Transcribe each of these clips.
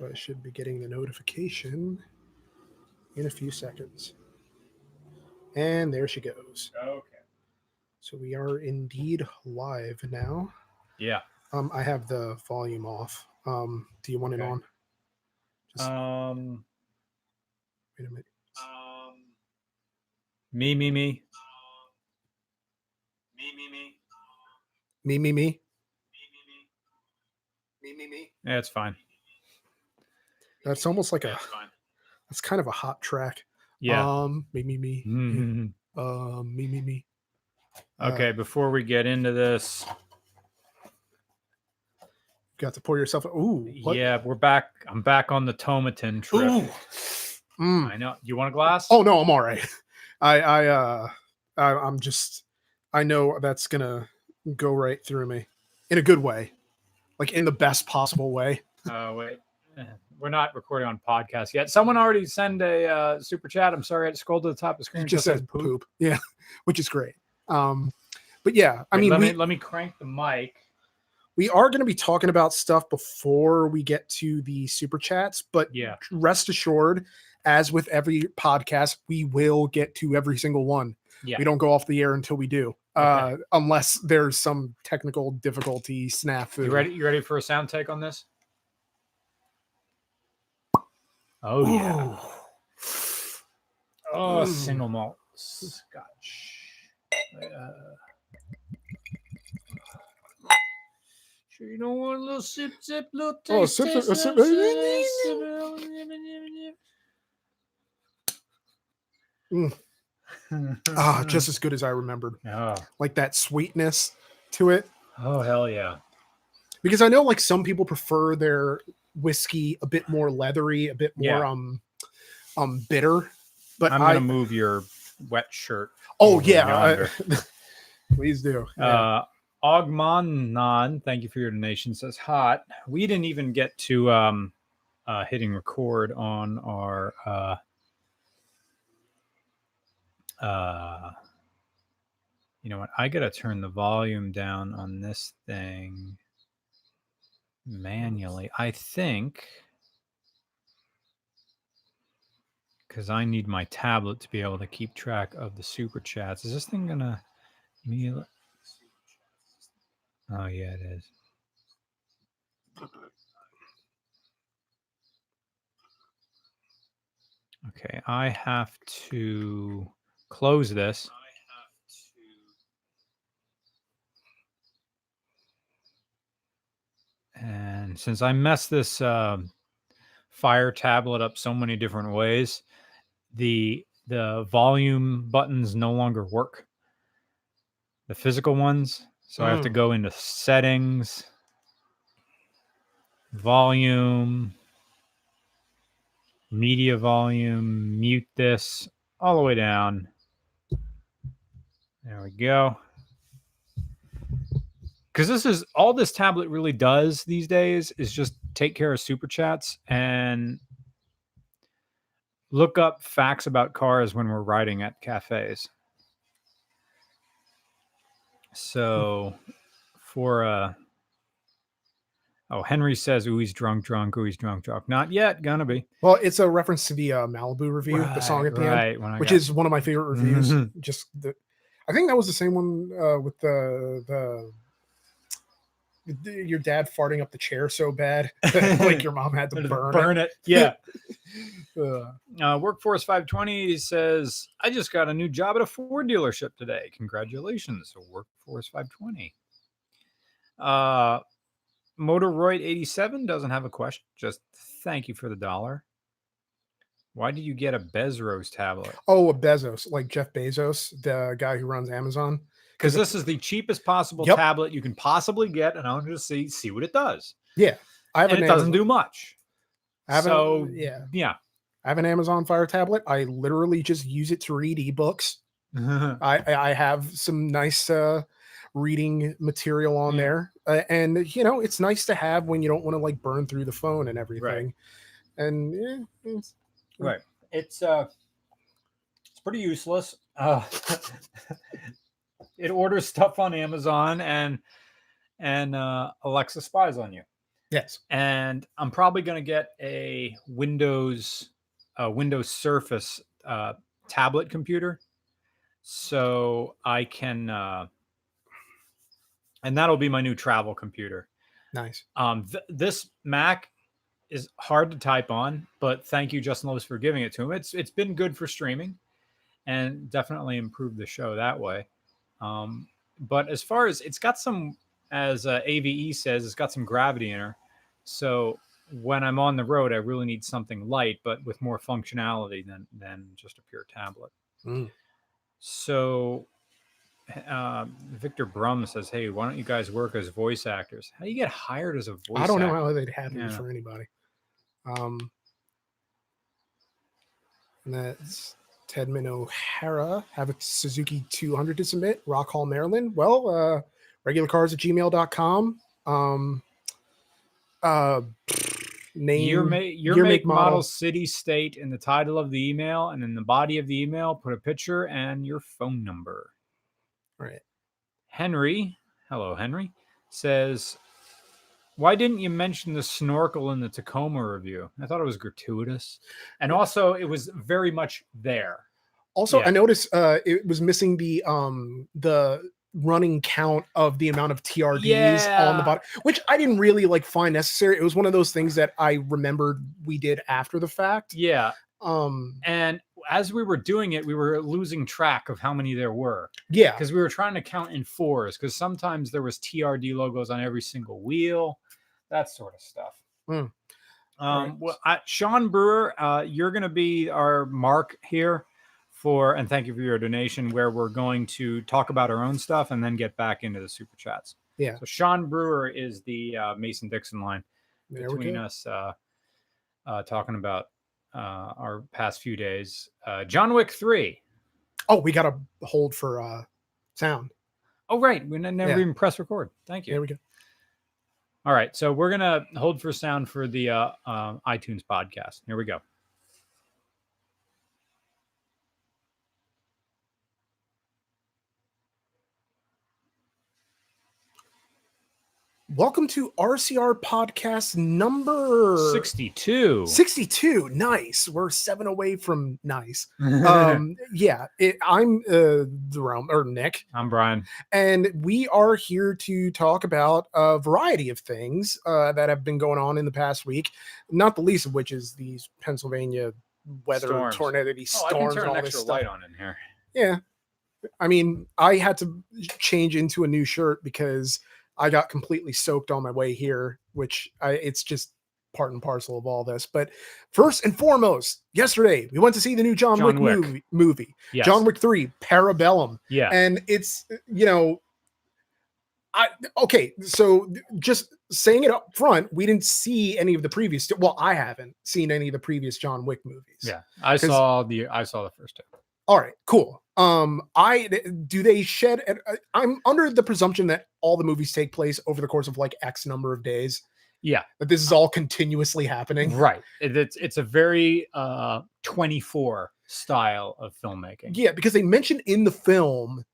So I should be getting the notification in a few seconds. And there she goes. Okay. So we are indeed live now. Yeah. Um, I have the volume off. Um, do you want it on? Just Um. wait a minute. Um. Me, me, me. Um. Me, me, me. Me, me, me. Me, me, me. Me, me, me. Yeah, it's fine. That's almost like Yeah, a. That's kind of a hot track. Yeah. Um, me, me, me. yeah. Mhm. Um, me, me, me. Uh, Okay. Before we get into this, got to pour yourself. Ooh. what? yeah, we're back. I'm back on the Tomatin trip. Ooh. Mm. I know. You want a glass? Oh no, I'm all right. I I uh I, I'm just I know that's gonna go right through me in a good way, like in the best possible way. Oh wait. We're not recording on podcast yet. Someone already send a uh, super chat. I'm sorry, I had to the top of the screen. It just says poop. Yeah, which is great. Um, but yeah, I Wait, mean, let we, me let me crank the mic. we are going to be talking about stuff before we get to the super chats, but Yeah. rest assured, as with every podcast, we will get to every single one. Yeah. We don't go off the air until we do, Okay. uh, unless there's some technical difficulty snafu. You ready? You ready for a sound take on this? Oh yeah. Ooh. Oh, Mm. single malt scotch. Uh, sure, you don't want a little sip, sip, little taste. Oh, sip, sip, taste, sip, little sip. Ah, just as good as I remembered. oh, Like that sweetness to it. oh hell yeah. Because I know like some people prefer their whiskey a bit more leathery, a bit more Yeah. um um bitter. But I'm gonna move your wet shirt. oh yeah, I- please do. Yeah. Uh, Ogmanon, thank you for your donation. Says hot. We didn't even get to um, uh, hitting record on our. Uh, uh, you know what? I gotta turn the volume down on this thing manually. I think because I need my tablet to be able to keep track of the super chats. Is this thing gonna me? Oh yeah, it is. Okay, I have to close this. And since I messed this um, Fire tablet up so many different ways, the the volume buttons no longer work. The physical ones, so I have to Mm. go into settings, volume, media volume, mute this all the way down. There we go. Because this is all this tablet really does these days is just take care of super chats and look up facts about cars when we're riding at cafes. So for uh oh Henry says ooh he's drunk drunk ooh he's drunk drunk not yet gonna be Well, it's a reference to the uh, Malibu review, the song at the end, right, I which got- is one of my favorite reviews. Mhm. Just the, I think that was the same one uh, with the the- your dad farting up the chair so bad, like your mom had to burn, burn it. Yeah. it. Uh, Uh, Workforce 520 says, I just got a new job at a Ford dealership today. Congratulations, Workforce 520. Uh, Motoroid 87 doesn't have a question. Just thank you for the dollar. Why did you get a Bezos tablet? oh, a Bezos, like Jeff Bezos, the guy who runs Amazon. Because this is the cheapest possible Yep. tablet you can possibly get, and I want to see see what it does. Yeah, I have And an it doesn't do much. I have so an, yeah, yeah. I have an Amazon Fire tablet. I literally just use it to read ebooks. I I have some nice uh reading material on Yeah. there uh, and you know it's nice to have when you don't want to like burn through the phone and everything and yeah, it's- Right. It's uh it's pretty useless. Uh it orders stuff on Amazon and and uh Alexa spies on you. Yes. and I'm probably going to get a Windows a Windows Surface uh, tablet computer, so I can, uh, and that'll be my new travel computer. Nice. Um, th- this Mac is hard to type on, but thank you, Justin Lewis, for giving it to him. It's it's been good for streaming, and definitely improved the show that way. Um, but as far as it's got some, as uh, AVE says, it's got some gravity in her. So when I'm on the road, I really need something light, but with more functionality than than just a pure tablet. Mm. So uh, Victor Brum says, "Hey, why don't you guys work as voice actors? How do you get hired as a voice?" I don't know actor? how they'd have Yeah. for anybody. Um, and that's Tedman O'Hara. Have a Suzuki 200 to submit. Rock Hall, Maryland. Well, uh, regularcars at gmail.com. Um, uh, name Your, ma- year, make, make, model, model. city, state in the title of the email, and in the body of the email, put a picture and your phone number. Right. Henry, hello, Henry, says, Why didn't you mention the snorkel in the Tacoma review? I thought it was gratuitous. And also, it was very much there. Also, Yeah. I noticed uh, it was missing the um the running count of the amount of TRDs on the bottom, which I didn't really like find necessary. It was one of those things that I remembered we did after the fact. Yeah. Um, And as we were doing it, we were losing track of how many there were yeah, because we were trying to count in fours because sometimes there was TRD logos on every single wheel, that sort of stuff. Hmm. Um, Alright. well, I, Sean Brewer, uh, you're going to be our mark here for, and thank you for your donation, where we're going to talk about our own stuff and then get back into the super chats. Yeah. So Sean Brewer is the uh, Mason Dixon line there between us uh, uh, talking about uh, our past few days. Uh, John Wick 3. Oh, we got to hold for uh sound. Oh, right. We never Yeah. even press record. Thank you. There we go. All right. So we're going to hold for sound for the uh, um, iTunes podcast. Here we go. Welcome to RCR podcast number 62. 62. Nice. We're seven away from nice. Um, yeah, it, I'm uh, the realm or Nick. I'm Brian. and we are here to talk about a variety of things uh, that have been going on in the past week. Not the least of which is these Pennsylvania weather Storms. tornado Oh, I storms and all an this stuff. light on in here. Yeah, I mean, I had to change into a new shirt because I got completely soaked on my way here, which I, it's just part and parcel of all this. But first and foremost, yesterday we went to see the new John, John Wick, Wick. movie. Movie Yes. John Wick Three, Parabellum Yeah. and it's you know i okay so just saying it up front we didn't see any of the previous well i haven't seen any of the previous john wick movies yeah. I saw the I saw the first two. All right cool um i do they shed I- i'm under the presumption that all the movies take place over the course of like x number of days Yeah. that this is all continuously happening Right. It's it's a very uh 24 style of filmmaking. Yeah, because they mentioned in the film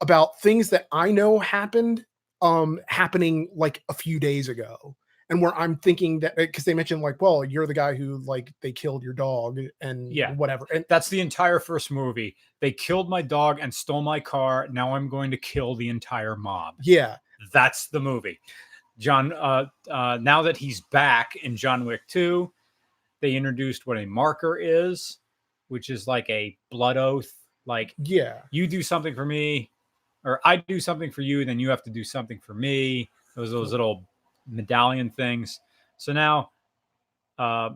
about things that I know happened um happening like a few days ago. And where I'm thinking that because they mentioned like, well, you're the guy who like they killed your dog and Yeah. whatever. And That's the entire first movie. They killed my dog and stole my car. Now I'm going to kill the entire mob. yeah, That's the movie. John, uh, uh, now that he's back in John Wick 2, they introduced what a marker is, which is like a blood oath. Like yeah, you do something for me, or I do something for you, then you have to do something for me. Those those little medallion things. So now, uh,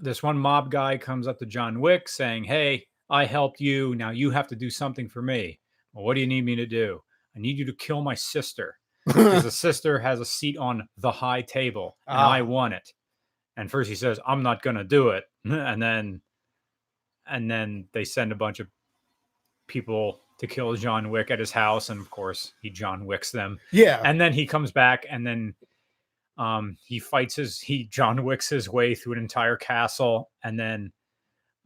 this one mob guy comes up to John Wick saying, "Hey, I helped you. Now you have to do something for me. Well, what do you need me to do? I need you to kill my sister because the sister has a seat on the high table and I Ah. want it." And first he says, "I'm not gonna do it," and then, and then they send a bunch of people to kill John Wick at his house, and of course he John Wicks them. yeah, And then he comes back, and then um, he fights his he John Wicks his way through an entire castle, and then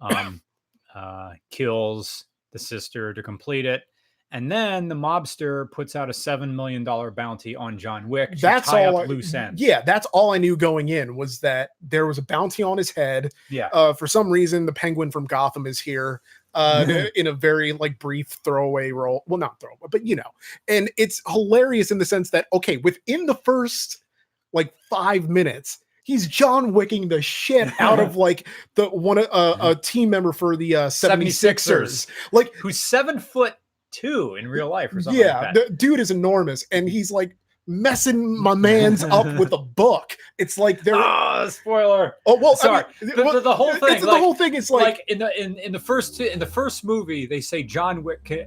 um, uh, kills the sister to complete it. And then the mobster puts out a seven million dollar bounty on John Wick. To That's tie all. up I- loose ends. Yeah, that's all I knew going in was that there was a bounty on his head. yeah. Uh, for some reason, the Penguin from Gotham is here. Uh, in a very like brief throwaway role. Well, not throwaway, but you know, and it's hilarious in the sense that okay, within the first like five minutes, he's John Wicking the shit out of like the one uh, a team member for the uh, 76ers. Like Who's seven foot two in real life or something yeah, like that. the dude is enormous, and he's like messing my man's up with a book. It's like they're Oh, spoiler. oh well, I sorry. mean, The- well, the- the whole thing, the whole thing is like, like, in the in, in the first two, in the first movie they say john wick ca-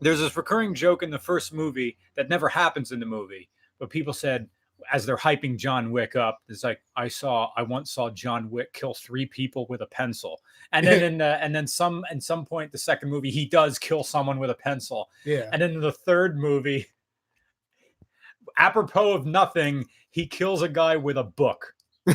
there's this recurring joke in the first movie that never happens in the movie but people said as they're hyping john wick up it's like i saw i once saw john wick kill three people with a pencil. And then in the, and then some at some point the second movie he does kill someone with a pencil. Yeah, and then in the third movie apropos of nothing he kills a guy with a book.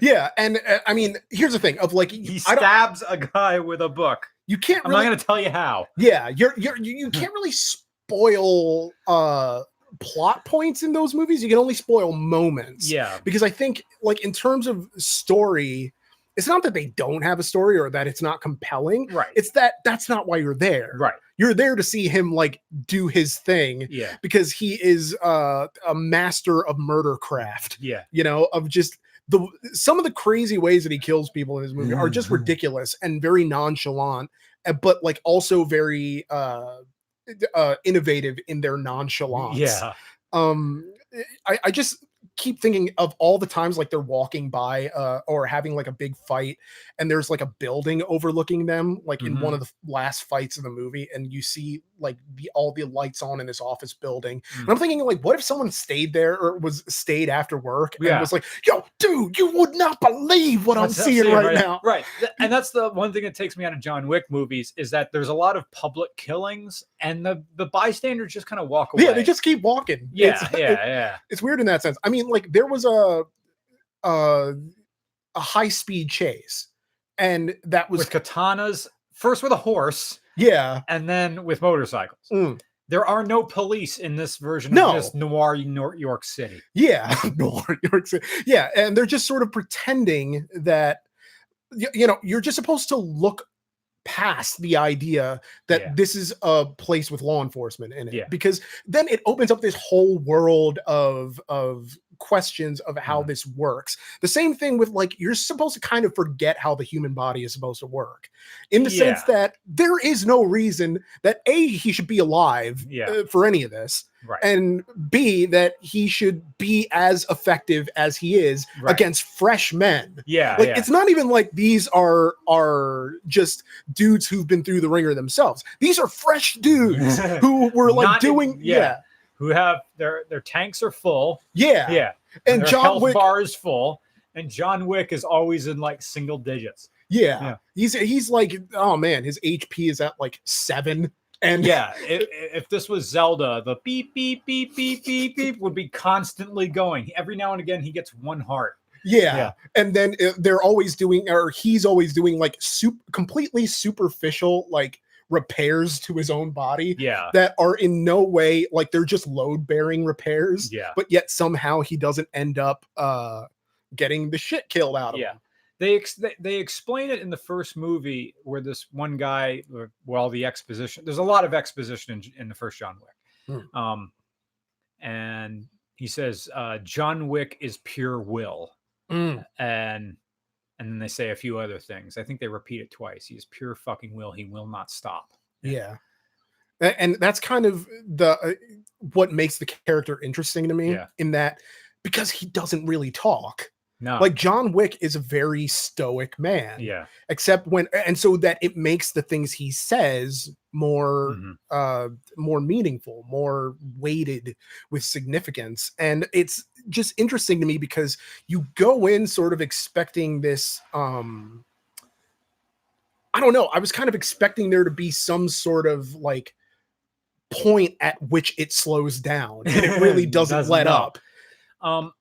Yeah, and uh, I mean, here's the thing of like, he stabs a guy with a book. You can't i'm not going to tell you how. Yeah, you're you're you, you can't really spoil uh plot points in those movies. You can only spoil moments. Yeah. because I think like in terms of story, it's not that they don't have a story or that it's not compelling. Right. It's that that's not why you're there. right. You're there to see him like do his thing Yeah. because he is uh, a master of murder craft. Yeah. You know, of just the some of the crazy ways that he kills people in his movie are just Mhm. ridiculous and very nonchalant, uh, but like also very uh, uh, innovative in their nonchalance Yeah. um I, I just keep thinking of all the times like they're walking by uh or having like a big fight and there's like a building overlooking them like in Mm-hmm. one of the last fights of the movie and you see like the all the lights on in this office building and Mm. i'm thinking like what if someone stayed there or was stayed after work and Yeah. was like yo dude you would not believe what i'm seeing saying right, now Right. And that's the one thing that takes me out of John Wick movies is that there's a lot of public killings and the, the bystanders just kind of walk away. yeah they just keep walking Yeah. It's- yeah. Yeah. it's weird in that sense. I mean, like there was a uh, a high speed chase, and that was With katanas, first with a horse yeah, and then with motorcycles. Mm. There are no police in this version No. of this noir New York City. yeah, New York City. yeah, and they're just sort of pretending that y- you know you're just supposed to look past the idea that Yeah. this is a place with law enforcement in it Yeah. because then it opens up this whole world of of questions of how this works the same thing with like you're supposed to kind of forget how the human body is supposed to work in the sense that there is no reason that a he should be alive Yeah. uh, for any of this Right. and b that he should be as effective as he is Right. against fresh men yeah. like yeah. it's not even like these are are just dudes who've been through the ringer themselves these are fresh dudes who were like Not in- doing yeah. yeah Who have their their tanks are full. yeah, Yeah. and their john wick bar is full, and John Wick is always in like single digits. yeah. Yeah. he's he's like oh man his hp is at like seven and Yeah, if, if this was Zelda, the beep beep beep beep beep beep would be constantly going. Every now and again, he gets one heart. yeah, Yeah. and then uh, they're always doing or he's always doing like soup completely superficial like repairs to his own body Yeah, that are in no way like they're just load bearing repairs yeah, but yet somehow he doesn't end up uh getting the shit killed out of yeah. him. They, ex- they they explain it in the first movie where this one guy, well, the exposition. There's a lot of exposition in, in the first John Wick, Hmm. um, and he says uh, John Wick is pure will. Mm. and and then they say a few other things. I think they repeat it twice. He is pure fucking will. He will not stop. Yeah. A- And that's kind of the uh, what makes the character interesting to me Yeah. in that because he doesn't really talk. No, Like John Wick is a very stoic man. yeah, Except when and so that it makes the things he says more mhm, uh more meaningful, more weighted with significance. And it's just interesting to me because you go in sort of expecting this um I don't know, I was kind of expecting there to be some sort of like point at which it slows down and it really doesn't, Doesn't let up. Um,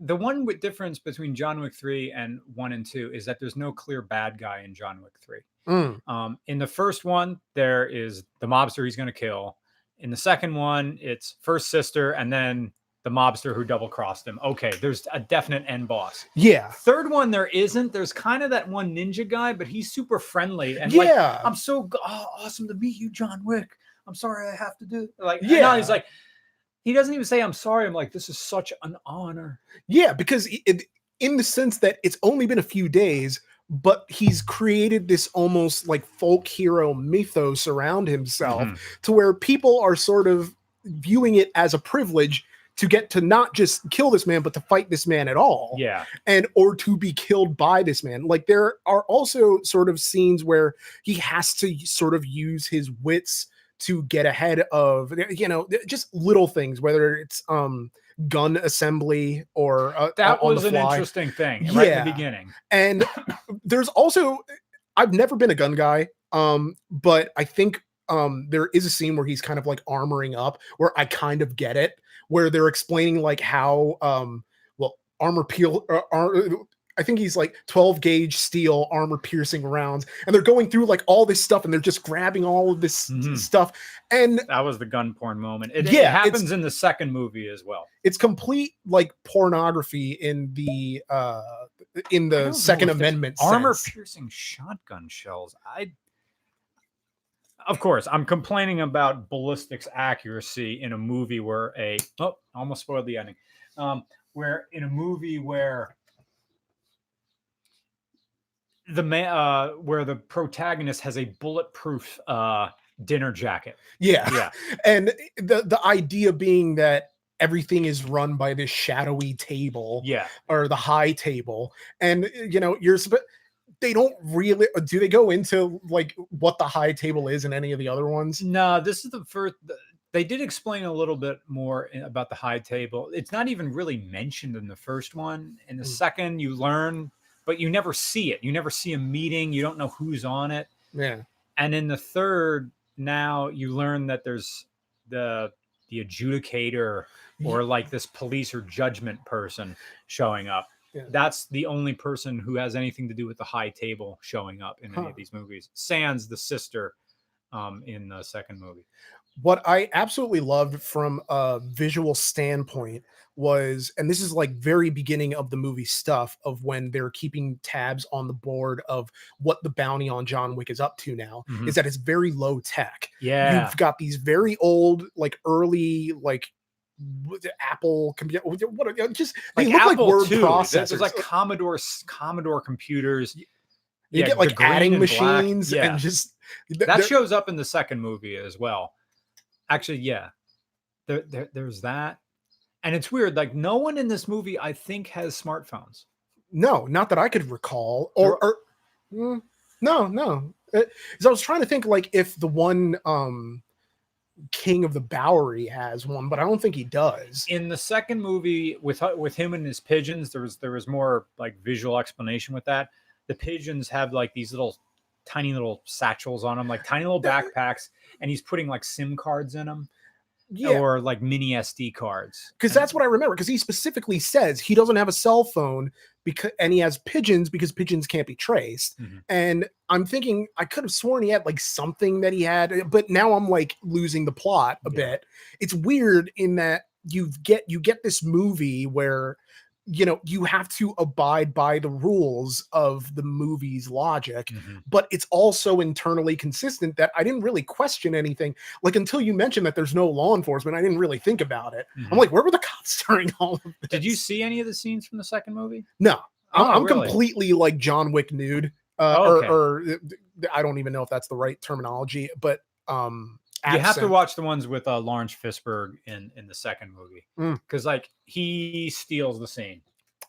the one with difference between John Wick 3 and 1 and 2 is that there's no clear bad guy in John Wick 3. Mm, Um, in the first one, there is the mobster he's going to kill. In the second one, it's first sister and then the mobster who double crossed him. Okay, there's a definite end boss. yeah. Third one, there isn't. There's kind of that one ninja guy, but he's super friendly and like, yeah. I'm so oh, awesome to meet you, John Wick. I'm sorry I have to do like Yeah. he's like he doesn't even say I'm sorry. I'm like this is such an honor. Yeah, because it, in the sense that it's only been a few days, but he's created this almost like folk hero mythos around himself Mhm. to where people are sort of viewing it as a privilege to get to not just kill this man, but to fight this man at all. Yeah, and or to be killed by this man. Like there are also sort of scenes where he has to sort of use his wits to get ahead of you know just little things whether it's um gun assembly or uh, that was an interesting thing right in Yeah. the beginning. and there's also I've never been a gun guy um but I think um there is a scene where he's kind of like armoring up where I kind of get it where they're explaining like how um well armor peel uh, ar- I think he's like 12 gauge steel armor piercing rounds and they're going through like all this stuff and they're just grabbing all of this Mhm. stuff and That was the gun porn moment. It, it Yeah, it's- happens in the second movie as well. it's complete like pornography in the uh in the second amendment armor piercing shotgun shells. I of course, I'm complaining about ballistics accuracy in a movie where a oh, almost spoiled the ending. Um, where in a movie where the man uh, where the protagonist has a bulletproof uh, dinner jacket. yeah Yeah, and the the idea being that everything is run by this shadowy table yeah. or the high table and you know you're supposed they don't really uh, do they go into like what the high table is in any of the other ones No, this is the first. They did explain a little bit more about the high table. It's not even really mentioned in the first one. In the Mm. second, you learn, but you never see it. You never see a meeting. You don't know who's on it. yeah And in the third, now you learn that there's the the adjudicator or like this police or judgment person showing up. Yeah. That's the only person who has anything to do with the high table showing up in any of these movies. Sans the sister um, in the second movie. what I absolutely loved from a visual standpoint was, and this is like very beginning of the movie stuff of when they're keeping tabs on the board of what the bounty on John Wick is up to now, Mhm. is that it's very low tech. Yeah. You've got these very old, like early, like Apple computer. What are- just they like look Apple like word II. processors. There's like Commodore Commodore computers. you yeah, get like adding and black. machines Yeah. and just that shows up in the second movie as well. Actually, yeah. There, there there's that. And it's weird, like no one in this movie, I think, has smartphones. No, not that I could recall. Or, or mm, no, no. Because I was trying to think like if the one um King of the Bowery has one, but I don't think he does. In the second movie, with uh, with him and his pigeons, there was there was more like visual explanation with that. The pigeons have like these little tiny little satchels on them, like tiny little backpacks, and he's putting like SIM cards in them Yeah, or like mini SD cards. because that's what I remember. Because he specifically says he doesn't have a cell phone because and he has pigeons because pigeons can't be traced. Mhm. And I'm thinking I could have sworn he had like something that he had, but now I'm like losing the plot a Yeah. bit. It's weird in that you get you get this movie where you know you have to abide by the rules of the movie's logic Mhm. but it's also internally consistent that i didn't really question anything like until you mentioned that there's no law enforcement i didn't really think about it Mhm. i'm like where were the cops during all of this Did you see any of the scenes from the second movie? no I'm, Oh, I'm really? completely like John Wick nude, uh, Oh, okay. or, or uh, I don't even know if that's the right terminology, but um, You have to watch the ones with uh, Laurence Fishburne in in the second movie Mm. because like he steals the scene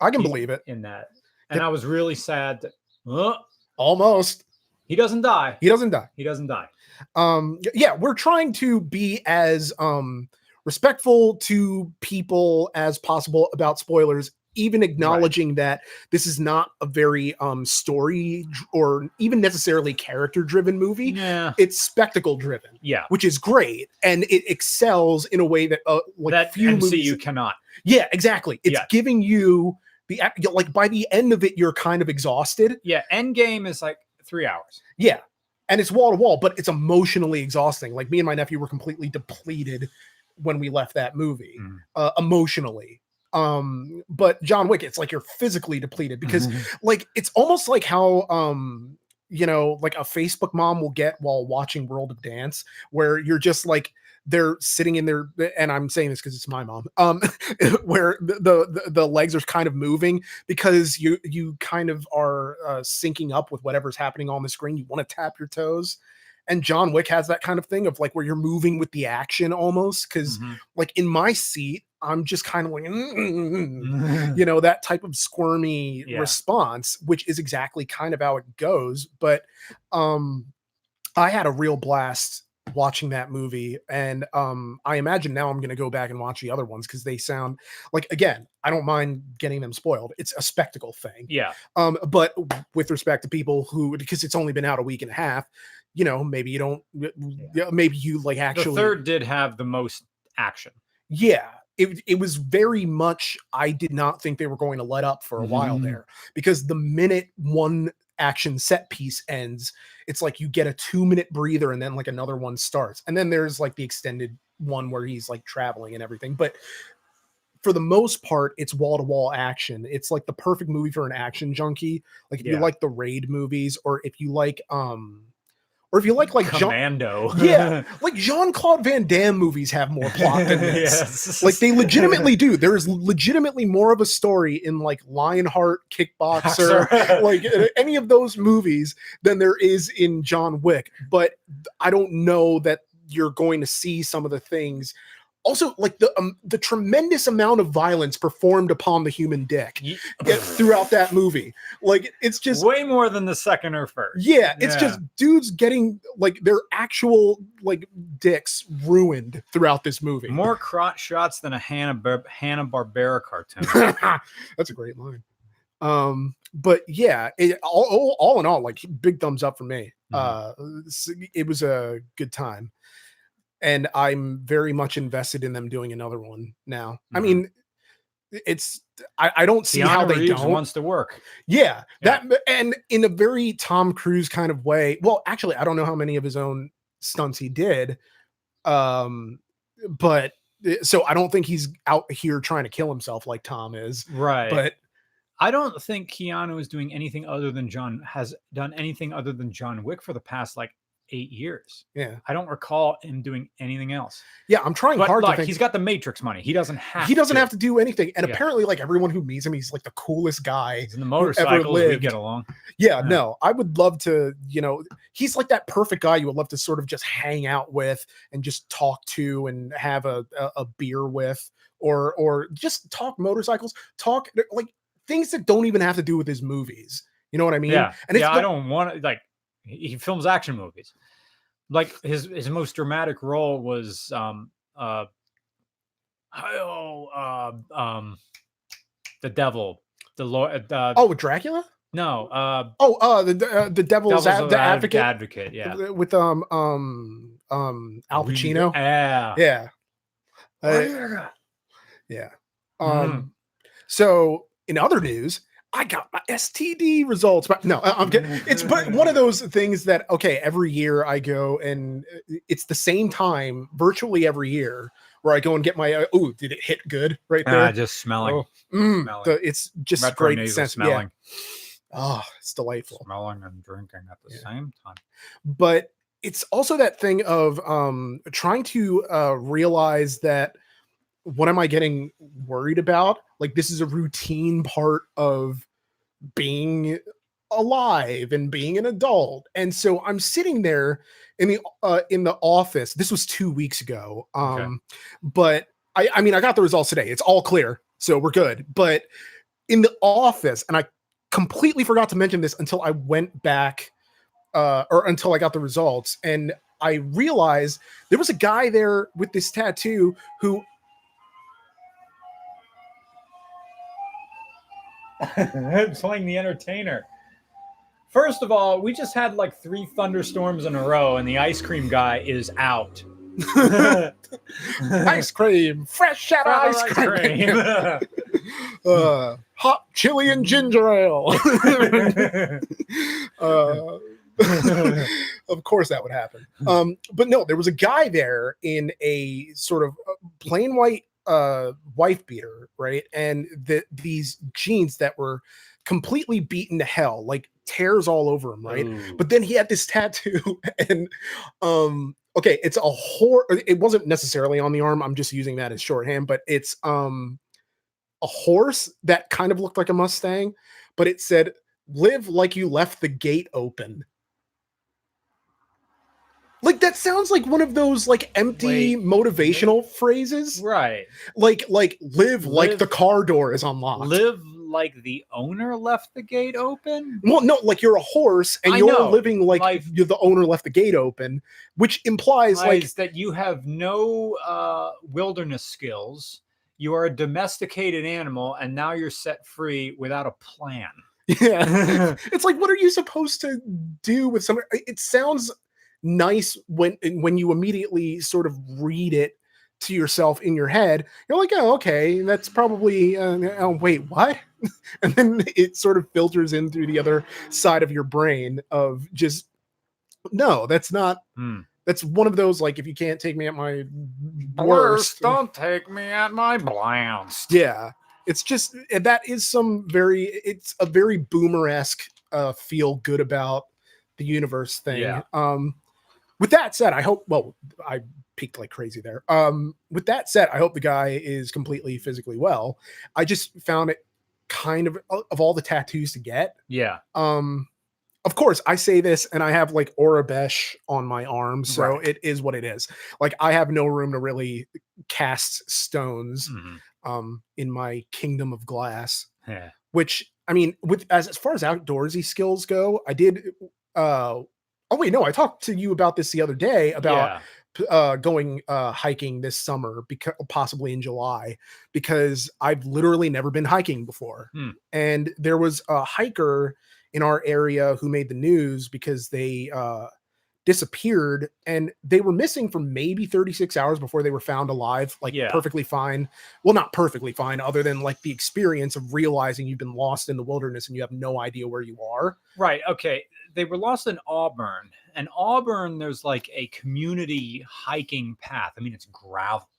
I can he's- believe it in that, and. I was really sad that uh, almost. he doesn't die. He doesn't die. He doesn't die. Um, yeah, we're trying to be as um respectful to people as possible about spoilers. Even acknowledging that this is not a very um story or even necessarily character driven movie, Yeah, it's spectacle driven. yeah. which is great and it excels in a way that uh, like that few MCU movies cannot. Yeah, exactly. It's Yeah. giving you the like by the end of it, you're kind of exhausted. Yeah, Endgame is like three hours. Yeah. And it's wall to wall, but it's emotionally exhausting. Like me and my nephew were completely depleted when we left that movie, Mhm. uh, emotionally. Um, but John Wick, it's like you're physically depleted because Mm-hmm. like it's almost like how um you know like a facebook mom will get while watching world of dance where you're just like they're sitting in their and i'm saying this because it's my mom um where the, the the legs are kind of moving because you you kind of are uh, syncing up with whatever's happening on the screen you want to tap your toes and john wick has that kind of thing of like where you're moving with the action almost because Mhm. like in my seat i'm just kind of like you know that type of squirmy Yeah. response which is exactly kind of how it goes but um i had a real blast watching that movie and um i imagine now i'm going to go back and watch the other ones because they sound like again i don't mind getting them spoiled it's a spectacle thing yeah, um but with respect to people who because it's only been out a week and a half you know maybe you don't yeah, maybe you like actually the third did have the most action. yeah it, it was very much i did not think they were going to let up for a while Mhm. there because the minute one action set piece ends it's like you get a two minute breather and then like another one starts. And then there's like the extended one where he's like traveling and everything. But for the most part it's wall to wall action. It's like the perfect movie for an action junkie. Like if you like the raid movies or if you like um or if you like like Jean- Commando. yeah like jean-claude van damme movies have more plot than this yes. like they legitimately do. There is legitimately more of a story in like Lionheart, Kickboxer, like uh, any of those movies than there is in John Wick. But I don't know that you're going to see some of the things. Also, like the um, the tremendous amount of violence performed upon the human dick throughout that movie. Like it's just way more than the second or first. yeah, it's Yeah. just dudes getting like their actual like dicks ruined throughout this movie. More crotch shots than a Hanna Bar- Hanna Barbera cartoon. That's a great line. Um, but yeah, it, all, all, all in all, like big thumbs up for me. Mhm. Uh, it was a good time, and I'm very much invested in them doing another one now. I Mhm. mean, it's I, I don't see how they Reeves don't. wants to work. Yeah, Yeah. that and in a very Tom Cruise kind of way. Well, actually, I don't know how many of his own stunts he did. Um, but uh, so I don't think he's out here trying to kill himself like Tom is. Right. But I don't think Keanu is doing anything other than John has done anything other than John Wick for the past like eight years. yeah, I don't recall him doing anything else. yeah, I'm trying But hard like, to think. he's got the Matrix money. He doesn't have. he doesn't to. have to do anything, and Yeah. apparently, like everyone who meets him, he's like the coolest guy. He's in the motorcycles. We get along. Yeah, Yeah. no, I would love to, you know, he's like that perfect guy you would love to sort of just hang out with and just talk to and have a, a, a beer with or or just talk motorcycles, talk like things that don't even have to do with his movies. You know what I mean? yeah. And it's yeah. I don't want to like. He he films action movies. Like his his most dramatic role was um uh oh uh, um the devil the lord uh, Oh, Dracula? no uh Oh, uh the uh, the devil's, devil's ad- the Ad- advocate advocate yeah uh, with um um um Al Pacino. yeah Yeah. Uh, Yeah. Mhm. Um, so in other news, I got my STD results. But no, I'm kidding. It's but one of those things that okay, every year I go and uh, it's the same time virtually every year where I go and get my uh, oh, did it hit good right Ah, there? just smelling Oh, Mm, smelling. the- it's just great sense. Yeah. smelling Oh, it's delightful. smelling and drinking at the Yeah. same time but it's also that thing of um trying to uh realize that what am i getting worried about like this is a routine part of being alive and being an adult and so i'm sitting there in the uh in the office this was two weeks ago um Okay. but i i mean i got the results today it's all clear so we're good but in the office and i completely forgot to mention this until i went back uh, or until I got the results. And I realized there was a guy there with this tattoo who playing the entertainer. First of all, we just had like three thunderstorms in a row, and the ice cream guy is out. ice cream, fresh out of ice cream, uh, hot chili and ginger ale. uh, of course that would happen. Um, but no, there was a guy there in a sort of uh, plain white uh wife beater, right? And the these jeans that were completely beaten to hell, like tears all over him, right? Ooh. But then he had this tattoo, and um, okay, it's a horse. It wasn't necessarily on the arm. I'm just using that as shorthand, but it's um a horse that kind of looked like a Mustang, but it said "Live like you left the gate open." Like that sounds like one of those like empty Wait, motivational phrases. right. Like like live, like the car door is unlocked. Live like the owner left the gate open. Well, no, like you're a horse and I you're know, living like like- you're the owner left the gate open, which implies like that you have no uh, wilderness skills. You are a domesticated animal, and now you're set free without a plan. yeah. it's like what are you supposed to do with some it sounds nice when when you immediately sort of read it to yourself in your head you're like oh okay that's probably uh, oh wait what and then it sort of filters in through the other side of your brain of just no that's not Hmm. that's one of those like if you can't take me at my Worst, worst don't take me at my blast. yeah it's just eh, that is some very it's a very boomer-esque uh feel good about the universe thing Yeah. um with that said i hope well i peaked like crazy there um with that said i hope the guy is completely physically well i just found it kind of of all the tattoos to get Yeah. um of course i say this and i have like Aurebesh on my arm so Right. it is what it is like i have no room to really cast stones Mhm. um in my kingdom of glass Yeah. which i mean with as, as far as outdoorsy skills go i did uh oh wait no i talked to you about this the other day about Yeah. uh going uh hiking this summer because possibly in july because i've literally never been hiking before Hmm. and there was a hiker in our area who made the news because they uh disappeared and they were missing for maybe 36 hours before they were found alive like Yeah. perfectly fine well not perfectly fine other than like the experience of realizing you've been lost in the wilderness and you have no idea where you are Right. Okay. They were lost in Auburn, and Auburn, there's like a community hiking path. I mean, it's gravel.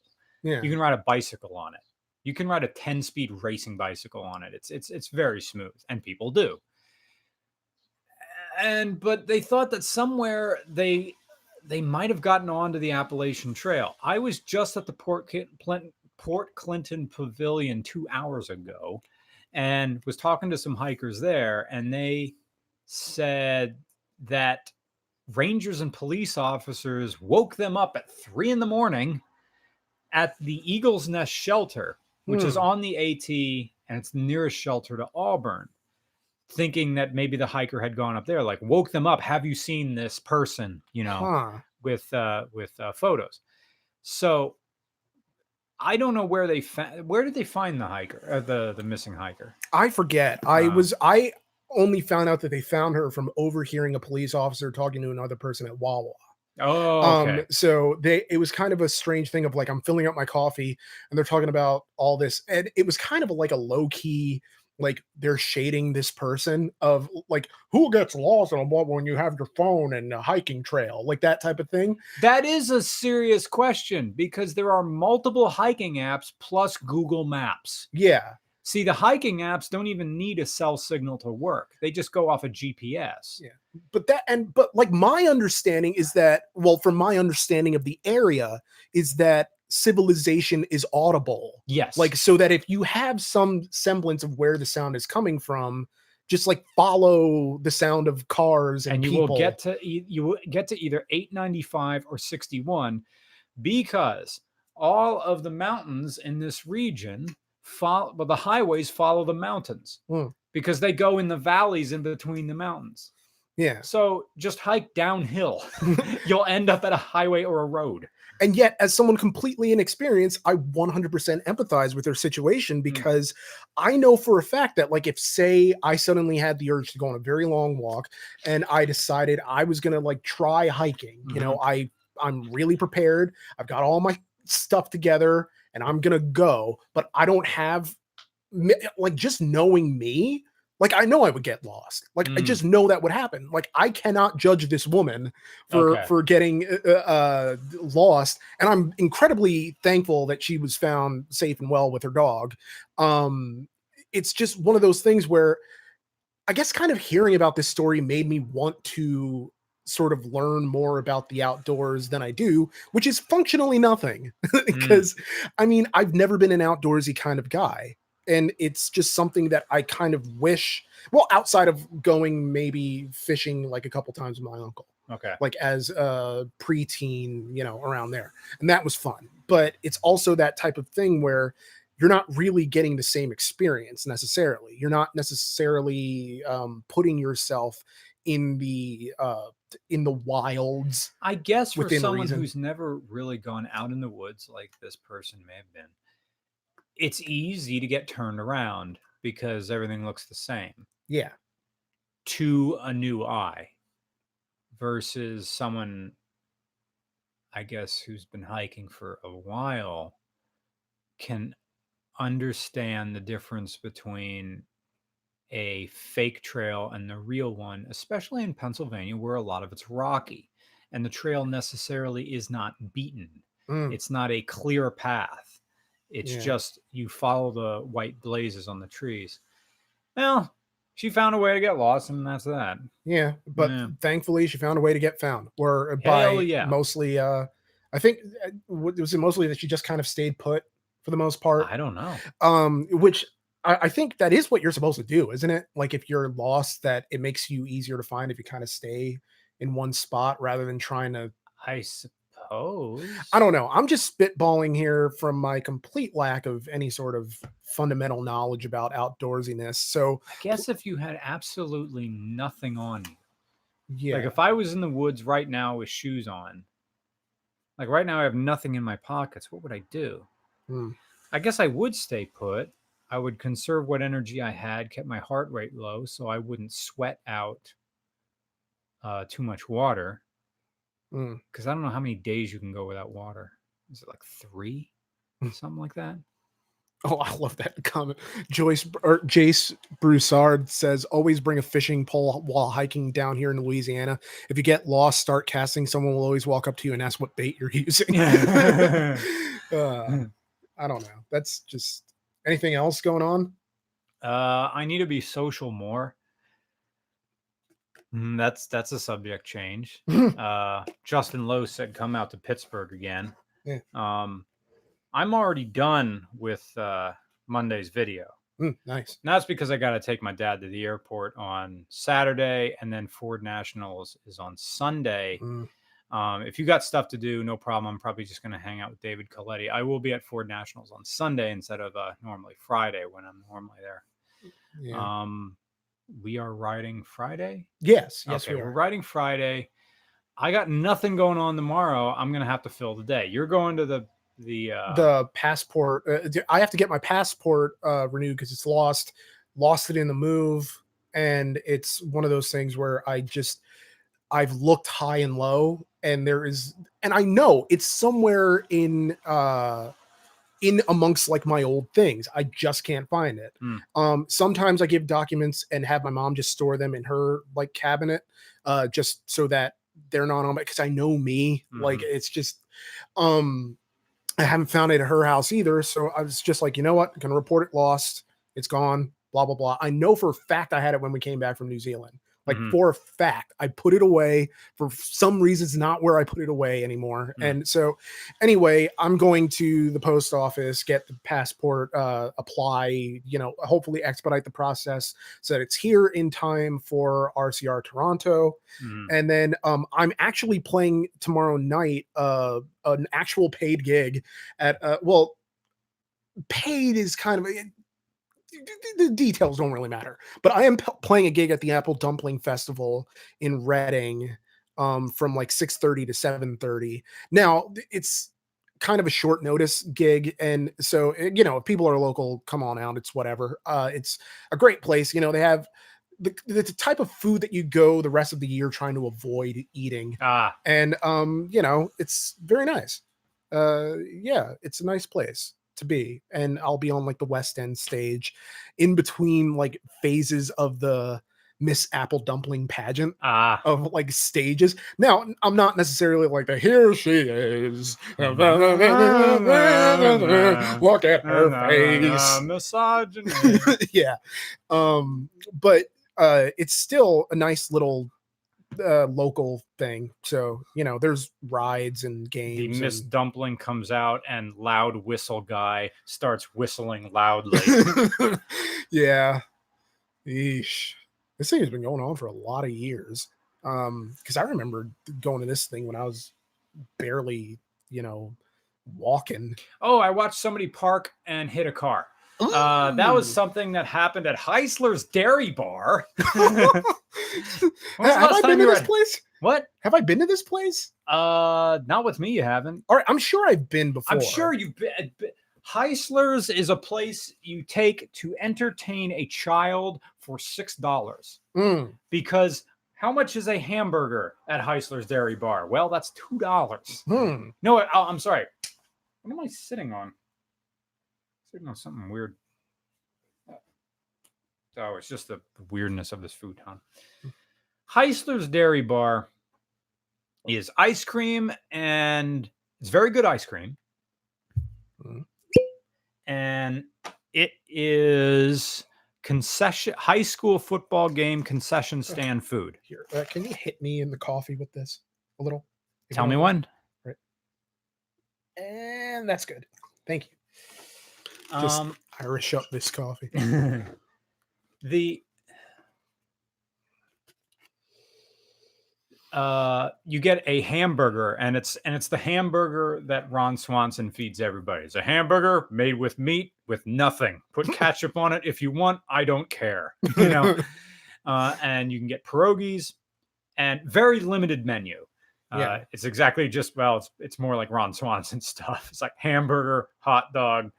yeah You can ride a bicycle on it. You can ride a 10 speed racing bicycle on it. It's it's it's very smooth, and people do. And but they thought that somewhere they they might have gotten onto the Appalachian Trail. I was just at the Port Plen- Port Clinton Pavilion two hours ago, and was talking to some hikers there, and they said that rangers and police officers woke them up at three in the morning at the Eagles Nest shelter, which is Hmm. on the AT and it's the nearest shelter to Auburn, thinking that maybe the hiker had gone up there, like woke them up. Have you seen this person? You know, huh with uh, with uh, photos. So I don't know where they found. Where did they find the hiker? Uh, the the missing hiker? I forget. I Wow. was I only found out that they found her from overhearing a police officer talking to another person at Wawa. Oh, okay. Um so they it was kind of a strange thing of like I'm filling up my coffee and they're talking about all this and it was kind of like a low key like they're shading this person of like who gets lost on what when you have your phone and a hiking trail like that type of thing. That is a serious question because there are multiple hiking apps plus Google Maps. Yeah. See, the hiking apps don't even need a cell signal to work. They just go off a GPS. Yeah. but that and but like my understanding is that well from my understanding of the area is that civilization is audible Yes. like so that if you have some semblance of where the sound is coming from just like follow the sound of cars and, and you people. will get to you will get to either 895 or 61 because all of the mountains in this region follow well, the highways follow the mountains Hmm. because they go in the valleys in between the mountains. Yeah. So just hike downhill. You'll end up at a highway or a road. And yet as someone completely inexperienced i 100% empathize with their situation because i know for a fact that like if say i suddenly had the urge to go on a very long walk and i decided i was going to like try hiking you know i I'm really prepared. I've got all my stuff together and I'm going to go, but I don't have like just knowing me, like I know I would get lost. Like I Mm. just know that would happen. Like I cannot judge this woman for Okay. for getting uh, uh, lost, and I'm incredibly thankful that she was found safe and well with her dog. Um, it's just one of those things where I guess kind of hearing about this story made me want to sort of learn more about the outdoors than I do, which is functionally nothing. because I mean, I've never been an outdoorsy kind of guy. And it's just something that I kind of wish, well, outside of going maybe fishing like a couple times with my uncle Okay. like as a preteen, you know, around there. And that was fun. But it's also that type of thing where you're not really getting the same experience necessarily. You're not necessarily um, putting yourself in the uh, in the wilds. I guess for someone reason. who's never really gone out in the woods like this person may have been, it's easy to get turned around because everything looks the same Yeah, to a new eye versus someone, I guess, who's been hiking for a while can understand the difference between a fake trail and the real one, especially in Pennsylvania, where a lot of it's rocky and the trail necessarily is not beaten. Mm, It's not a clear path. It's Yeah. just you follow the white blazes on the trees. Well, she found a way to get lost, and that's that. yeah. But Yeah. thankfully, she found a way to get found. Or by yeah. mostly, uh, I think uh, was it mostly that she just kind of stayed put for the most part. I don't know. um which I, I think that is what you're supposed to do isn't it like if you're lost that it makes you easier to find if you kind of stay in one spot rather than trying to I suppose. i don't know i'm just spitballing here from my complete lack of any sort of fundamental knowledge about outdoorsiness so I guess if you had absolutely nothing on you, yeah like if I was in the woods right now with shoes on, like right now I have nothing in my pockets, what would I do? Hmm. I guess I would stay put. I would conserve what energy I had, kept my heart rate low so I wouldn't sweat out uh, too much water. Mm. Because I don't know how many days you can go without water. Is it like three? Something like that? oh i love that comment joyce or jace broussard says always bring a fishing pole while hiking down here in louisiana if you get lost start casting someone will always walk up to you and ask what bait you're using uh, I don't know. That's just anything else going on? Uh, I need to be social more. Mm, that's that's a subject change. uh, Justin Lowe said, "Come out to Pittsburgh again." Yeah. Um, I'm already done with uh, Monday's video. Mm, nice. And that's because I got to take my dad to the airport on Saturday, and then Ford Nationals is on Sunday. Mm, Um, if you got stuff to do, no problem. I'm probably just going to hang out with David Coletti. I will be at Ford Nationals on Sunday instead of uh, normally Friday when I'm normally there. yeah. Um, we are riding Friday. yes. Yes, okay, we we're riding Friday. I got nothing going on tomorrow. I'm gonna have to fill the day. You're going to the the uh, the passport. Uh, I have to get my passport uh, renewed because it's lost. Lost it in the move, and it's one of those things where I just I've looked high and low, and there is, and I know it's somewhere in uh in amongst like my old things. I just can't find it. Hmm. Um, sometimes I give documents and have my mom just store them in her like cabinet, uh, just so that they're not on my because I know me. Like it's just um I haven't found it at her house either. So I was just like, you know what? I'm gonna report it lost. It's gone. Blah blah blah. I know for a fact I had it when we came back from New Zealand. Like Mhm. for a fact, I put it away for some reason. It's not where I put it away anymore. Mm. And so, anyway, I'm going to the post office, get the passport, uh, apply. You know, hopefully expedite the process so that it's here in time for RCR Toronto mhm. and then um, I'm actually playing tomorrow night uh, an actual paid gig at uh, well, paid is kind of it- the details don't really matter, but I am p- playing a gig at the Apple Dumpling Festival in Reading um, from like 6:30 to 7:30. Now it's kind of a short notice gig and so eh, you know if people are local come on out it's whatever uh it's a great place you know they have the, the type of food that you go the rest of the year trying to avoid eating Ah, and um you know it's very nice. Uh yeah it's a nice place to be and i'll be on like the west end stage in between like phases of the miss apple dumpling pageant ah. of like stages now i'm not necessarily like the here she is look at her face misogyny. yeah um but uh it's still a nice little uh local thing so you know there's rides and the games Miss and- Dumpling comes out and loud whistle guy starts whistling loudly. yeah Eesh. this thing has been going on for a lot of years um because i remember going to this thing when i was barely you know walking oh, I watched somebody park and hit a car. Uh, that was something that happened at Heisler's Dairy Bar. Have i been to this at- place What? have i been to this place Uh, not with me. You haven't. all right i'm sure i've been before I'm sure you've been. Heisler's is a place you take to entertain a child for six dollars. Mm. Because how much is a hamburger at Heisler's Dairy Bar? Well, that's two dollars. Hmm. No, I, I'm sorry. What am I sitting on? On something weird. Oh, it's just the weirdness of this futon. Heisler's Dairy Bar is ice cream, and it's very good ice cream. Mhm. And it is concession high school football game concession stand food. Here, uh, can you hit me in the coffee with this a little? Tell me when. And that's good. Thank you. Just- Um, Irish up this coffee. the uh you get a hamburger and it's and it's the hamburger that Ron Swanson feeds everybody. It's a hamburger made with meat with nothing. Put ketchup on it if you want. I don't care. You know. uh, and you can get pierogies and very limited menu. Uh, Yeah. it's exactly just well, it's it's more like Ron Swanson stuff. It's like hamburger, hot dog,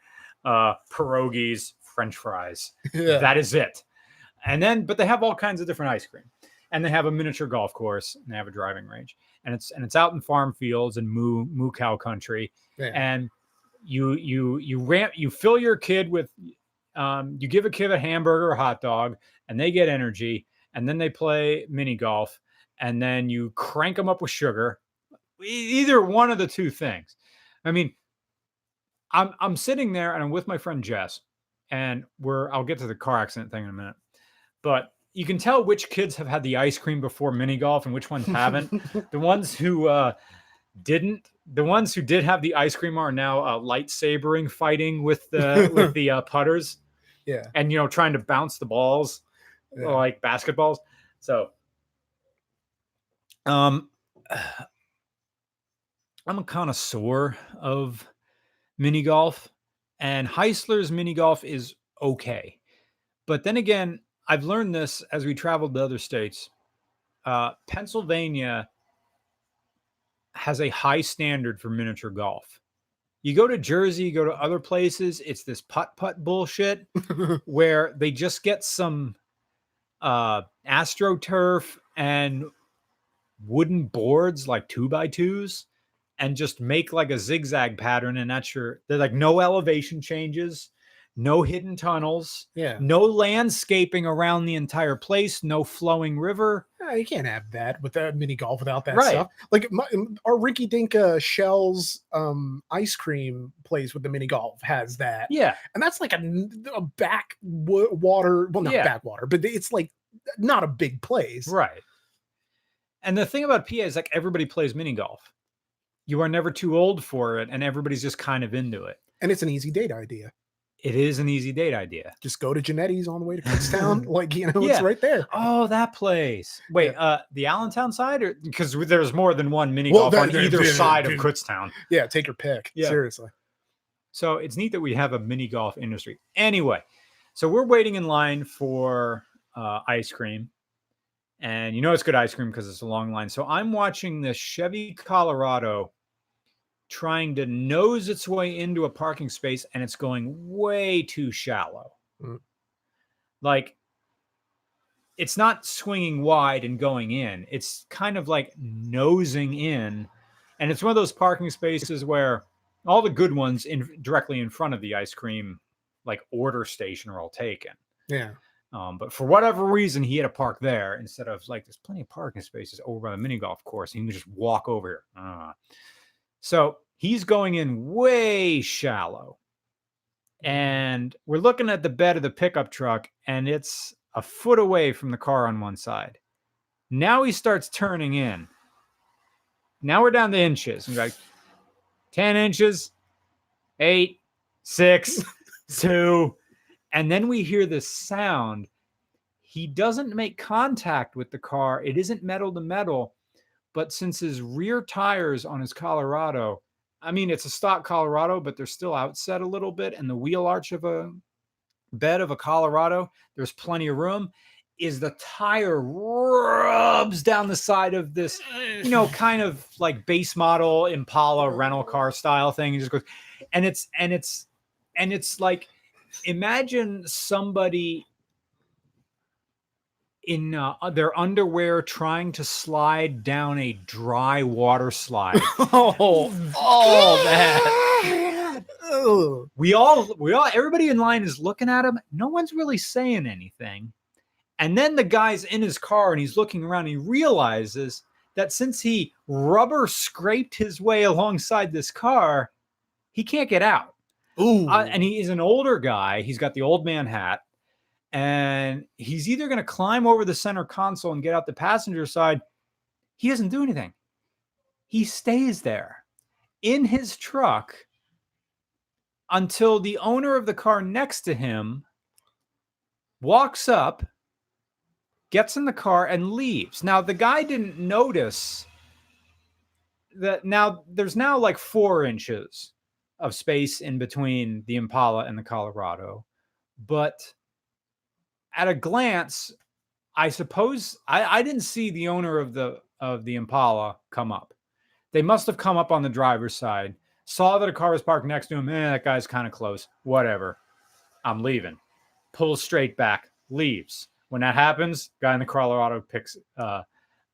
uh, pierogies, French fries. yeah. That is it. And then, but they have all kinds of different ice cream, and they have a miniature golf course, and they have a driving range, and it's and it's out in farm fields and moo moo cow country, yeah. and you you you ramp you fill your kid with, um, you give a kid a hamburger or hot dog, and they get energy, and then they play mini golf, and then you crank them up with sugar, either one of the two things. I mean, I'm I'm sitting there and I'm with my friend Jess, and we're I'll get to the car accident thing in a minute, but you can tell which kids have had the ice cream before mini golf and which ones haven't. the ones who uh, didn't, the ones who did have the ice cream are now uh, lightsabering fighting with the with the uh, putters yeah. and you know trying to bounce the balls Yeah. like basketballs. So, um, I'm a connoisseur of mini golf, and Heisler's mini golf is okay. But then again, I've learned this as we traveled to other states. Uh, Pennsylvania has a high standard for miniature golf. You go to Jersey, you go to other places, it's this putt putt bullshit where they just get some uh astroturf and wooden boards like two by twos and just make like a zigzag pattern and that's your they're like no elevation changes no hidden tunnels yeah. no landscaping around the entire place no flowing river Yeah, you can't have that with that mini golf without that Right. stuff. Like my, our Rinky Dink uh, Shells um, ice cream place with the mini golf has that, yeah and that's like a back wa- water. Well, not Yeah. backwater, but it's like not a big place. right and the thing about pa is like everybody plays mini golf you are never too old for it and everybody's just kind of into it And it's an easy date idea. it is an easy date idea Just go to Genetti's on the way to Kutztown. like you know, Yeah. it's right there. Oh, that place. Wait, Yeah. uh, the Allentown side, or because there's more than one mini Well, golf that- on that- either yeah, side of. Kutztown. Yeah, take your pick. Yeah. Seriously. So it's neat that we have a mini golf industry. Anyway, so we're waiting in line for uh, ice cream, and you know it's good ice cream because it's a long line. So I'm watching the Chevy Colorado trying to nose its way into a parking space, and it's going way too shallow. Mm. Like it's not swinging wide and going in. It's kind of like nosing in, and it's one of those parking spaces where all the good ones in directly in front of the ice cream like order station are all taken. Yeah. Um, but for whatever reason, he had to park there instead of like there's plenty of parking spaces over by the mini golf course. He can just walk over here. Uh, so he's going in way shallow. Mm-hmm. And we're looking at the bed of the pickup truck, and it's a foot away from the car on one side. Now he starts turning in. Now we're down to inches. We're like 10 inches, eight, six, two. And then we hear this sound. He doesn't make contact with the car. It isn't metal to metal. But since his rear tires on his Colorado, I mean, it's a stock Colorado, but they're still outset a little bit. And the wheel arch of a bed of a Colorado, there's plenty of room. Is the tire rubs down the side of this, you know, kind of like base model Impala rental car style thing. It just goes, and it's and it's and it's like imagine somebody in uh, their underwear trying to slide down a dry water slide. oh, all that. Ugh. We all, we all, everybody in line is looking at him. No one's really saying anything. And then the guy's in his car and he's looking around. he realizes that since he rubber scraped his way alongside this car, he can't get out. Ooh. Uh, and he is an older guy. He's got the old man hat, and he's either going to climb over the center console and get out the passenger side. He doesn't do anything. He stays there in his truck until the owner of the car next to him walks up, gets in the car, and leaves. Now, the guy didn't notice that now there's now like four inches of space in between the Impala and the Colorado. But at a glance, I suppose I, I didn't see the owner of the of the Impala come up. They must have come up on the driver's side, saw that a car was parked next to him. Eh, that guy's kind of close. Whatever. I'm leaving. Pulls straight back, leaves. When that happens, guy in the Colorado picks uh,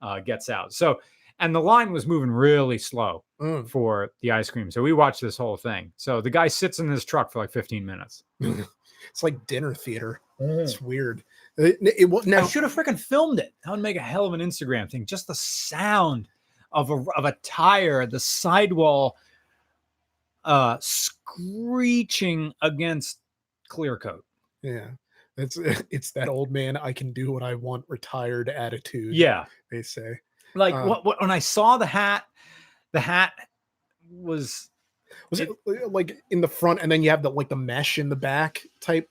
uh, gets out. So and the line was moving really slow Mm. for the ice cream. So we watched this whole thing. So the guy sits in his truck for like 15 minutes. It's like dinner theater. It's weird. It, it, will- I should have freaking filmed it. That would make a hell of an Instagram thing. Just the sound of a of a tire, the sidewall uh screeching against clear coat. yeah, it's it's that old man. I can do what I want. Retired attitude. Yeah. they say. Like Uh, what, what when I saw the hat, the hat was Was it, uh, like in the front, and then you have the like the mesh in the back type?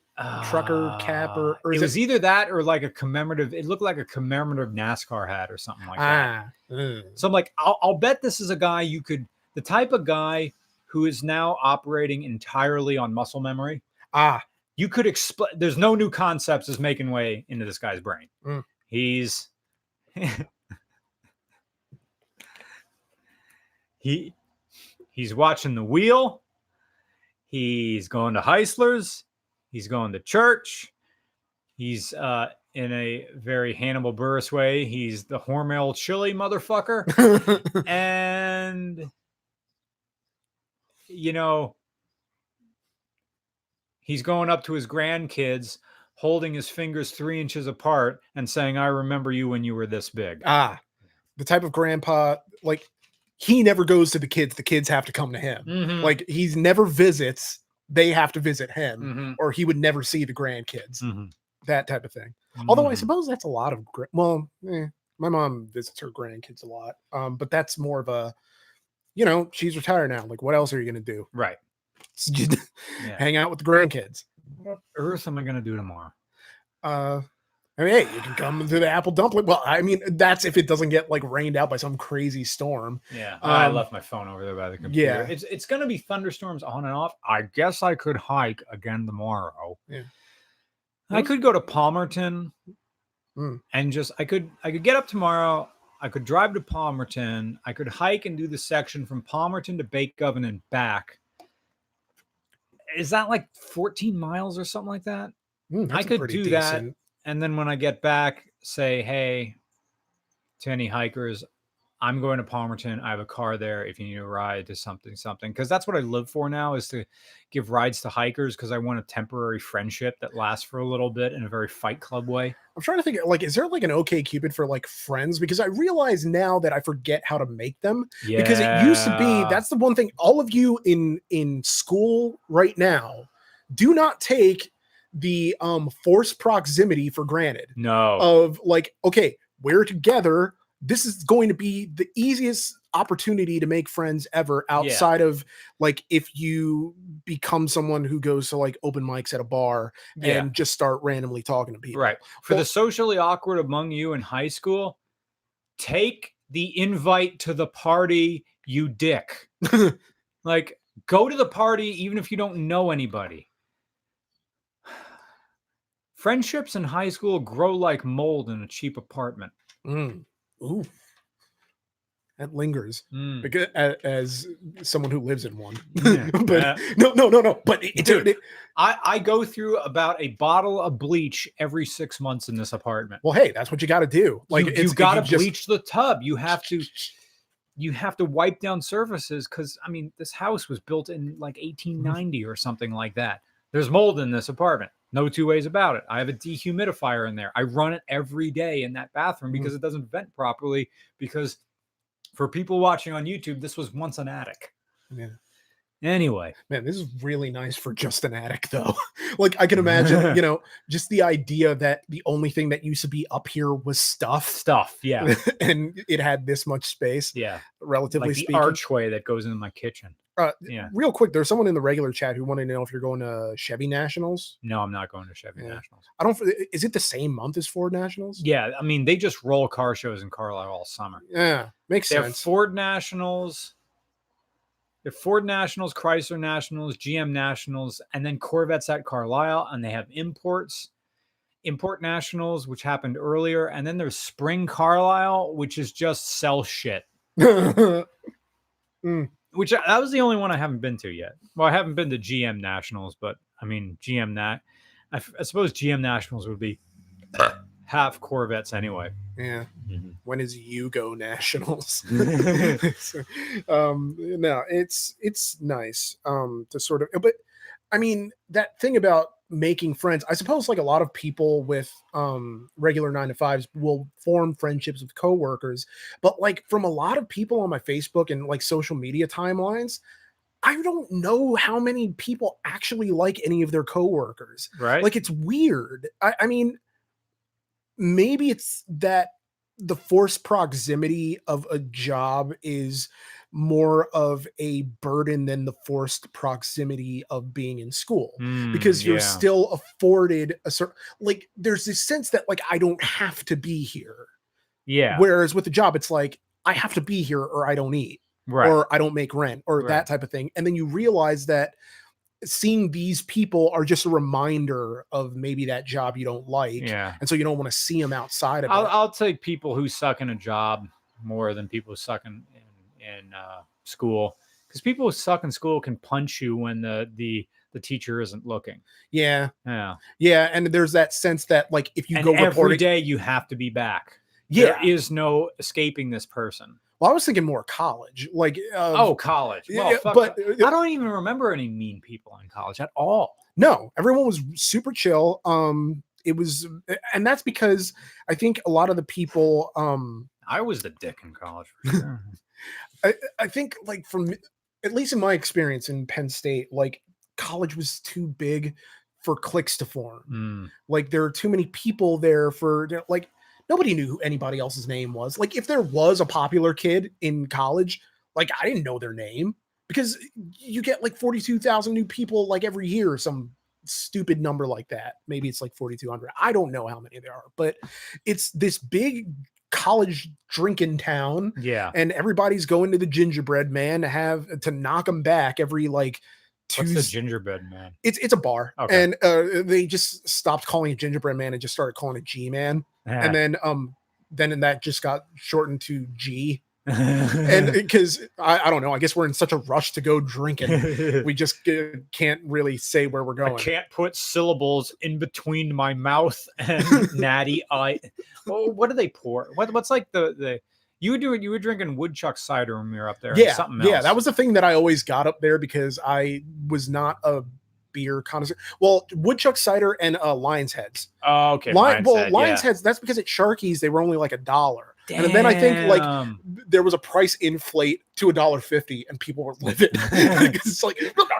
Trucker cap or- uh, or it was it- either that or like a commemorative. It looked like a commemorative NASCAR hat or something like that. ah, mm. So I'm like, I'll, I'll bet this is a guy you could, the type of guy who is now operating entirely on muscle memory. ah, You could explain, there's no new concepts is making way into this guy's brain. Mm. He's, he, he's watching the wheel. He's going to Heisler's. He's going to church. He's uh, in a very Hannibal Buress way. He's the Hormel chili motherfucker and you know he's going up to his grandkids holding his fingers three inches apart and saying i remember you when you were this big ah, the type of grandpa like he never goes to the kids. The kids have to come to him. Mhm, Like he's never visits. They have to visit him, mhm, or he would never see the grandkids. mhm, That type of thing. Although I mhm. suppose that's a lot of well, eh, my mom visits her grandkids a lot. Um, but that's more of a, you know, she's retired now. Like, what else are you gonna do? right yeah. hang out with the grandkids. what earth am i going to do tomorrow Uh, I mean, hey, you can come to the apple dumpling. Well, I mean, that's if it doesn't get like rained out by some crazy storm. yeah i Um, left my phone over there by the computer yeah. it's, it's going to be thunderstorms on and off i guess i could hike again tomorrow Yeah. i could go to palmerton Mm. and just i could i could get up tomorrow i could drive to palmerton i could hike and do the section from palmerton to bake oven and back is that like 14 miles or something like that Mm, I could do that. And then when i get back say, hey, to any hikers, I'm going to Palmerton. I have a car there. If you need a ride to something, something, because that's what I live for now is to give rides to hikers because I want a temporary friendship that lasts for a little bit in a very Fight Club way. I'm trying to think like is there like an OK Cupid for like friends? Because I realize now that I forget how to make them. Yeah. Because it used to be that's the one thing all of you in in school right now do not take the um forced proximity for granted. no. Of like, okay, we're together. This is going to be the easiest opportunity to make friends ever outside of like if you become someone who goes to like open mics at a bar yeah. and just start randomly talking to people. Right. For Well- the socially awkward among you in high school, take the invite to the party, you dick. like, go to the party even if you don't know anybody. Friendships in high school grow like mold in a cheap apartment. Mm. Ooh. That lingers Mm. because as someone who lives in one. Yeah. but no, no, no, no. But it, Dude. it- I, I go through about a bottle of bleach every six months in this apartment. well, hey, that's what you got to do. Like you, it's- you got to just- bleach the tub. You have to you have to wipe down surfaces because I mean this house was built in like Mm-hmm. 1890 or something like that. There's mold in this apartment. No two ways about it. I have a dehumidifier in there. I run it every day in that bathroom Mm-hmm. because it doesn't vent properly. Because for people watching on YouTube, this was once an attic. Yeah. Anyway, Man, this is really nice for just an attic, though. like I can imagine, you know, just the idea that the only thing that used to be up here was stuff, stuff. Yeah, and it had this much space, yeah. relatively Like the speaking. archway that goes into my kitchen. Uh, Yeah. Real quick, there's someone in the regular chat who wanted to know if you're going to Chevy Nationals. No, I'm not going to Chevy Yeah. Nationals. I don't. Is it the same month as Ford Nationals? Yeah, I mean they just roll car shows in Carlisle all summer. Yeah, makes They have sense. Ford Nationals, have Ford Nationals, Chrysler Nationals, GM Nationals, and then Corvettes at Carlisle, and they have imports, import nationals, which happened earlier, and then there's Spring Carlisle, which is just sell shit. Which I- that was the only one I haven't been to yet. Well, I haven't been to GM Nationals, but I mean GM Nat. I, f- I suppose GM Nationals would be half Corvettes anyway. yeah. Mm-hmm. When is Yugo Nationals? Um, no, it's it's nice um to sort of, but I mean that thing about making friends. I suppose like a lot of people with um regular nine to fives will form friendships with coworkers, but like from a lot of people on my Facebook and like social media timelines. I don't know how many people actually like any of their coworkers. Right? Like it's weird. I, I mean, maybe it's that the forced proximity of a job is more of a burden than the forced proximity of being in school because Mm, you're yeah. still afforded a certain like there's this sense that like I don't have to be here. yeah, Whereas with a job, it's like I have to be here or I don't eat right. or I don't make rent or Right. that type of thing. And then you realize that seeing these people are just a reminder of maybe that job you don't like. yeah, And so you don't want to see them outside of I'll, it. I'll take people who suck in a job more than people who suck in in, uh, school because people who suck in school can punch you when the the the teacher isn't looking. yeah. Yeah, Yeah. And there's that sense that like if you and go every reporting. day you have to be back. yeah. There is no escaping this person. well, I was thinking more college. Like uh, oh, college. yeah, Well, fuck but that. I don't even remember any mean people in college at all. no, everyone was super chill. Um, it was and that's because I think a lot of the people um I was the dick in college. For sure. I, I think like from at least in my experience in Penn State, like college was too big for cliques to form. Mm, Like there are too many people there for like nobody knew who anybody else's name was. Like if there was a popular kid in college, like I didn't know their name because you get like 42,000 new people like every year or some stupid number like that. Maybe it's like 4200. I don't know how many there are, but it's this big college drinking town yeah. and everybody's going to the gingerbread man to have to knock them back every like What's the Tuesday. gingerbread man? It's it's a bar, Okay. and uh, they just stopped calling it gingerbread man and just started calling it G man, and then um then that just got shortened to G and because I, I don't know, I guess we're in such a rush to go drinking, we just uh, can't really say where we're going. I can't put syllables in between my mouth and natty I Oh, what do they pour? What what's like the the you were doing you were drinking woodchuck cider when we were up there. Yeah, something yeah, that was the thing that I always got up there because I was not a beer connoisseur. Well, woodchuck cider and uh, Lion's Heads. oh, okay. Lion, Lions well, Head, Lion's yeah. Heads. That's because at Sharky's they were only like a dollar. And then I think, like, there was a price inflate to a dollar fifty, and people were livid because it's like look,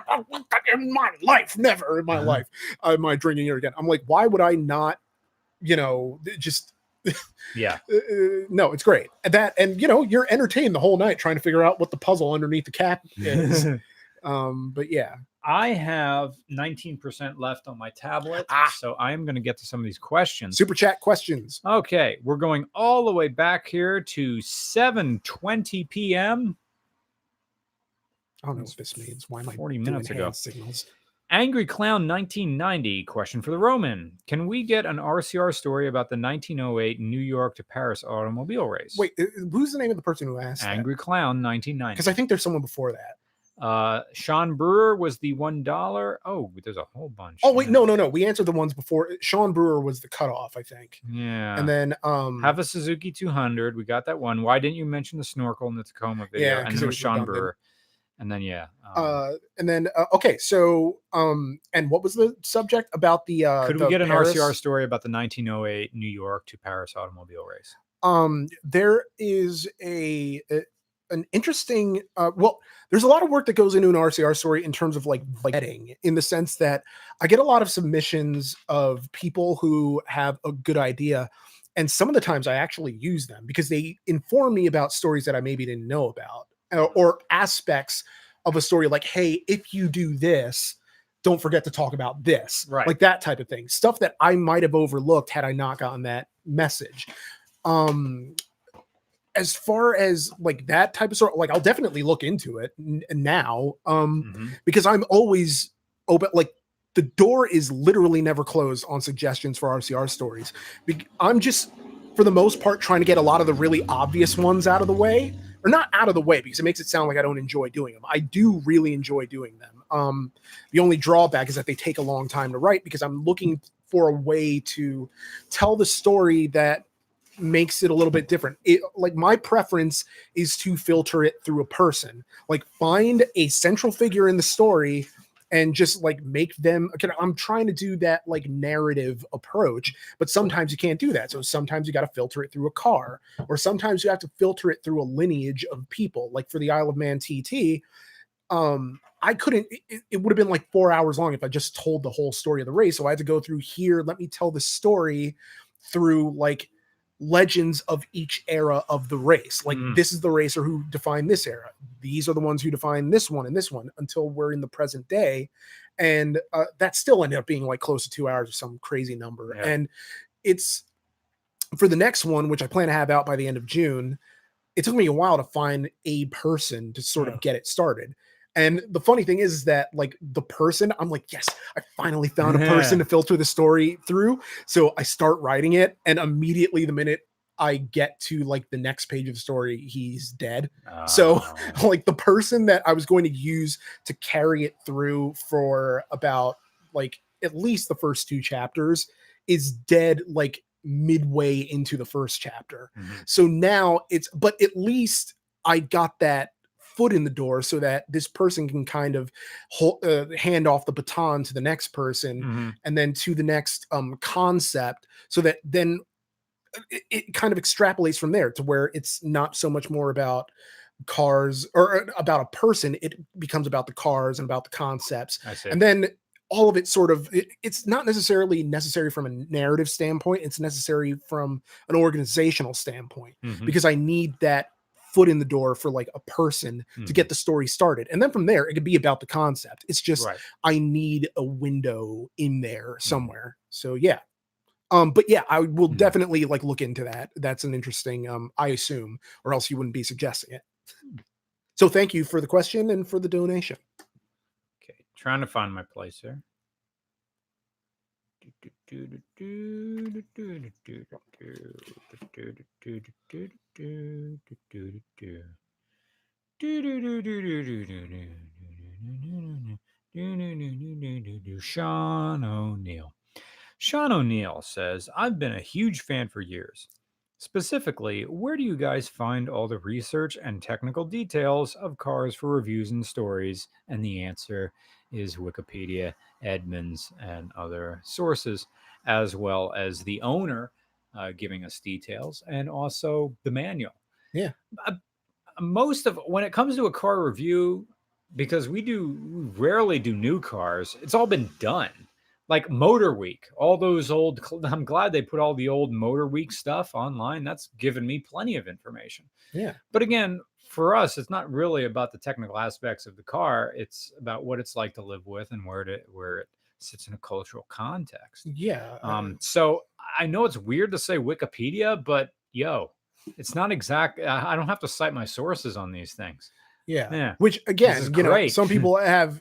in my life, never in my Uh-huh. life am I drinking here again. I'm like, why would I not? You know, just yeah, uh, uh, no, it's great. And that, and you know, you're entertained the whole night trying to figure out what the puzzle underneath the cap is. um, but yeah, I have 19% left on my tablet, Ah. so I am going to get to some of these questions. super chat questions. Okay, we're going all the way back here to 7:20 p.m. I don't know what this means. Why am I 40 doing minutes ago. signals? Angry Clown 1990 question for the Roman. Can we get an RCR story about the 1908 New York to Paris automobile race? Wait, who's the name of the person who asked? Angry Clown 1990. Because I think there's someone before that. Uh, Sean Brewer was the one dollar. Oh, there's a whole bunch. Oh wait, no, no, no. We answered the ones before. Sean Brewer was the cutoff, I think. Yeah. And then um have a Suzuki 200. We got that one. Why didn't you mention the snorkel in the Tacoma video? Yeah, and then it was Sean redundant. Brewer. And then yeah. um, uh and then uh, okay, so um and what was the subject about the uh could the we get an Paris- RCR story about the 1908 New York to Paris automobile race? um there is a, a an interesting uh well there's a lot of work that goes into an rcr story in terms of like vetting in the sense that i get a lot of submissions of people who have a good idea and some of the times i actually use them because they inform me about stories that i maybe didn't know about uh, or aspects of a story like hey if you do this don't forget to talk about this Right. like that type of thing stuff that i might have overlooked had i not gotten that message um as far as like that type of sort like i'll definitely look into it n- now um Mhm. because i'm always open like the door is literally never closed on suggestions for rcr stories. Bec- i'm just for the most part trying to get a lot of the really obvious ones out of the way or not out of the way because it makes it sound like i don't enjoy doing them i do really enjoy doing them. Um the only drawback is that they take a long time to write because i'm looking for a way to tell the story that makes it a little bit different. It like my preference is to filter it through a person. Like find a central figure in the story and just like make them okay, I'm trying to do that like narrative approach, but sometimes you can't do that. So sometimes you got to filter it through a car or sometimes you have to filter it through a lineage of people. Like for the Isle of Man TT, um I couldn't it, it would have been like 4 hours long if I just told the whole story of the race. So I had to go through here, let me tell the story through like legends of each era of the race. Like Mm. this is the racer who defined this era. These are the ones who define this one and this one until we're in the present day. And uh, that still ended up being like close to two hours or some crazy number. Yeah. And it's for the next one, which I plan to have out by the end of June. It took me a while to find a person to sort Yeah. of get it started. And the funny thing is, is that like the person, I'm like, yes, I finally found a person to filter the story through. So I start writing it, and immediately the minute I get to like the next page of the story, he's dead. So, Oh. like the person that I was going to use to carry it through for about like at least the first two chapters is dead like midway into the first chapter. Mhm. So now it's but at least I got that foot in the door so that this person can kind of hold, uh, hand off the baton to the next person Mhm. and then to the next um concept so that then uh, it, it kind of extrapolates from there to where it's not so much more about cars or uh, about a person it becomes about the cars and about the concepts and then all of it sort of it, it's not necessarily necessary from a narrative standpoint it's necessary from an organizational standpoint Mhm. because i need that foot in the door for like a person to Mhm. get the story started and then from there it could be about the concept it's just right. I need a window in there somewhere. So yeah. Um, but yeah, I will Mhm. definitely like look into that. That's an interesting um, I assume, or else you wouldn't be suggesting it. So thank you for the question and for the donation. Okay, trying to find my place here. Sean O'Neill. Sean O'Neill says, I've been a huge fan for years. Specifically, where do you guys find all the research and technical details of cars for reviews and stories? And the answer is Wikipedia, Edmunds, and other sources, as well as the owner uh, giving us details and also the manual. Yeah. Uh, most of when it comes to a car review, because we do we rarely do new cars, it's all been done like Motor Week, all those old. I'm glad they put all the old Motor Week stuff online. That's given me plenty of information. Yeah. But again, for us, it's not really about the technical aspects of the car. It's about what it's like to live with and where it where it sits in a cultural context. Yeah. uh, Um, so I know it's weird to say Wikipedia, but yo, it's not exact. I don't have to cite my sources on these things. yeah. Yeah. Which again, you know, some people have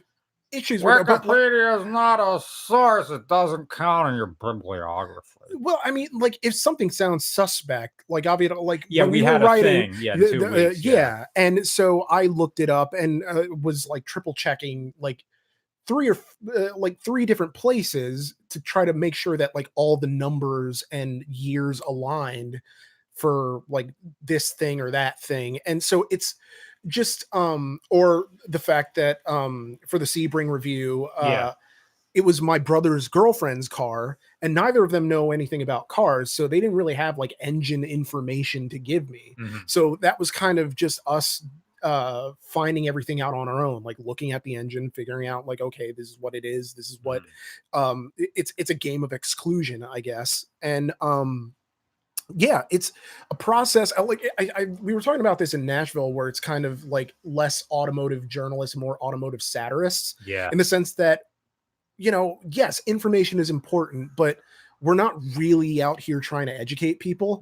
issues with but, like, Wikipedia is not a source. It doesn't count in your bibliography. well, I mean, like if something sounds suspect, like obviously, like Yeah, we, were had a writing, thing. Yeah, the- the, uh, weeks. yeah. and so I looked it up and uh, was like triple checking like three or uh, like three different places to try to make sure that like all the numbers and years aligned for like this thing or that thing and so it's just um or the fact that um for the sebring review uh Yeah. it was my brother's girlfriend's car and neither of them know anything about cars so they didn't really have like engine information to give me Mhm. so that was kind of just us uh finding everything out on our own like looking at the engine figuring out like okay this is what it is this is what Mhm. um it- it's it's a game of exclusion i guess and um yeah it's a process I, like I, I we were talking about this in nashville where it's kind of like less automotive journalists more automotive satirists Yeah. in the sense that you know yes information is important but we're not really out here trying to educate people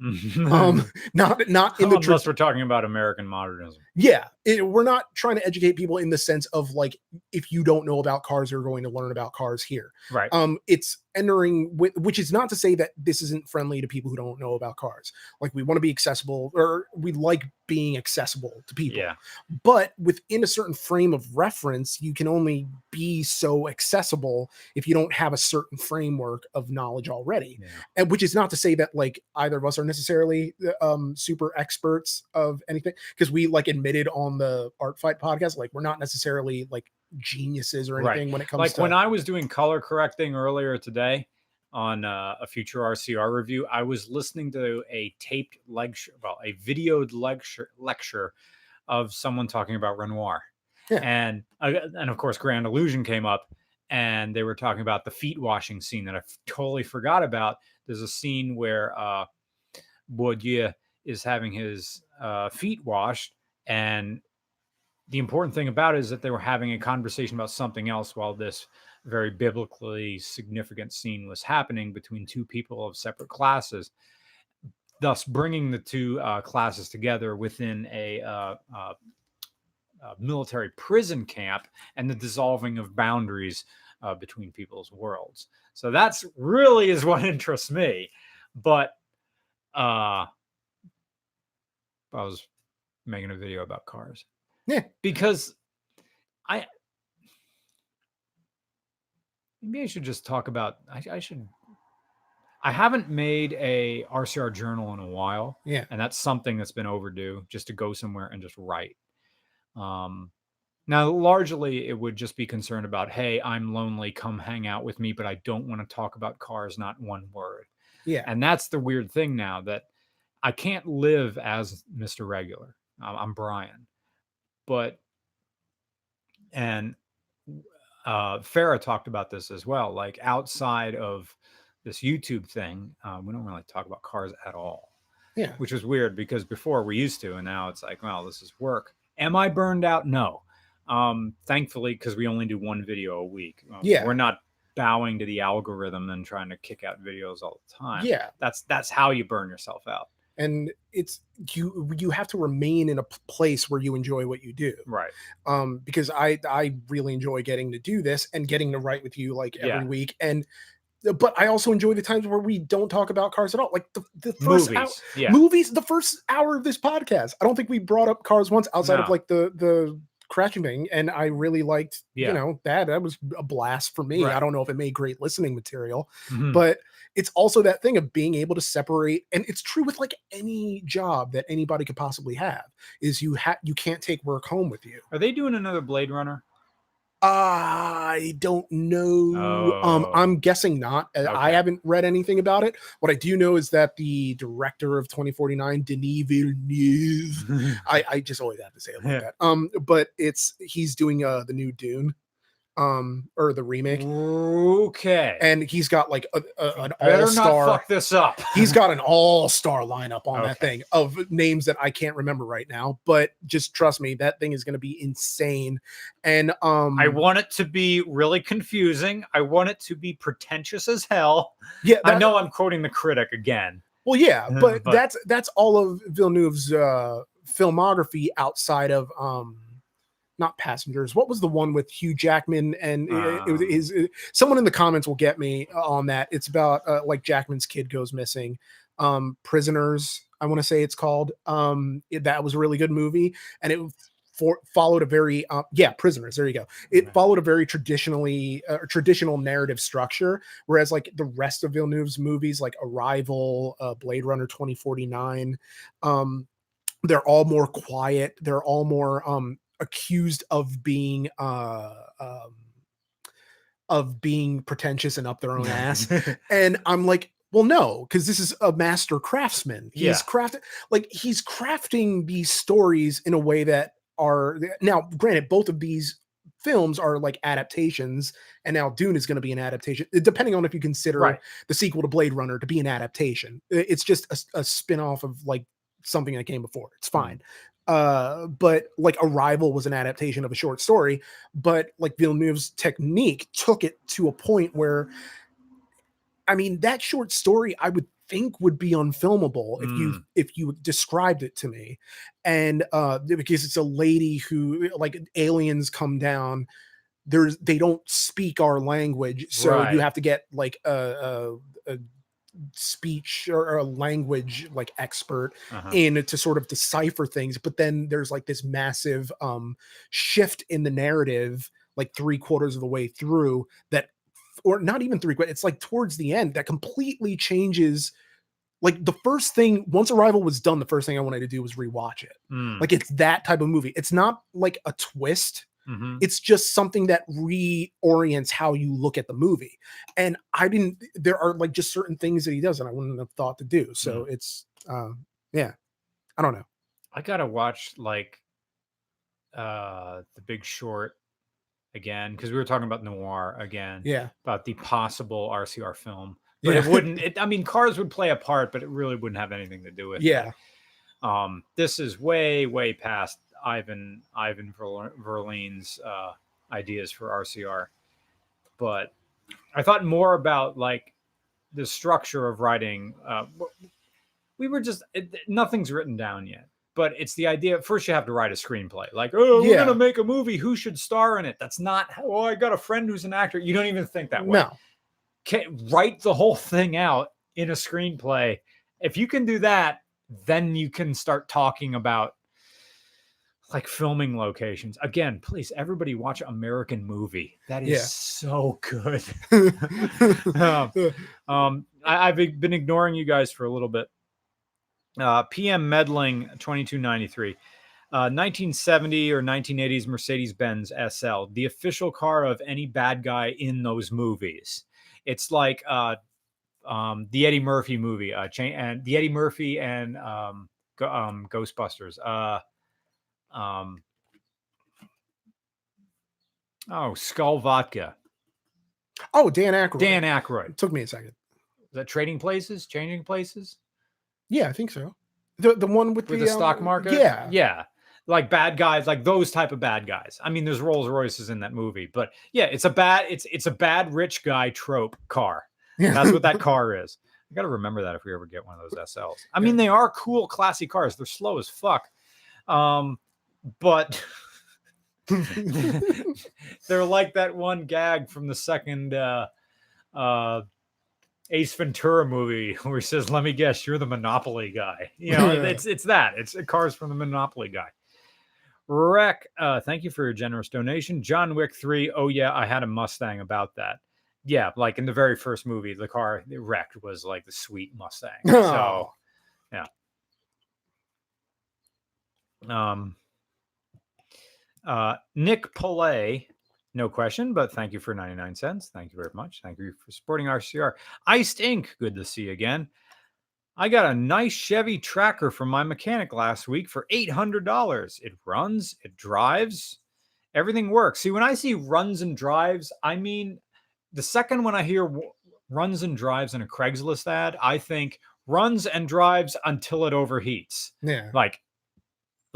um not not in the Unless tr- we're talking about American modernism. yeah it, we're not trying to educate people in the sense of like if you don't know about cars you're going to learn about cars here Right. um it's entering with which is not to say that this isn't friendly to people who don't know about cars like we want to be accessible or we like being accessible to people yeah. but within a certain frame of reference you can only be so accessible if you don't have a certain framework of knowledge already Yeah. and which is not to say that like either of us are necessarily uh, um super experts of anything because we like admitted on the art fight podcast like we're not necessarily like geniuses or Right. anything when it comes to Like to when I was doing color correcting earlier today on uh, a future RCR review, I was listening to a taped lecture, well, a videoed lecture lecture of someone talking about Renoir. Yeah. And uh, and of course Grand Illusion came up and they were talking about the feet washing scene that I f- totally forgot about. There's a scene where uh Bourdieu is having his uh, feet washed and the important thing about it is that they were having a conversation about something else while this very biblically significant scene was happening between two people of separate classes thus bringing the two uh, classes together within a uh, uh, military prison camp and the dissolving of boundaries uh, between people's worlds. So that's really is what interests me but uh i was making a video about cars Yeah. because i maybe i should just talk about i, I should i haven't made a rcr journal in a while. Yeah. And that's something that's been overdue just to go somewhere and just write. Um now largely it would just be concerned about hey i'm lonely come hang out with me but i don't want to talk about cars not one word. Yeah. And that's the weird thing now that i can't live as mr regular. I'm brian but and uh farah talked about this as well like outside of this youtube thing uh, we don't really talk about cars at all yeah. which is weird because before we used to and now it's like well this is work. Am i burned out? No. Um thankfully because we only do one video a week. Uh, Yeah. we're not bowing to the algorithm and trying to kick out videos all the time. Yeah. That's that's how you burn yourself out and it's you you have to remain in a place where you enjoy what you do right um because i i really enjoy getting to do this and getting to write with you like every Yeah. week and uh, but i also enjoy the times where we don't talk about cars at all like the, the first movies hour, yeah movies the first hour of this podcast i don't think we brought up cars once outside of like the the Crouching Thing, and I really liked, Yeah. you know, that. That was a blast for me. Right. I don't know if it made great listening material, Mhm. but it's also that thing of being able to separate, and it's true with like any job that anybody could possibly have. Is you have you can't take work home with you. Are they doing another Blade Runner? I don't know. Um, Oh. I'm guessing not. Uh, I haven't read anything about it. What I do know is that the director of 2049, Denis Villeneuve, I, I just always have to say it like Yeah. that. Um, but it's he's doing uh the new Dune, um, or the remake, okay. and he's got like a, a, an all star. fuck this up. He's got an all star lineup on that thing of names that I can't remember right now. But just trust me, that thing is going to be insane. And um, I want it to be really confusing. I want it to be pretentious as hell. yeah, I know I'm quoting the critic again. Well, yeah, Uh, but, but- that's that's all of Villeneuve's uh, filmography outside of um, not Passengers. What was the one with Hugh Jackman and uh, it was Um. his? uh, Someone in the comments will get me on that. It's about uh, like Jackman's kid goes missing. Um, Prisoners, I want to say it's called. Um, it- that was a really good movie, and it for followed a very uh, yeah Prisoners. There you go it Right. followed a very traditionally uh, traditional narrative structure whereas like the rest of villeneuve's movies like arrival uh, blade runner 2049 um they're all more quiet they're all more um accused of being uh um of being pretentious and up their own ass and i'm like well no because this is a master craftsman he's Yeah. crafted like he's crafting these stories in a way that are now granted both of these films are like adaptations and now dune is going to be an adaptation uh, depending on if you consider Right. the sequel to blade runner to be an adaptation it's just a spin-off of like something that came before it's Mm. fine uh but like arrival was an adaptation of a short story but like villeneuve's technique took it to a point where I mean, that short story I would think would be unfilmable if you Mm. if you described it to me. And uh because it's a lady who like aliens come down, there's they don't speak our language. So Right. you have to get like a, a, a speech or a language like expert Uh-huh. in to sort of decipher things but then there's like this massive um shift in the narrative like three quarters of the way through that or not even three quarters it's like towards the end that completely changes like the first thing once arrival was done the first thing i wanted to do was rewatch it. Mm, like it's that type of movie. It's not like a twist mhm. it's just something that reorients how you look at the movie and i didn't there are like just certain things that he does and i wouldn't have thought to do so it's um yeah i don't know I gotta watch like uh the Big Short again because we were talking about noir again yeah about the possible RCR film. But yeah it wouldn't. It, I mean, cars would play a part, but it really wouldn't have anything to do with. it. yeah Um, this is way, way past Ivan Ivan Verl- Verline's uh, ideas for RCR, but I thought more about like the structure of writing. Uh, we were just it, nothing's written down yet, but it's the idea. First, you have to write a screenplay. Like, oh, we're Yeah. gonna make a movie. Who should star in it? That's not. Oh, I got a friend who's an actor. You don't even think that way no can write the whole thing out in a screenplay. If you can do that, then you can start talking about like filming locations. Again, please, everybody watch American Movie. That is Yeah. so good. um, um, I, I've been ignoring you guys for a little bit. Uh, PM Meddling 2293. Uh, 1970 or 1980s Mercedes Benz SL, the official car of any bad guy in those movies. It's like uh, um, the Eddie Murphy movie, uh, cha- and the Eddie Murphy and um, Go- um, Ghostbusters. Um, oh, Skull Vodka. oh dan Aykroyd. Dan Aykroyd. it took me a second Is that Trading Places? Changing Places? yeah i think so the the one with, with the, the stock um, market. yeah yeah, like bad guys, like those type of bad guys. I mean, there's Rolls Royces in that movie, but yeah, it's a bad, it's it's a bad rich guy trope car. That's what that car is. I got to remember that if we ever get one of those SLs. I mean, they are cool, classy cars. They're slow as fuck, um, but they're like that one gag from the second uh, uh, Ace Ventura movie where he says, "Let me guess, you're the Monopoly guy." You know, Yeah. it's it's that. It's cars from the Monopoly guy. Wreck, uh, thank you for your generous donation. John Wick 3. Oh, yeah, I had a Mustang about that. Yeah, like in the very first movie, the car wrecked was like the sweet Mustang. So, Oh. um, uh, Nick Pillay, no question, but thank you for 99 cents. Thank you very much. Thank you for supporting RCR. Iced Ink, good to see you again. I got a nice Chevy tracker from my mechanic last week for $800. It runs, it drives, everything works. See, when I see runs and drives, I mean, the second when I hear w- runs and drives in a Craigslist ad, I think runs and drives until it overheats. yeah. Like,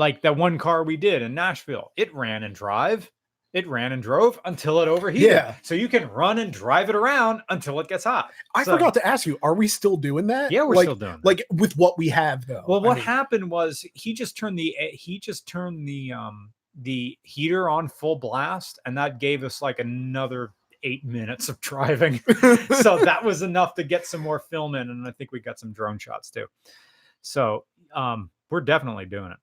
like that one car we did in Nashville. It ran and drive. It ran and drove until it overheated. Yeah. So you can run and drive it around until it gets hot. I So- forgot to ask you, are we still doing that? Yeah, we're like, still doing that. like with what we have though. Well, I what mean, happened was he just turned the he just turned the um the heater on full blast, and that gave us like another eight minutes of driving. so that was enough to get some more film in, and I think we got some drone shots too. So um, we're definitely doing it.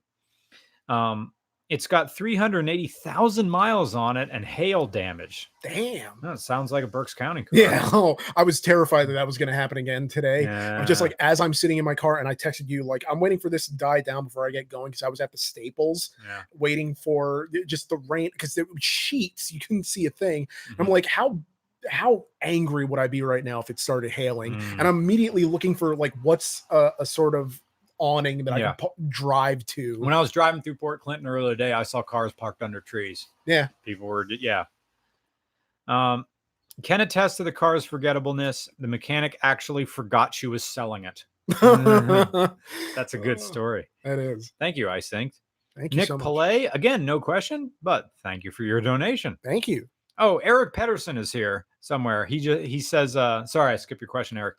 Um, it's got 380,000 miles on it and hail damage. Damn. It sounds like a Berks County car. Yeah. Oh, I was terrified that that was going to happen again today. I'm just like, as I'm sitting in my car and I texted you, like, I'm waiting for this to die down before I get going because I was at the Staples yeah. waiting for just the rain because there was sheets. You couldn't see a thing. I'm Mhm. like, how how angry would I be right now if it started hailing? Mm. And I'm immediately looking for like what's a, a sort of awning that I Yeah. can drive to. When I was driving through Port Clinton earlier today, I saw cars parked under trees. Yeah. People were, yeah. Um, can attest to the car's forgettableness. The mechanic actually forgot she was selling it. That's a good Oh, story. That is. Thank you, I think. Thank you Nick so. Pillay, again, no question, but thank you for your donation. Thank you. Oh, Eric Pedersen is here somewhere. He just he says, uh, sorry, I skipped your question, Eric.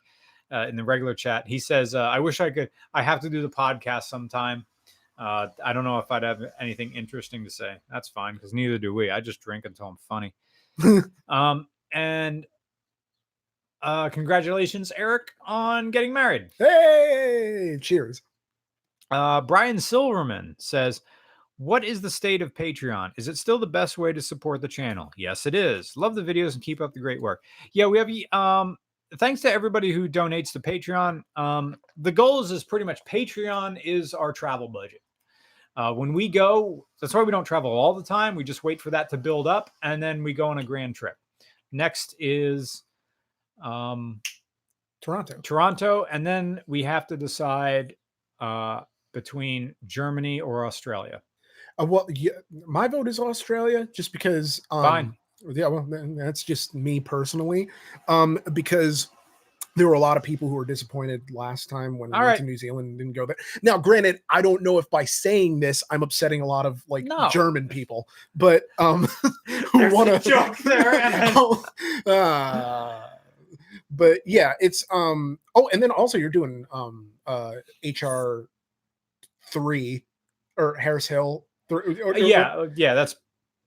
Uh, in the regular chat, he says, uh, I wish I could. I have to do the podcast sometime. Uh, I don't know if I'd have anything interesting to say. That's fine because neither do we. I just drink until I'm funny. um, and uh, congratulations, Eric, on getting married. Hey, cheers. Uh, Brian Silverman says, What is the state of Patreon? Is it still the best way to support the channel? Yes, it is. Love the videos and keep up the great work. Yeah, we have um thanks to everybody who donates to Patreon. Um, the goal is, is pretty much Patreon is our travel budget. Uh, when we go, that's why we don't travel all the time. We just wait for that to build up and then we go on a grand trip. Next is um Toronto. Toronto, and then we have to decide uh, between Germany or Australia. Uh, well, yeah, my vote is Australia, just because. Um, Fine. Yeah, well, that's just me personally, um, because there were a lot of people who were disappointed last time when we went right. to New Zealand and didn't go there. Now, granted, I don't know if by saying this I'm upsetting a lot of like No. German people, but um, who want to joke there, and then- uh, but yeah, it's um. Oh, and then also you're doing um uh HR three or Harris Hill. Three, or- or- yeah, uh, yeah, that's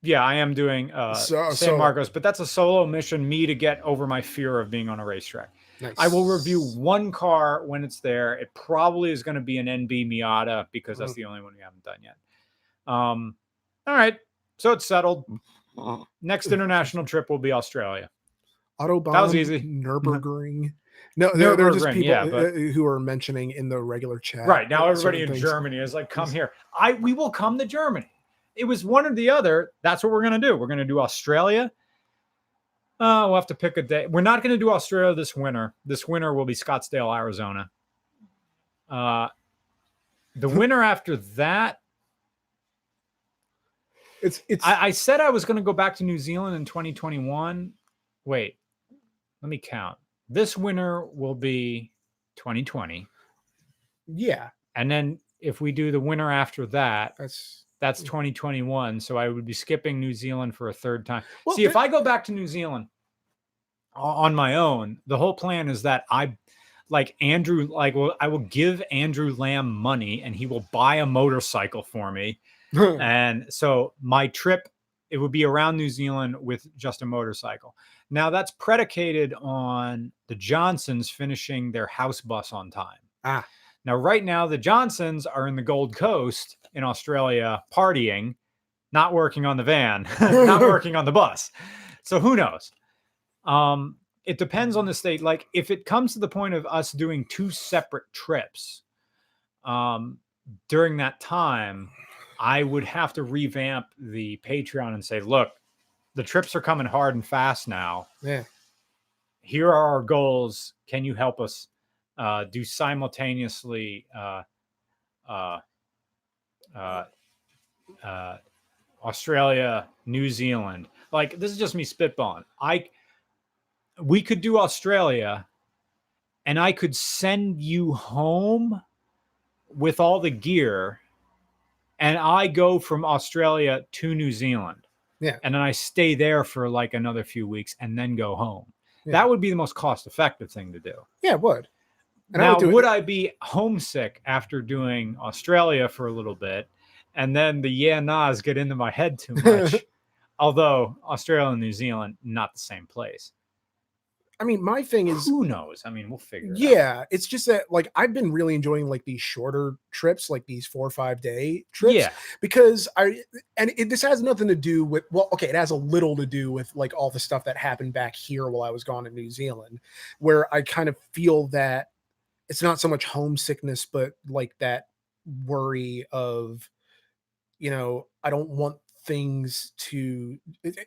yeah. I am doing uh, So- San so- Marcos, but that's a solo mission. Me to get over my fear of being on a racetrack. nice. I will review one car when it's there. It probably is going to be an NB Miata because that's Mm. the only one we haven't done yet. Um, all right, so it's settled. Next international trip will be Australia. Autobahn. That was easy. Nurburgring. No, there, there are just people yeah, but- uh, who are mentioning in the regular chat. Right now, everybody in things. Germany is like, "Come here." I we will come to Germany. It was one or the other. That's what we're gonna do. We're gonna do Australia. Uh, we'll have to pick a day. We're not gonna do Australia this winter. This winter will be Scottsdale, Arizona. Uh, the winter after that, It's it's I, I said I was gonna go back to New Zealand in 2021. Wait, let me count. This winter will be 2020, yeah. and then if we do the winter after that, That's That's Mm. 2021. So I would be skipping New Zealand for a third time. Well, See, if I go back to New Zealand on my own, the whole plan is that I like Andrew, like, well, I will give Andrew Lamb money and he will buy a motorcycle for me. And so my trip, it would be around New Zealand with just a motorcycle. Now that's predicated on the Johnsons finishing their house bus on time. Ah. Now, right now, the Johnsons are in the Gold Coast in Australia partying, not working on the van, not working on the bus. So who knows? Um, it depends on the state. Like if it comes to the point of us doing two separate trips, um, during that time, I would have to revamp the Patreon and say, look, the trips are coming hard and fast now. Yeah. Here are our goals. Can you help us uh, do simultaneously uh, uh, uh, Australia, New Zealand? Like this is just me spitballing. I we could do Australia, and I could send you home with all the gear, and I go from Australia to New Zealand. Yeah. And then I stay there for like another few weeks and then go home. Yeah. That would be the most cost effective thing to do. Yeah, it would. And I now, would would I be homesick after doing Australia for a little bit and then the yeah nahs get into my head too much? Although Australia and New Zealand, not the same place. I mean, my thing is Who knows? I mean, we'll figure it out. yeah, it's just that like I've been really enjoying like these shorter trips, like these four or five day trips. Yeah. because I and it, this has nothing to do with well, okay, it has a little to do with like all the stuff that happened back here while I was gone in New Zealand, where I kind of feel that it's not so much homesickness, but like that worry of, you know, I don't want things to eh, eh,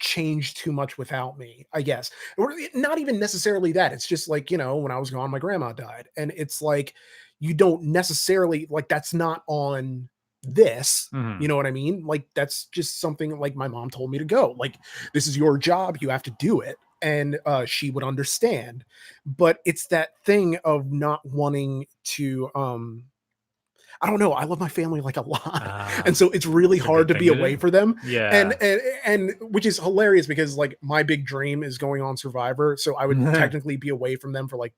change too much without me, I guess. Or eh, not even necessarily that. It's just like, you know, when I was gone, my grandma died. And it's like, you don't necessarily like that's not on this Mhm. you know what I mean? Like that's just something like my mom told me to go. Like this is your job, you have to do it. And uh she would understand. But it's that thing of not wanting to um I don't know, I love my family like a lot. Ah, and so it's really hard to be away for them. yeah. And, and and which is hilarious because like my big dream is going on Survivor. So I would technically be away from them for like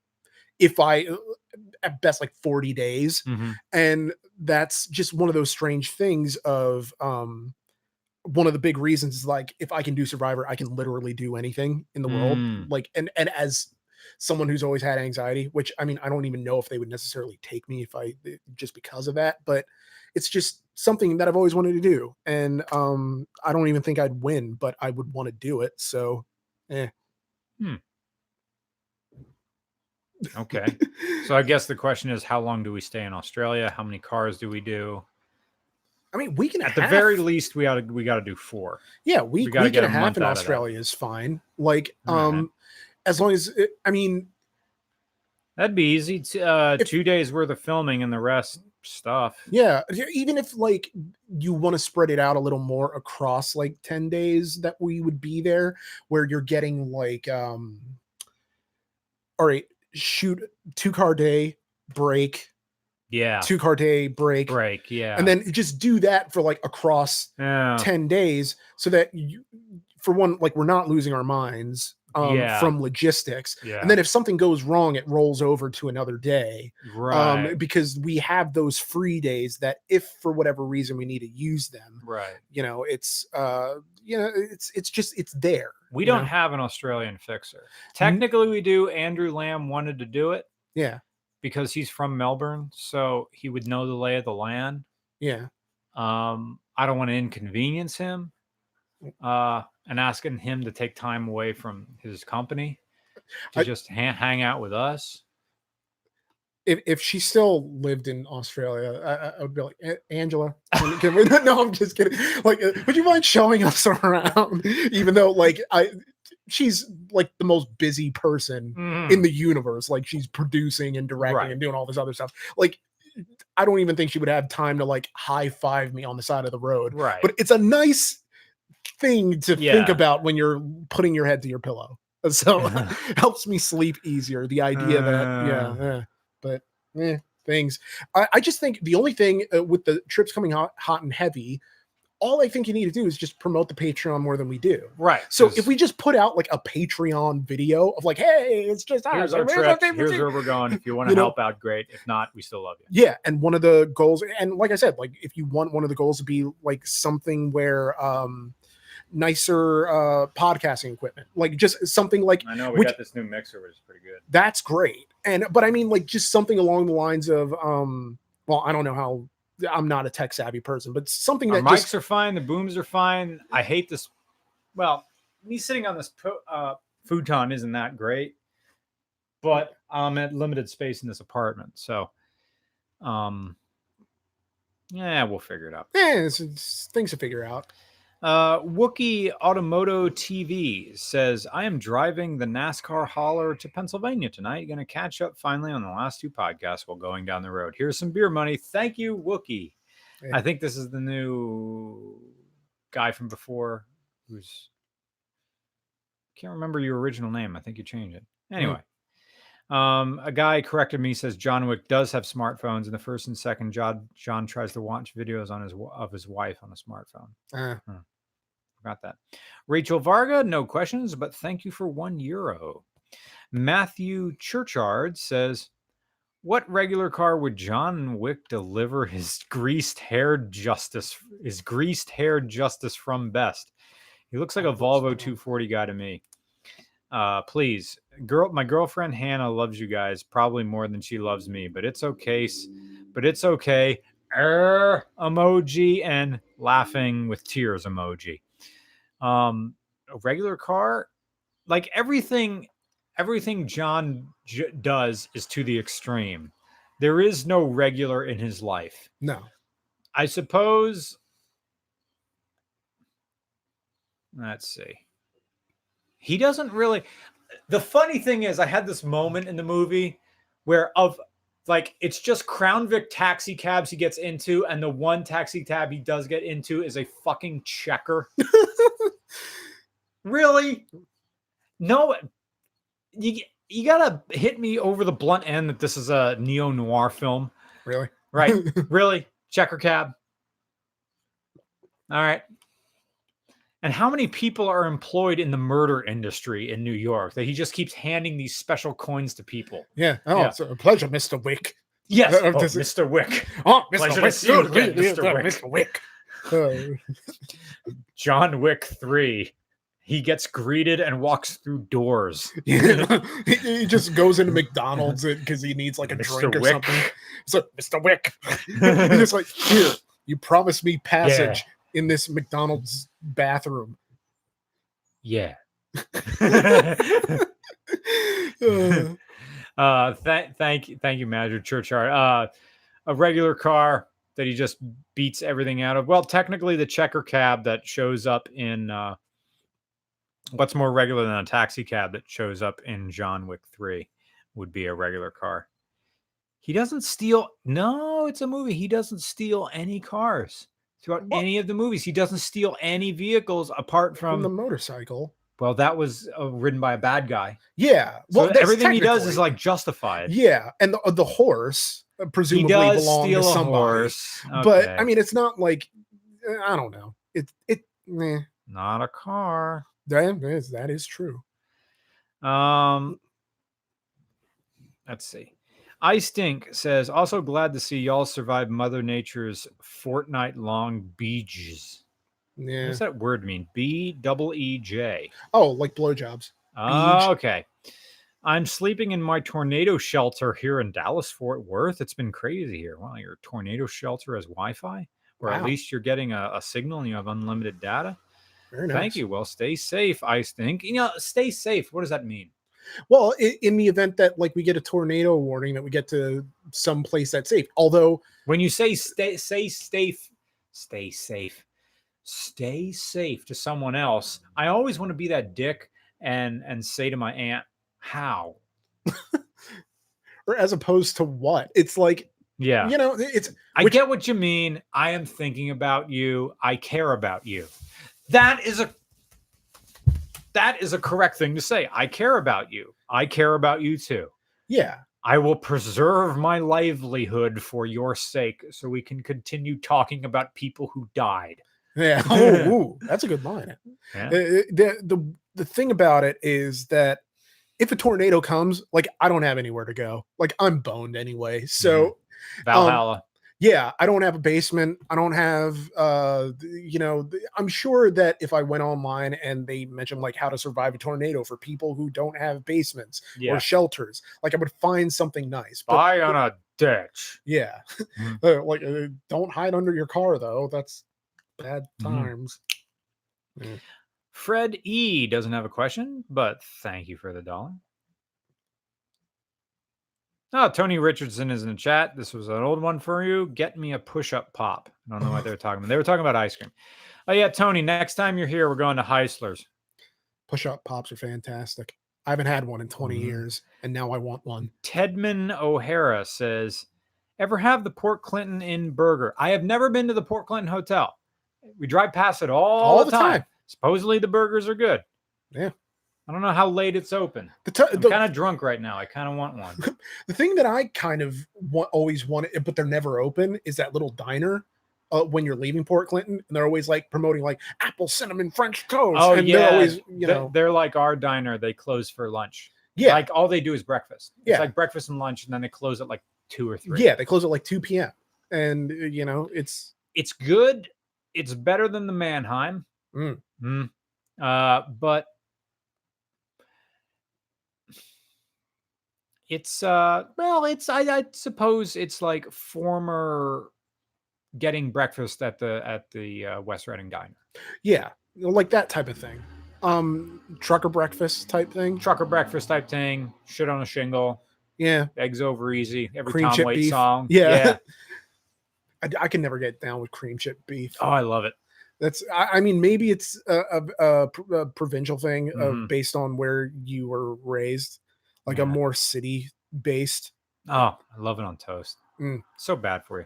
if I uh, at best like 40 days Mhm. and that's just one of those strange things of um one of the big reasons is like if i can do survivor i can literally do anything in the world Mm. like and and as someone who's always had anxiety which i mean i don't even know if they would necessarily take me if i eh, just because of that but it's just something that i've always wanted to do and um i don't even think i'd win but i would want to do it so Okay. So I guess the question is, how long do we stay in Australia? How many cars do we do? I mean we can At the half- very least, we ought to we got to do four. Yeah, week, We week get and a half in out of that. Australia is fine. Like, um, as long as it, I mean, That'd be easy. T- uh, If- two days worth of filming and the rest stuff. yeah, even if like you want to spread it out a little more across like 10 days that we would be there, where you're getting like, um, all right, shoot two car day, break, Yeah. two car day, break, Break. Yeah. and then just do that for like across yeah. 10 days so that you, for one, like we're not losing our minds um, Yeah. from logistics. yeah. and then if something goes wrong it rolls over to another day right. um because we have those free days that if for whatever reason we need to use them right. you know it's uh you know it's it's just it's there We don't know? have an Australian fixer. Technically, we do. Andrew Lamb wanted to do it yeah because he's from Melbourne, so he would know the lay of the land. yeah Um, I don't want to inconvenience him uh, and asking him to take time away from his company to I- just ha- hang out with us. if, if she still lived in australia i, I- would be like "A- angela we-" no i'm just kidding like uh, would you mind showing us around even though like i she's like the most busy person Mhm. in the universe. Like she's producing and directing Right. and doing all this other stuff. Like I don't even think she would have time to like high five me on the side of the road. right. But it's a nice thing to think about when you're putting your head to your pillow. So helps me sleep easier. The idea that yeah, Uh. yeah. but eh, things. I, I just think the only thing uh, with the trips coming hot, hot and heavy. All I think you need to do is just promote the Patreon more than we do. right. So if we just put out like a Patreon video of like, hey, it's just us, here's our here's trip, favorite here's where we're going. If you want to You know- help out, great. If not, we still love you. yeah, and one of the goals, and like I said, like if you want one of the goals to be like something where um nicer uh podcasting equipment, like just something like I know we Which- got this new mixer, which is pretty good. that's great. And but I mean like just something along the lines of um well, I don't know how I'm not a tech savvy person, but something Our that mics just are fine. The booms are fine. I hate this. Well, me sitting on this po- uh, futon isn't that great, but I'm at limited space in this apartment, so um, yeah, we'll figure it out. Yeah, it's, it's things to figure out. Uh, Wookie Automoto TV says, I am driving the NASCAR hauler to Pennsylvania tonight. Going to catch up finally on the last two podcasts while going down the road. Here's some beer money. Thank you, Wookie. I think this is the new guy from before who's can't remember your original name. I think you changed it. Anyway. Um, a guy corrected me says John Wick does have smartphones. In the first and second, John John tries to watch videos on his of his wife on a smartphone. Uh, Forgot that. Rachel Varga, no questions, but thank you for one euro. Matthew Churchard says, "What regular car would John Wick deliver his greased haired justice? His greased haired justice from best? He looks like a Volvo 240 guy to me. Uh, please, girl, my girlfriend Hannah loves you guys probably more than she loves me, but it's okay. But it's okay. Er, emoji and laughing with tears emoji. Um, a regular car, like everything, everything John j- does is to the extreme. There is no regular in his life. no. I suppose. Let's see. He doesn't really. The funny thing is, I had this moment in the movie where of like it's just Crown Vic taxi cabs he gets into, and the one taxi cab he does get into is a fucking checker. really? No, you you gotta hit me over the blunt end that this is a neo noir film, Really? right? really? Checker cab. All right. And how many people are employed in the murder industry in New York that he just keeps handing these special coins to people? Yeah. Oh, Yeah. it's a pleasure, Mr. Wick. Yes, Uh, oh, does it- Mr. Wick, Oh, Pleasure Mr. to Wick. see you again, Mr. Wick. Mr. Wick. Uh, John Wick three. He gets greeted and walks through doors. yeah. he, he just goes into McDonald's because he needs like a Mr. drink or Wick. something. So, Mr. Wick, he's just like, here, you promised me passage in this McDonald's bathroom. Yeah. Uh, th- thank you thank you manager churchard. Uh a regular car that he just beats everything out of. Well technically the checker cab that shows up in uh what's more regular than a taxi cab that shows up in john wick 3 would be a regular car. He doesn't steal no it's a movie. He doesn't steal any cars throughout What? any of the movies he doesn't steal any vehicles apart from the motorcycle. well that was uh, ridden by a bad guy Yeah. Well, that's everything he does is like justified Yeah, and the, the horse uh, presumably steal to somebody. horse, But I mean, it's not like uh, I don't know. It it not a car. that is that is true. Um, let's see. I stink says also glad to see y'all survive Mother Nature's fortnight long beaches. What Yeah. does that word mean? B double E J. Oh, like blowjobs. Oh, okay. I'm sleeping in my tornado shelter here in Dallas, Fort Worth. It's been crazy here. Wow, your tornado shelter has Wi-Fi, or at least you're getting a, a signal and you have unlimited data. Very nice. Thank you. Well, stay safe. I think. You know, stay safe. What does that mean? Well, in, in the event that like we get a tornado warning, that we get to some place that's safe. Although, When you say stay, say safe, stay safe, stay safe to someone else. I always want to be that dick and and say to my aunt, "How?" or as opposed to what? It's like Yeah, you know, it's I which- get what you mean. I am thinking about you. I care about you. That is a that is a correct thing to say. I care about you. I care about you too. yeah, I will preserve my livelihood for your sake so we can continue talking about people who died. yeah. Oh, ooh, that's a good line. Yeah. Uh, uh, the the the thing about it is that if a tornado comes, like I don't have anywhere to go. Like I'm boned anyway. So mm-hmm. Valhalla. Um, yeah, I don't have a basement. I don't have uh you know, I'm sure that if I went online and they mentioned like how to survive a tornado for people who don't have basements yeah. or shelters, like I would find something nice. But Buy on a ditch. Yeah, Mm. Uh, like uh, don't hide under your car though. That's bad Mhm. times. Fred E doesn't have a question, but thank you for the dollar. Oh, Tony Richardson is in the chat. This was an old one for you. Get me a push-up pop. I don't know what they were talking about. They were talking about ice cream. Oh yeah, Tony. Next time you're here, we're going to Heisler's. Push up pops are fantastic. I haven't had one in 20 Mhm. years, and now I want one. Tedman O'Hara says, "Ever have the Port Clinton Inn burger? I have never been to the Port Clinton Hotel. We drive past it all, All the, the time. time. Supposedly the burgers are good. Yeah. I don't know how late it's open. The, t- I'm kind of drunk right now. I kind of want one. the thing that I kind of want, always wanted, but they're never open, is that little diner uh, when you're leaving Port Clinton, and they're always like promoting like apple cinnamon French toast. Oh and yeah, they're always you know they're like our diner. They close for lunch. yeah like all they do is breakfast. It's Yeah. like breakfast and lunch, and then they close at like two or three. yeah they close at like 2 p.m. and uh, you know it's it's good. It's better than the Mannheim. Mm. Mm. Uh, but it's uh well, it's I, I suppose it's like former getting breakfast at the at the uh, West Reading Diner. yeah like that type of thing. Um, trucker breakfast type thing. Trucker breakfast type thing, shit on a shingle, Yeah, eggs over easy, every Cream Tom Waits beef. song. yeah. I, I can never get down with cream chip beef. Oh, I love it. That's I, I mean maybe it's a, a, a, a provincial thing of Mhm. based on where you were raised, like Yeah. a more city based. Oh, I love it on toast. Mm. So bad for you.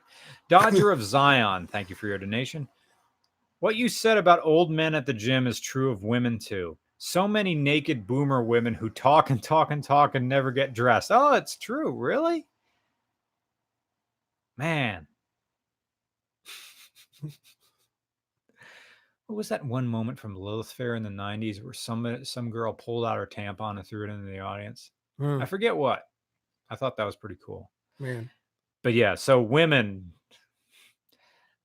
Dodger of Zion, thank you for your donation. What you said about old men at the gym is true of women too. So many naked boomer women who talk and talk and talk and never get dressed. Oh, it's true. Really? Man. what was that one moment from Lilith Fair in the 90s where some some girl pulled out her tampon and threw it into the audience? Hmm, I forget what. I thought that was pretty cool man, but yeah, so women.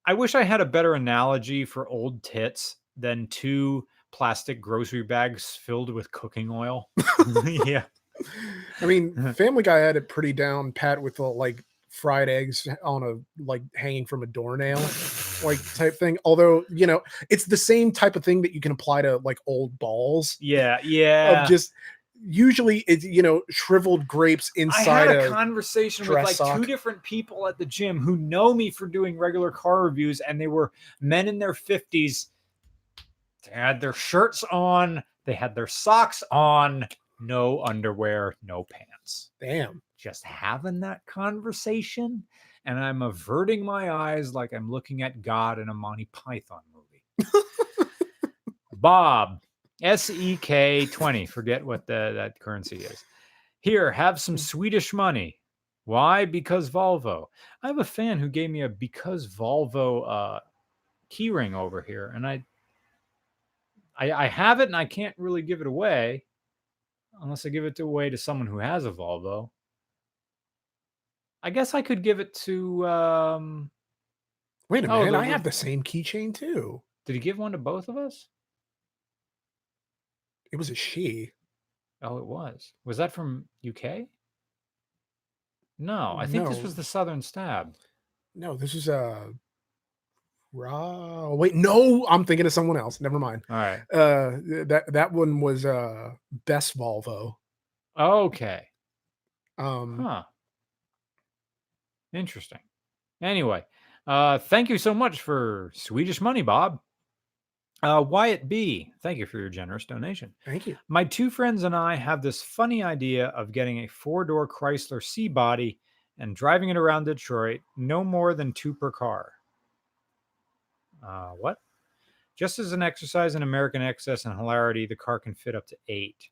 I wish I had a better analogy for old tits than two plastic grocery bags filled with cooking oil. yeah. I mean, Family Guy had it pretty down pat with the like fried eggs on a like hanging from a doornail, like type thing. Although you know, it's the same type of thing that you can apply to like old balls Yeah. Yeah. of just usually it's you know shriveled grapes inside. I had a conversation with like sock. two different people at the gym who know me for doing regular car reviews, and they were men in their 50s. They had their shirts on, they had their socks on, no underwear, no pants. damn. just having that conversation and I'm averting my eyes like I'm looking at God in a Monty Python movie. Bob, SEK 20, forget what the, that currency is. Here, have some Swedish money. Why? Because Volvo. I have a fan who gave me a because Volvo uh, keyring over here, and I, I I have it and I can't really give it away unless I give it away to someone who has a Volvo. I guess I could give it to. Um, Wait a Oh, minute, I have the same keychain too. did he give one to both of us? It was a she. Oh, it was. Was that from UK? No, I think this No. was the Southern Stab. No, this is a. Ra- wait, no, I'm thinking of someone else. Never mind. All right. Uh, th- that that one was uh best Volvo. Okay. Um, Huh. Interesting. Anyway, uh, thank you so much for Swedish money, Bob. Uh, Wyatt B, thank you for your generous donation. thank you. My two friends and I have this funny idea of getting a four door Chrysler C body and driving it around Detroit, no more than two per car. Uh, what? Just as an exercise in American excess and hilarity, the car can fit up to eight.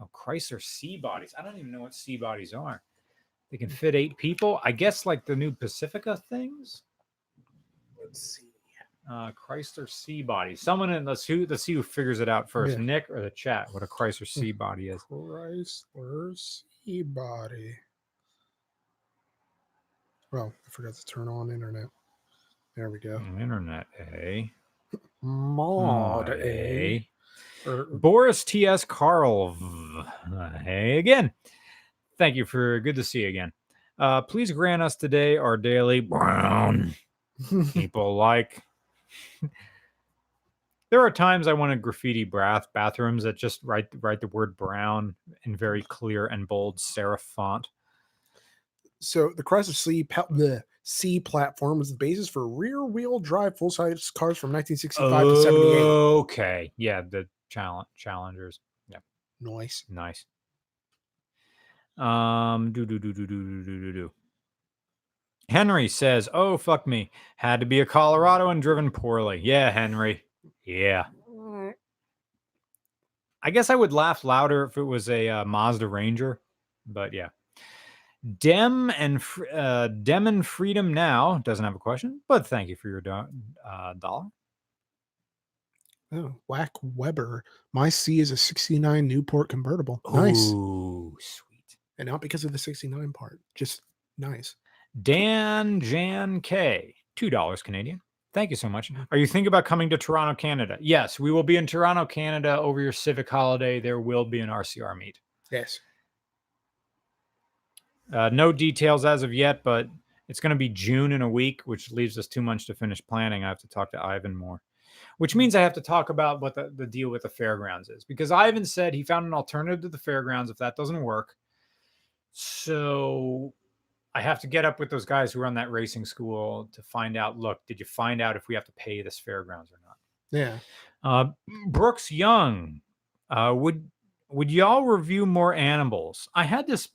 Oh, Chrysler C bodies. I don't even know what C bodies are. They can fit eight people. I guess like the new Pacifica things. Let's see. Uh, Chrysler C body. Someone in let's who let's see who figures it out first. Yeah. Nick or the chat? What a Chrysler C body is. Chrysler C body. Well, I forgot to turn on internet. There we go. Internet, eh? Mod Mod, A. eh? Or- Boris T.S. Karl. v- uh, Hey again. Thank you for good to see you again. Uh, please grant us today our daily brown people like. there are times I want to graffiti bath bathrooms that just write write the word brown in very clear and bold serif font. so the Chrysler C, the C platform was the basis for rear-wheel drive full-size cars from 1965 to 78. Okay, yeah, the challenge challengers, Yeah, Nice. nice. Um, do do do do do do do do do. Henry says, "Oh fuck me, had to be a Colorado and driven poorly." Yeah, Henry. Yeah. I guess I would laugh louder if it was a uh, Mazda Ranger, but yeah. Dem and uh, Dem and Freedom now doesn't have a question, but thank you for your do- uh, dollar. Oh, Whack Weber. My C is a 69 Newport convertible. Nice. Ooh, sweet. And not because of the 69 part. Just nice. Dan Jan K, two dollars Canadian. Thank you so much. Mhm. Are you thinking about coming to Toronto, Canada? Yes, we will be in Toronto, Canada over your civic holiday. There will be an RCR meet. Yes. Uh, no details as of yet, but it's going to be June in a week, which leaves us too much to finish planning. I have to talk to Ivan more, which means I have to talk about what the, the deal with the fairgrounds is because Ivan said he found an alternative to the fairgrounds if that doesn't work. So I have to get up with those guys who run that racing school to find out look, did you find out if we have to pay this fairgrounds or not? Yeah. Uh, Brooks Young, uh, would would y'all review more animals? I had this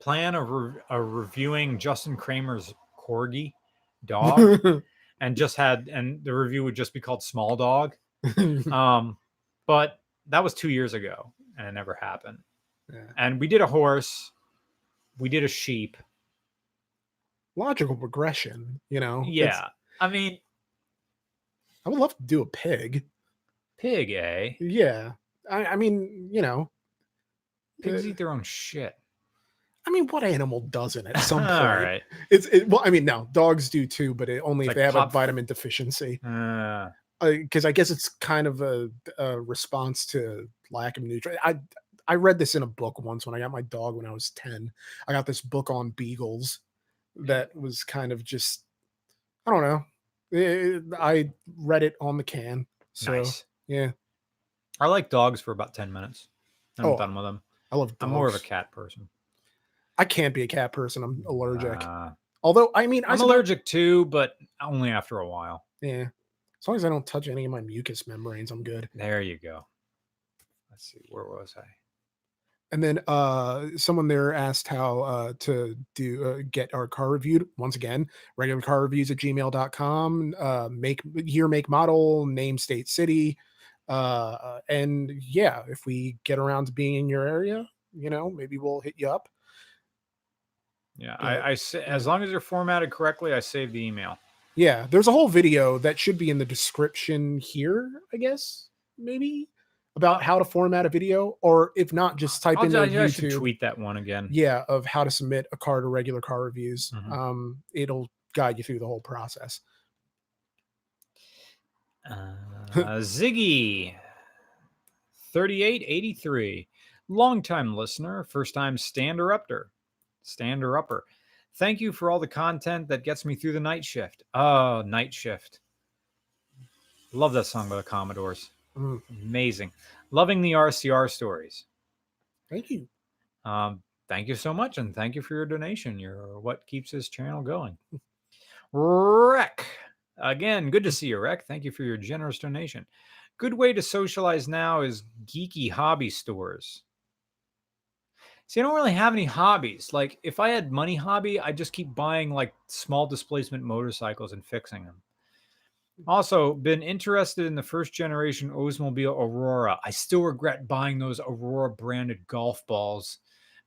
plan of, re- of reviewing Justin Kramer's corgi dog, and just had and the review would just be called Small Dog. Um, but that was two years ago, and it never happened. Yeah. And we did a horse, we did a sheep. Logical progression, you know? Yeah, I mean I would love to do a pig. pig, eh? Yeah. I, I mean, you know, Pigs Uh, eat their own shit. I mean, what animal doesn't at some point? All right. It's it, well, I mean, no, dogs do too, but it, only It's if like they have a vitamin deficiency. Uh, Because I guess it's kind of a, a response to lack of nutrient. I I read this in a book once when I got my dog when I was ten. I got this book on beagles that was kind of just I don't know. Eh, I read it on the can. So nice. yeah, I like dogs for about 10 minutes. I'm Oh, done with them. I love. Dogs. I'm more of a cat person. I can't be a cat person. I'm allergic. Uh, Although I mean, I I'm suppose- allergic too, but only after a while. Yeah, as long as I don't touch any of my mucous membranes, I'm good. There you go. Let's see. Where was I? And then uh someone there asked how uh to do uh, get our car reviewed. Once again, regular car reviews at gmail.com, uh make year, make, model, name, state, city. Uh and yeah, if we get around to being in your area, you know, maybe we'll hit you up. Yeah, Yeah. I, I as long as you're formatted correctly, I save the email. Yeah, there's a whole video that should be in the description here, I guess, maybe about how to format a video, or if not, just type I'll, in I, I should tweet that one again. yeah of how to submit a car to regular car reviews Mhm. um it'll guide you through the whole process Uh, Ziggy, 3883, longtime listener, first time stander upper. Stander upper. Thank you for all the content that gets me through the night shift. Oh, night shift. Love that song by the Commodores. Mm, Amazing. Loving the RCR stories. thank you Um, thank you so much, and thank you for your donation. You're what keeps this channel going. Rec, again, good to see you, Rec. Thank you for your generous donation. Good way to socialize now is geeky hobby stores. See, I don't really have any hobbies. Like, if I had money hobby, I'd just keep buying like small displacement motorcycles and fixing them. Also, been interested in the first generation Oldsmobile Aurora. I still regret buying those Aurora branded golf balls.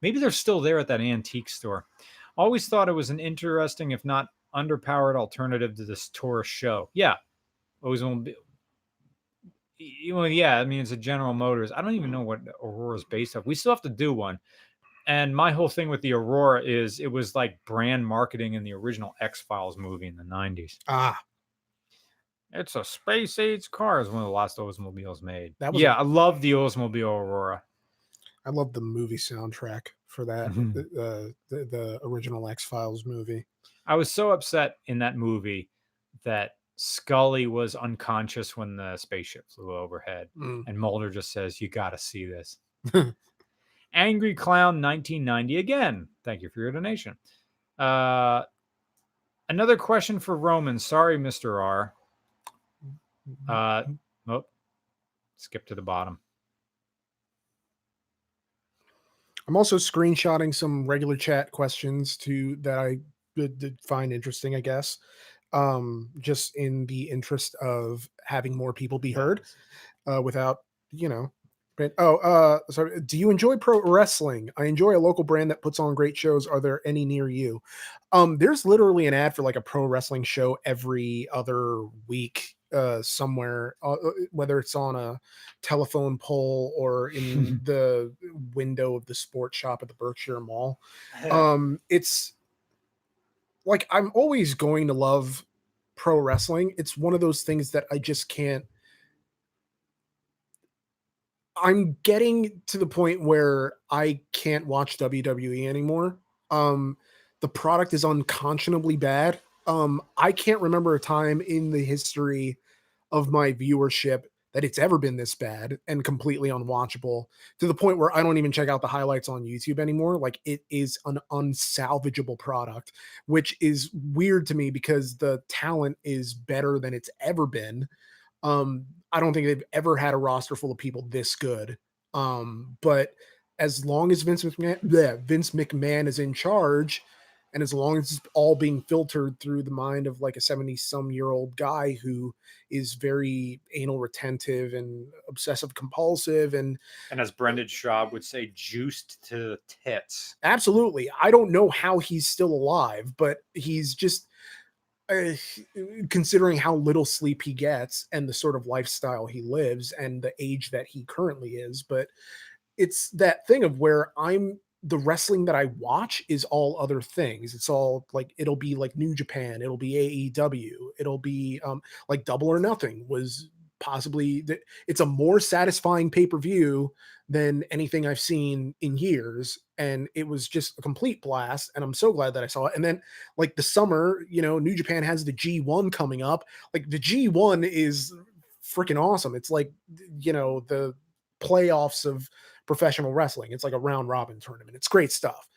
Maybe they're still there at that antique store. Always thought it was an interesting, if not underpowered, alternative to this tourist show. Yeah, Oldsmobile. Know, yeah, I mean it's a General Motors. I don't even know what Aurora's based off. We still have to do one. And my whole thing with the Aurora is it was like brand marketing in the original X Files movie in the 90s. ah It's a space age car is one of the last Oldsmobiles made. That was yeah, I love the Oldsmobile Aurora. i love the movie soundtrack for that Mhm. the, uh, the the original X Files movie. I was so upset in that movie that Scully was unconscious when the spaceship flew overhead. Mm. And Mulder just says, You got to see this. Angry Clown 1990 again. Thank you for your donation. Uh, another question for Roman. Sorry, Mr. R. Uh, oh, skip to the bottom. I'm also screenshotting some regular chat questions to that I did, did find interesting, I guess. Um, just in the interest of having more people be heard, uh, without you know. But oh, uh, sorry. Do you enjoy pro wrestling? I enjoy a local brand that puts on great shows. Are there any near you? Um, there's literally an ad for like a pro wrestling show every other week, uh, somewhere, uh, uh, whether it's on a telephone pole or in the window of the sports shop at the Berkshire Mall. Um, it's like I'm always going to love pro wrestling. It's one of those things that I just can't. I'm getting to the point where I can't watch WWE anymore. Um, the product is unconscionably bad. Um, I can't remember a time in the history of my viewership that it's ever been this bad and completely unwatchable to the point where I don't even check out the highlights on YouTube anymore. Like it is an unsalvageable product, which is weird to me because the talent is better than it's ever been. Um, I don't think they've ever had a roster full of people this good. Um, but as long as Vince McMahon, yeah, Vince McMahon is in charge, and as long as it's all being filtered through the mind of like a 70 some year old guy who is very anal retentive and obsessive compulsive and And as Brendan Schaub would say, juiced to the tits. absolutely i don't know how he's still alive but he's just uh, considering how little sleep he gets and the sort of lifestyle he lives and the age that he currently is but it's that thing of where i'm the wrestling that i watch is all other things it's all like it'll be like new japan it'll be aew it'll be um like double or nothing was possibly that it's a more satisfying pay-per-view than anything I've seen in years. And it was just a complete blast. And I'm so glad that I saw it. And then, like the summer, you know, New Japan has the G1 coming up. Like the G1 is freaking awesome. It's like, you know, the playoffs of professional wrestling. It's like a round robin tournament. It's great stuff.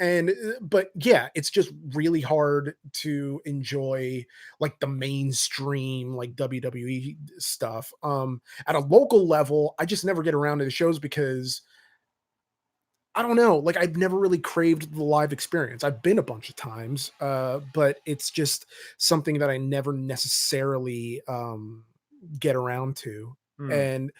And, uh, but yeah, it's just really hard to enjoy like the mainstream, like WWE stuff. Um, at a local level, I just never get around to the shows because I don't know, like I've never really craved the live experience. I've been a bunch of times, uh, but it's just something that I never necessarily um get around to. Hmm. And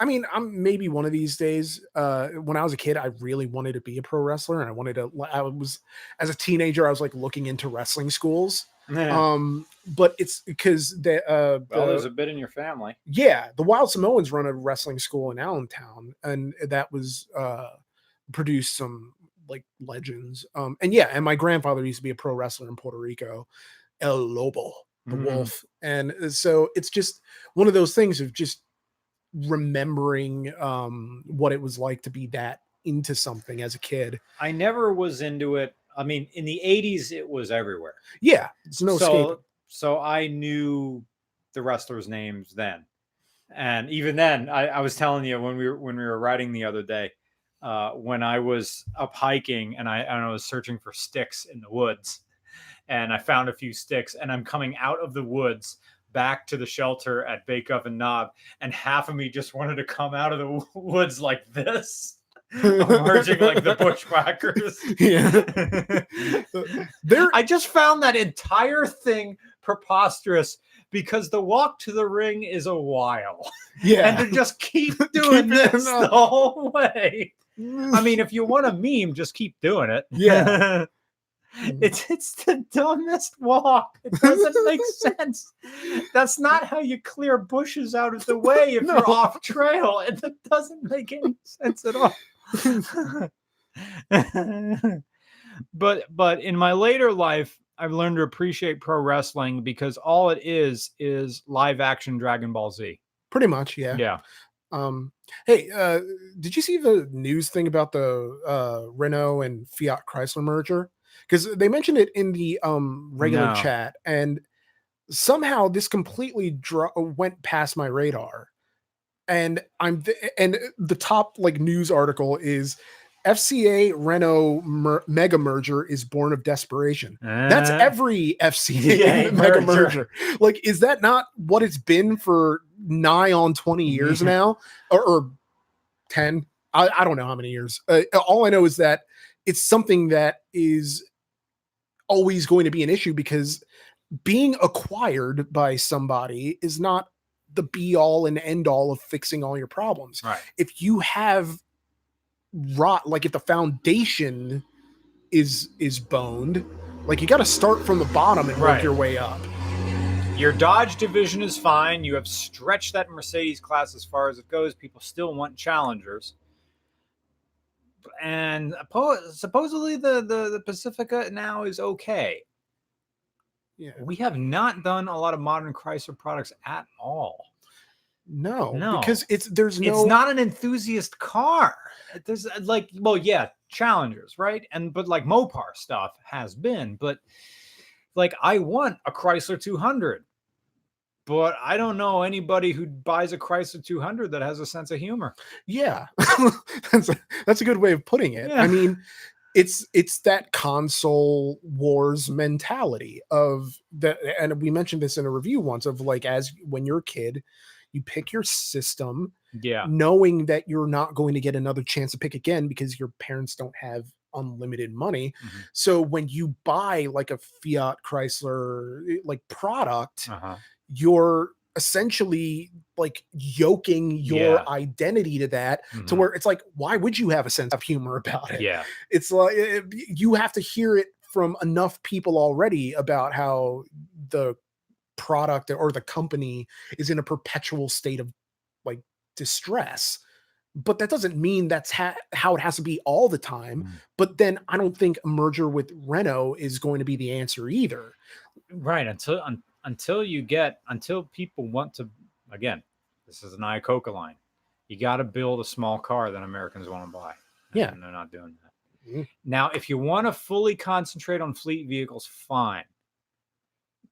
I mean, I'm maybe one of these days. Uh, when I was a kid, I really wanted to be a pro wrestler, and I wanted to. I was as a teenager, I was like looking into wrestling schools. Um, but it's because the uh, well, the- there's a bit in your family. yeah, the Wild Samoans run a wrestling school in Allentown, and that was uh produced some like legends. Um, and yeah, and my grandfather used to be a pro wrestler in Puerto Rico, El Lobo, the Mhm. wolf, and uh, so it's just one of those things of just remembering um what it was like to be that into something as a kid. I never was into it. I mean, in the 80s, it was everywhere. Yeah, it's no so, escape. so I knew the wrestlers' names then, and even then, I, I was telling you when we were when we were riding the other day, uh, when I was up hiking and I and I was searching for sticks in the woods, and I found a few sticks, and I'm coming out of the woods back to the shelter at Bake Oven Knob, and half of me just wanted to come out of the woods like this. Emerging like the bushwhackers. yeah. There I just found that entire thing preposterous because the walk to the ring is a while. yeah. And to just keep doing Keep this the whole way. I mean, if you want a meme, just keep doing it. Yeah. It's it's the dumbest walk. It doesn't make sense. That's not how you clear bushes out of the way if No. you're off trail. It doesn't make any sense at all. but but in my later life i've learned to appreciate pro wrestling because all it is is live action dragon ball z pretty much, yeah. yeah Um, hey, uh, did you see the news thing about the uh, Renault and Fiat Chrysler merger? Because they mentioned it in the um, regular No. chat, and somehow this completely dro- went past my radar. And I'm th- and the top like news article is FCA Renault mer- mega merger is born of desperation. That's Uh, every FCA Yeah, mega merger. merger. Like, is that not what it's been for nigh on 20 years now? Or, or 10? I, I don't know how many years. Uh, all I know is that it's something that is always going to be an issue because being acquired by somebody is not the be all and end all of fixing all your problems right. if you have rot like if the foundation is is boned like you got to start from the bottom and work Right. your way up Your Dodge division is fine. You have stretched that Mercedes class as far as it goes. People still want challengers. And supposedly the, the, the Pacifica now is okay. yeah We have not done a lot of modern Chrysler products at all. no, No. because it's there's no It's not an enthusiast car. There's uh, like, well, yeah, challengers, right? And but like Mopar stuff has been, but like I want a Chrysler 200, but I don't know anybody who buys a Chrysler 200 that has a sense of humor. yeah that's a, that's a good way of putting it Yeah. i mean it's it's that console wars mentality of that and we mentioned this in a review once of like as when you're a kid you pick your system Yeah, knowing that you're not going to get another chance to pick again because your parents don't have unlimited money. Mhm. So when you buy like a Fiat Chrysler eh, like product, uh-huh. You're essentially like yoking your Yeah. identity to that to mhm. where it's like why would you have a sense of humor about it? yeah, It's like eh, you have to hear it from enough people already about how the product or the company is in a perpetual state of like distress but that doesn't mean that's ha- how it has to be all the time Mm. but then i don't think a merger with renault is going to be the answer either right. Until un, until you get until people want to again, this is an Iacocca line. You got to build a small car that Americans want to buy. Yeah. and they're not doing that. Mm. Now, if you want to fully concentrate on fleet vehicles, fine.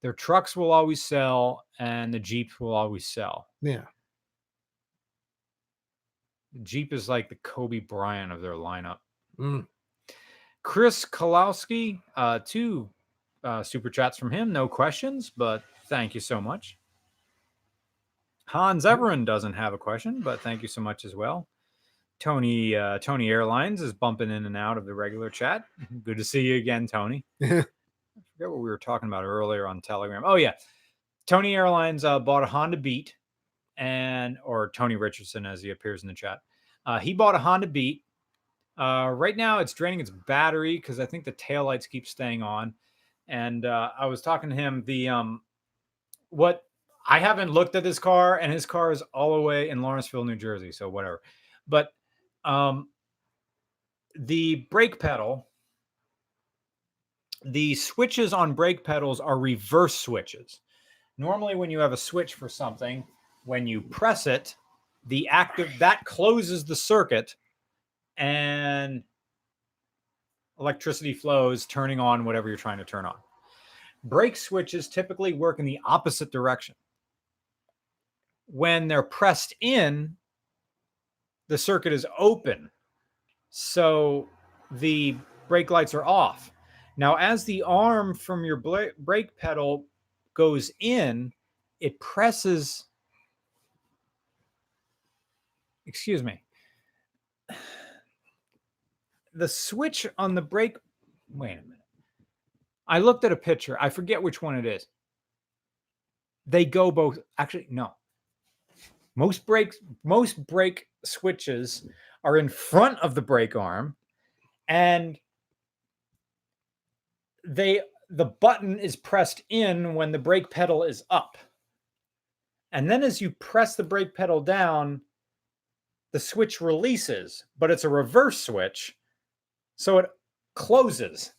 Their trucks will always sell, and the Jeeps will always sell. yeah The Jeep is like the Kobe Bryant of their lineup. Mm. Chris Kalowski, uh, two uh, super chats from him. No questions, but thank you so much. Hans Everin doesn't have a question, but thank you so much as well. Tony uh, Tony Airlines is bumping in and out of the regular chat. Good to see you again, Tony. I forget what we were talking about earlier on Telegram. Oh yeah, Tony Airlines uh, bought a Honda Beat, and or Tony Richardson as he appears in the chat. Uh, he bought a Honda Beat. Uh, right now, it's draining its battery because I think the taillights keep staying on. And uh, I was talking to him. The um, what I haven't looked at this car, and his car is all the way in Lawrenceville, New Jersey. So whatever. But um, the brake pedal, the switches on brake pedals are reverse switches. Normally, when you have a switch for something, when you press it, the active that closes the circuit and electricity flows, turning on whatever you're trying to turn on. Brake switches typically work in the opposite direction. When they're pressed in, the circuit is open. So the brake lights are off. Now, as the arm from your brake pedal goes in, it presses. Excuse me. The switch on the brake. Wait a minute. I looked at a picture. I forget which one it is. They go both. Actually, no. Most brakes, most brake switches are in front of the brake arm, and they the button is pressed in when the brake pedal is up. And then as you press the brake pedal down, the switch releases, but it's a reverse switch. So it closes.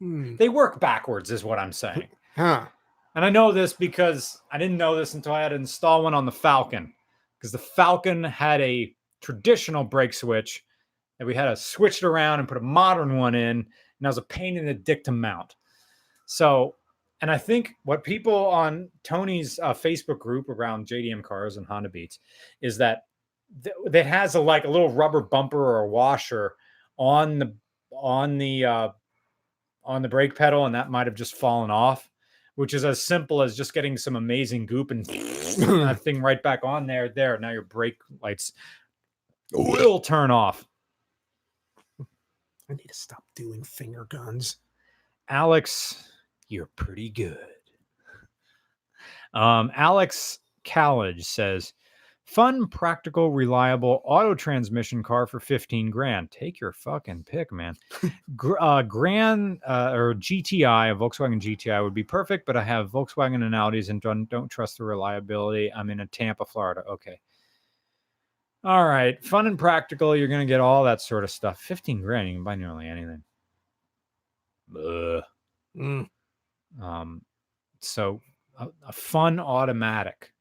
Hmm. They work backwards, is what I'm saying. Huh. And I know this because I didn't know this until I had to install one on the Falcon because the Falcon had a traditional brake switch and we had to switch it around and put a modern one in, and that was a pain in the dick to mount. So, and I think what people on Tony's uh, Facebook group around JDM cars and Honda Beats is that th- that has a like a little rubber bumper or a washer on the on the uh, on the brake pedal, and that might have just fallen off, which is as simple as just getting some amazing goop and that thing right back on there. There, now your brake lights will turn off. I need to stop doing finger guns. Alex, you're pretty good. Um, Alex Callage says, fun, practical, reliable auto transmission car for 15 grand. Take your fucking pick, man. Gr- uh, Grand uh, or GTI, a Volkswagen GTI would be perfect, but I have Volkswagen and Audis and don't, don't trust the reliability. I'm in a Tampa, Florida. Okay. All right. Fun and practical. You're going to get all that sort of stuff. 15 grand. You can buy nearly anything. Ugh. Mm, Um, so a, a fun automatic.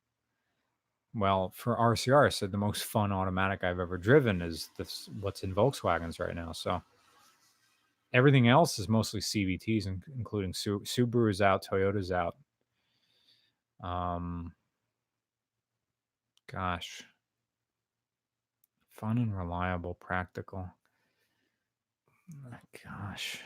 Well, for RCR, I said the most fun automatic I've ever driven is this what's in Volkswagens right now. So everything else is mostly CVTs, including Su- Subaru's out, Toyota's out. Um, gosh, fun and reliable, practical. Gosh.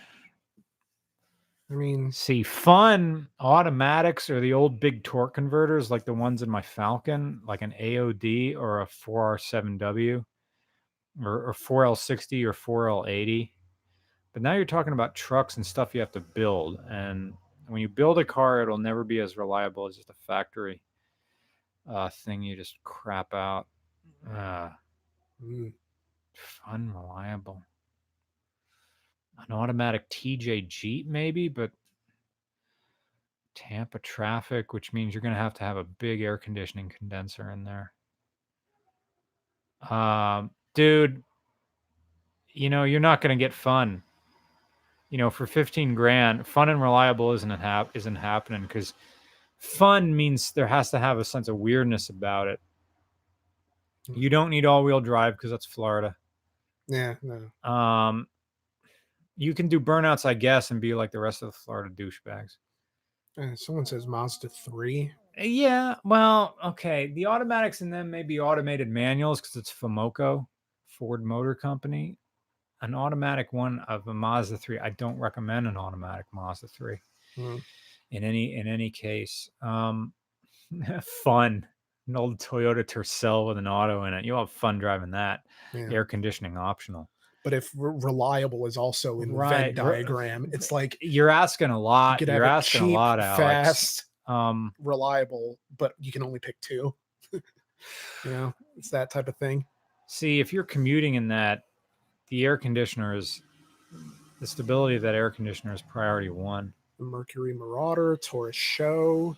I mean, See, fun automatics or the old big torque converters like the ones in my Falcon, like an AOD or a 4R7W or, or 4L60 or 4L80. But now you're talking about trucks and stuff you have to build. And when you build a car, it'll never be as reliable as just a factory uh, thing you just crap out. Uh, mm, fun, reliable. An automatic TJ Jeep, maybe, but Tampa traffic, which means you're going to have to have a big air conditioning condenser in there. Um, dude, you know, you're not going to get fun. You know, for 15 grand, fun and reliable isn't hap- isn't happening because fun means there has to have a sense of weirdness about it. You don't need all-wheel drive because that's Florida. yeah, no. Um, you can do burnouts, I guess, and be like the rest of the Florida douchebags. Uh, someone says Mazda 3. Uh, Yeah, well, okay. The automatics in them may be automated manuals because it's FOMOCO, Ford Motor Company. An automatic one of a Mazda 3. I don't recommend an automatic Mazda 3 Mm. in any in any case. Um, fun. An old Toyota Tercel with an auto in it. You'll have fun driving that. Yeah. Air conditioning optional. But if re- reliable is also in the Venn diagram, it's like You're asking a lot. could You're asking cheap, a lot, Alex. fast, Um, reliable, but you can only pick two. you know, it's that type of thing. See, if you're commuting in that, the air conditioner is the stability of that air conditioner is priority one. The Mercury Marauder, Taurus SHO,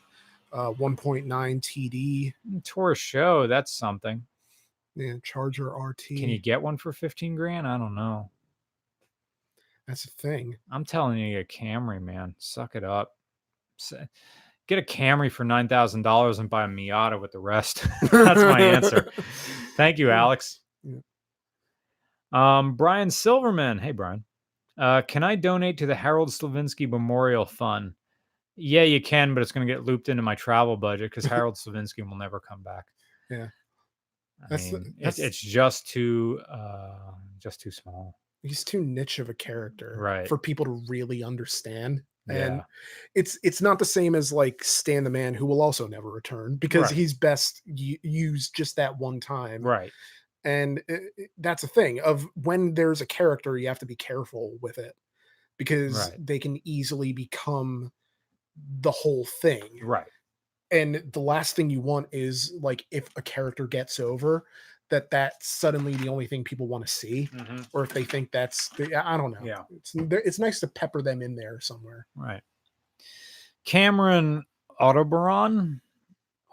uh, 1.9 TD, Taurus SHO, that's something. Yeah, Charger RT. Can you get one for 15 grand? I don't know. That's the thing. I'm telling you, a Camry, man. Suck it up. Get a Camry for $9,000 and buy a Miata with the rest. that's my answer. Thank you, Alex. Yeah. Um, Brian Silverman. Hey, Brian. Uh, can I donate to the Harold Slavinsky Memorial Fund? Yeah, you can, but it's going to get looped into my travel budget because Harold Slavinsky will never come back. Yeah. I That's mean, it's, that's- it's just too, uh, just too small. He's too niche of a character Right. for people to really understand. Yeah. And it's it's not the same as like Stan the Man, who will also never return because Right. he's best u- used just that one time. Right. and it, it- that's a thing of when there's a character you have to be careful with it because Right. they can easily become the whole thing Right. And the last thing you want is like if a character gets over that that's suddenly the only thing people want to see or if they think that's the, i don't know Yeah. it's it's nice to pepper them in there somewhere Right. Cameron Autobrennan,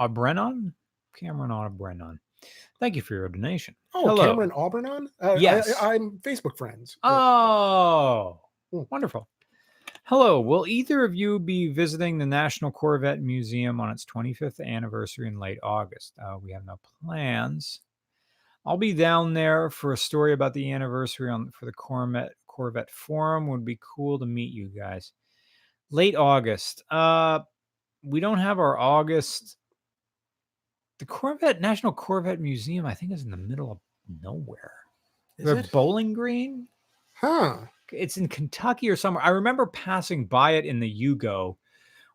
Aubrennan, Cameron Aubrennan. Thank you for your donation. oh Hello. cameron auburnon uh, Yes. I, i'm facebook friends Oh, Hmm. wonderful. Hello, will either of you be visiting the National Corvette Museum on its 25th anniversary in late August? Uh, we have no plans. I'll be down there for a story about the anniversary on for the Corvette Corvette Forum. Would be cool to meet you guys. Late August. Uh, we don't have our August. The Corvette National Corvette Museum, I think, is in the middle of nowhere. Is The it? Bowling Green Huh. It's in Kentucky or somewhere. I remember passing by it in the Yugo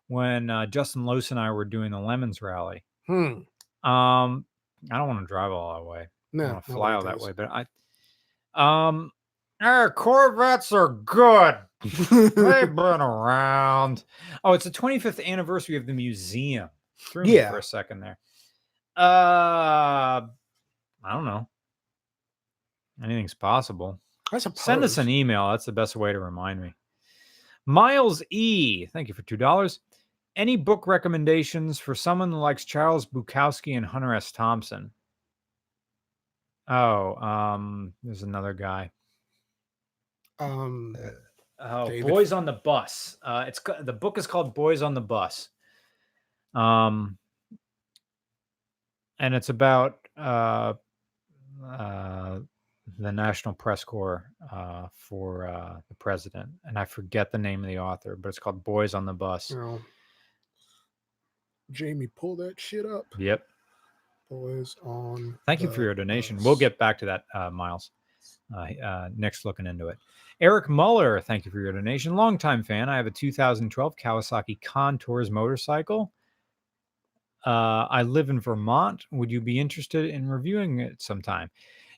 when uh, Justin Lose and I were doing the Lemons rally. Hmm. Um, I don't want to drive all that way. I No. want to fly all that way, but I, um, our Corvettes are good. They've been around. Oh, it's the 25th anniversary of the museum. Threw me Yeah. for a second there. Uh, I don't know. Anything's possible. I suppose. Send us an email. That's the best way to remind me. Miles E, thank you for two dollars. Any book recommendations for someone who likes Charles Bukowski and Hunter S. Thompson? Oh, um, there's another guy. Um, Oh, David. Boys on the Bus. Uh, it's the book is called Boys on the Bus. Um, and it's about uh, uh, the National Press Corps uh, for uh, the president, and I forget the name of the author, but it's called Boys on the Bus. Jamie, pull that shit up. Yep. Boys on. Thank you for your donation. We'll get back to that, uh, Miles. Uh, uh, next, looking into it. Eric Muller, thank you for your donation. Longtime fan. I have a 2012 Kawasaki Concours motorcycle. Uh, I live in Vermont. Would you be interested in reviewing it sometime?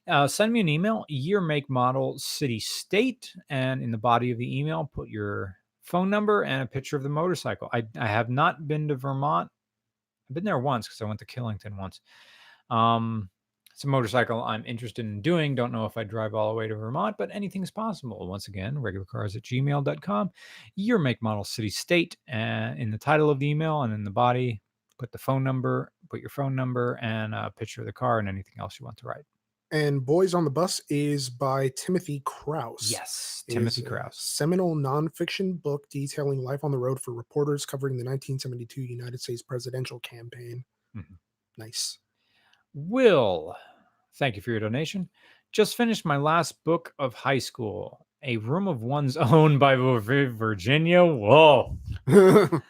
Uh, send me an email, year, make, model, city, state, and in the body of the email, put your phone number and a picture of the motorcycle. I, I have not been to Vermont. I've been there once because I went to Killington once. Um, it's a motorcycle I'm interested in doing. Don't know if I drive all the way to Vermont, but anything's possible. Once again, regularcars at gmail.com. Your make, model, city, state, uh, in the title of the email and in the body, put the phone number, put your phone number and a picture of the car and anything else you want to write. And Boys on the Bus is by Timothy Crouse. Yes, It Timothy Crouse. Seminal nonfiction book detailing life on the road for reporters covering the 1972 United States presidential campaign. Mhm. Nice. Will, thank you for your donation. Just finished my last book of high school, A Room of One's Own by Virginia. Whoa.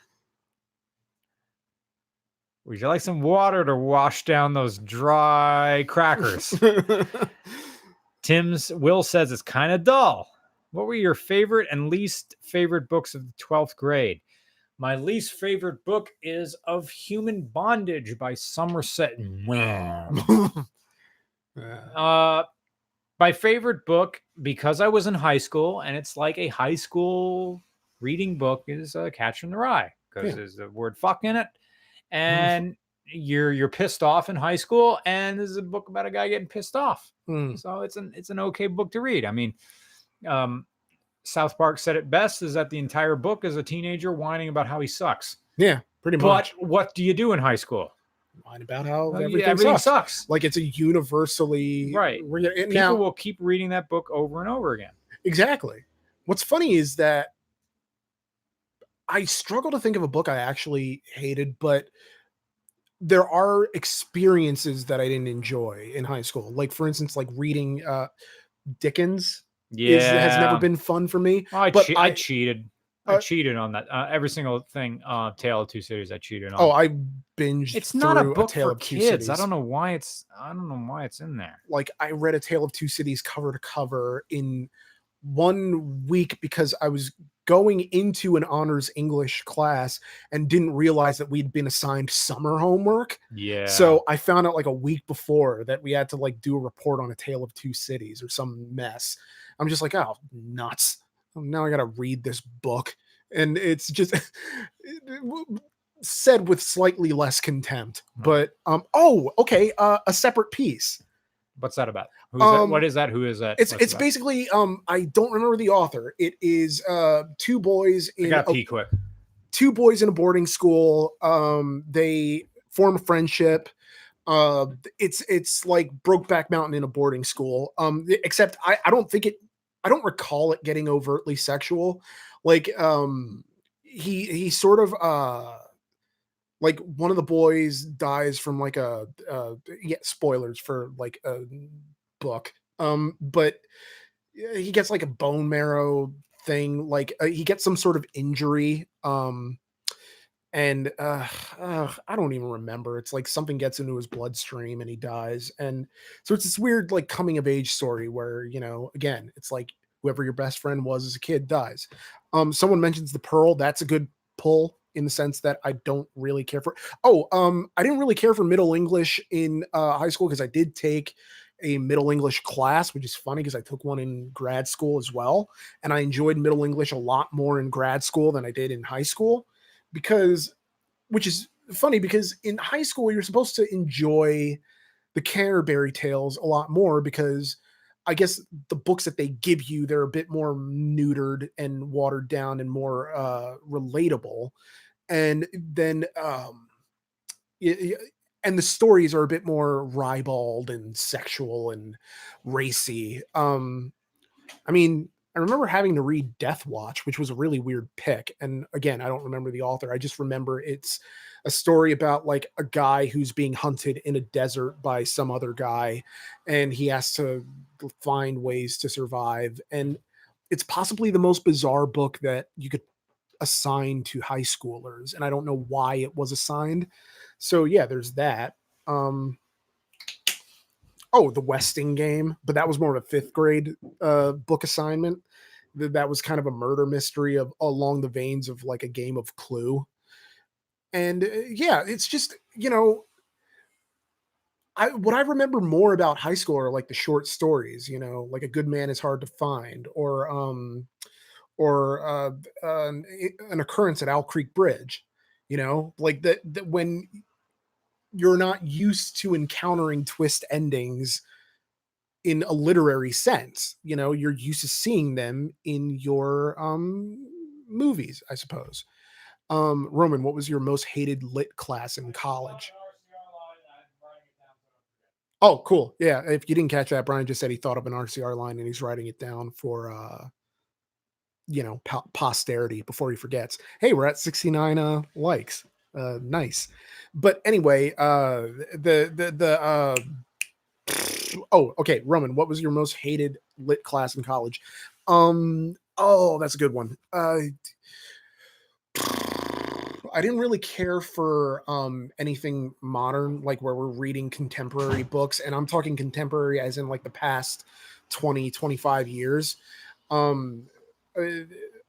Would you like some water to wash down those dry crackers? Tim's Will says it's kind of dull. What were your favorite and least favorite books of the 12th grade? My least favorite book is Of Human Bondage by Somerset Maugham. Uh, my favorite book, because I was in high school and it's like a high school reading book, is uh, Catcher in the Rye because Yeah. there's the word "fuck" in it, and you're you're pissed off in high school, and this is a book about a guy getting pissed off. Hmm. So it's an it's an okay book to read. I mean, um, South Park said it best: is that the entire book is a teenager whining about how he sucks. Yeah, pretty much. But what do you do in high school? Whine about how everything, everything sucks. sucks. Like it's a universally Right. Re- People now, will keep reading that book over and over again. exactly. What's funny is that I struggle to think of a book I actually hated, but there are experiences that I didn't enjoy in high school. Like for instance, like reading uh Dickens Yeah, is, has never been fun for me. I, but che- I, I- cheated. I Uh, cheated on that. Uh, every single thing. Uh, Tale of Two Cities. I cheated on. Oh, I binged. it's not a book Tale for of Two kids. I don't know why it's. I don't know why it's in there. like I read A Tale of Two Cities cover to cover in one week because I was going into an honors English class and didn't realize that we'd been assigned summer homework. Yeah. So I found out like a week before that we had to like do a report on A Tale of Two Cities or some mess. I'm just like, oh, nuts. Now I got to read this book. And it's just said with slightly less contempt. But um oh, okay, uh, a Separate Peace. What's that about? Who's that? Um, What is that? Who is that? It's What's it's about? basically um I don't remember the author. It is uh two boys I in gotta a, pee quick. two boys in a boarding school. Um they form a friendship. Uh it's it's like Brokeback Mountain in a boarding school. Um except I I don't think it I don't recall it getting overtly sexual. Like um he he sort of uh like one of the boys dies from like a uh yeah spoilers for like a book um but he gets like a bone marrow thing like uh, he gets some sort of injury um and uh, uh i don't even remember. It's like something gets into his bloodstream and he dies and so it's this weird like coming of age story where you know again it's like whoever your best friend was as a kid dies. Um someone mentions the pearl that's a good pull in the sense that i don't really care for oh um i didn't really care for middle english in uh high school because i did take a middle english class which is funny because i took one in grad school as well and i enjoyed middle english a lot more in grad school than i did in high school because which is funny because in high school you're supposed to enjoy the Canterbury tales a lot more because I guess the books that they give you they're a bit more neutered and watered down and more uh relatable and then um and the stories are a bit more ribald and sexual and racy um I mean, I remember having to read Death Watch, which was a really weird pick. And again, I don't remember the author. I just remember it's a story about like a guy who's being hunted in a desert by some other guy, and he has to find ways to survive. And it's possibly the most bizarre book that you could assign to high schoolers. And I don't know why it was assigned. So yeah, there's that. Um, oh the westing game but that was more of a fifth grade uh book assignment Th- that was kind of a murder mystery of along the veins of like a game of clue and uh, yeah it's just you know i what i remember more about high school are like the short stories you know like a good man is hard to find or um or uh an, an occurrence at owl creek bridge you know like that that when you're not used to encountering twist endings in a literary sense. You know, you're used to seeing them in your um movies, I suppose. Um Roman, what was your most hated lit class in college? Oh, cool. Yeah, if you didn't catch that, Brian just said he thought of an RCR line and he's writing it down for uh you know, po- posterity before he forgets. Hey, we're at 69 uh likes. Uh nice. But anyway, uh the the the uh oh, okay, Roman, what was your most hated lit class in college? Um oh, that's a good one. Uh I didn't really care for um anything modern like where we're reading contemporary books and I'm talking contemporary as in like the past 20 25 years. Um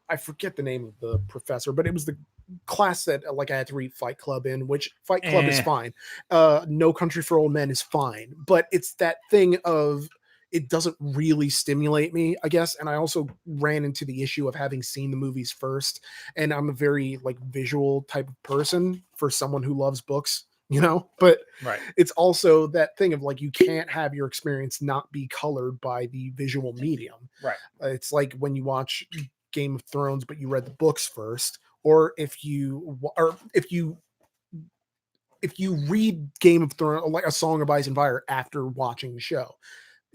I forget the name of the professor, but it was the class that uh, like I had to read Fight Club in, which Fight Club is Eh. fine. Uh No Country for Old Men is fine, but it's that thing of it doesn't really stimulate me, I guess. And I also ran into the issue of having seen the movies first, and I'm a very like visual type of person for someone who loves books, you know. But Right. it's also that thing of like you can't have your experience not be colored by the visual medium. Right. Uh, It's like when you watch Game of Thrones, but you read the books first, or if you or if you if you read Game of Thrones, like a Song of Ice and Fire after watching the show.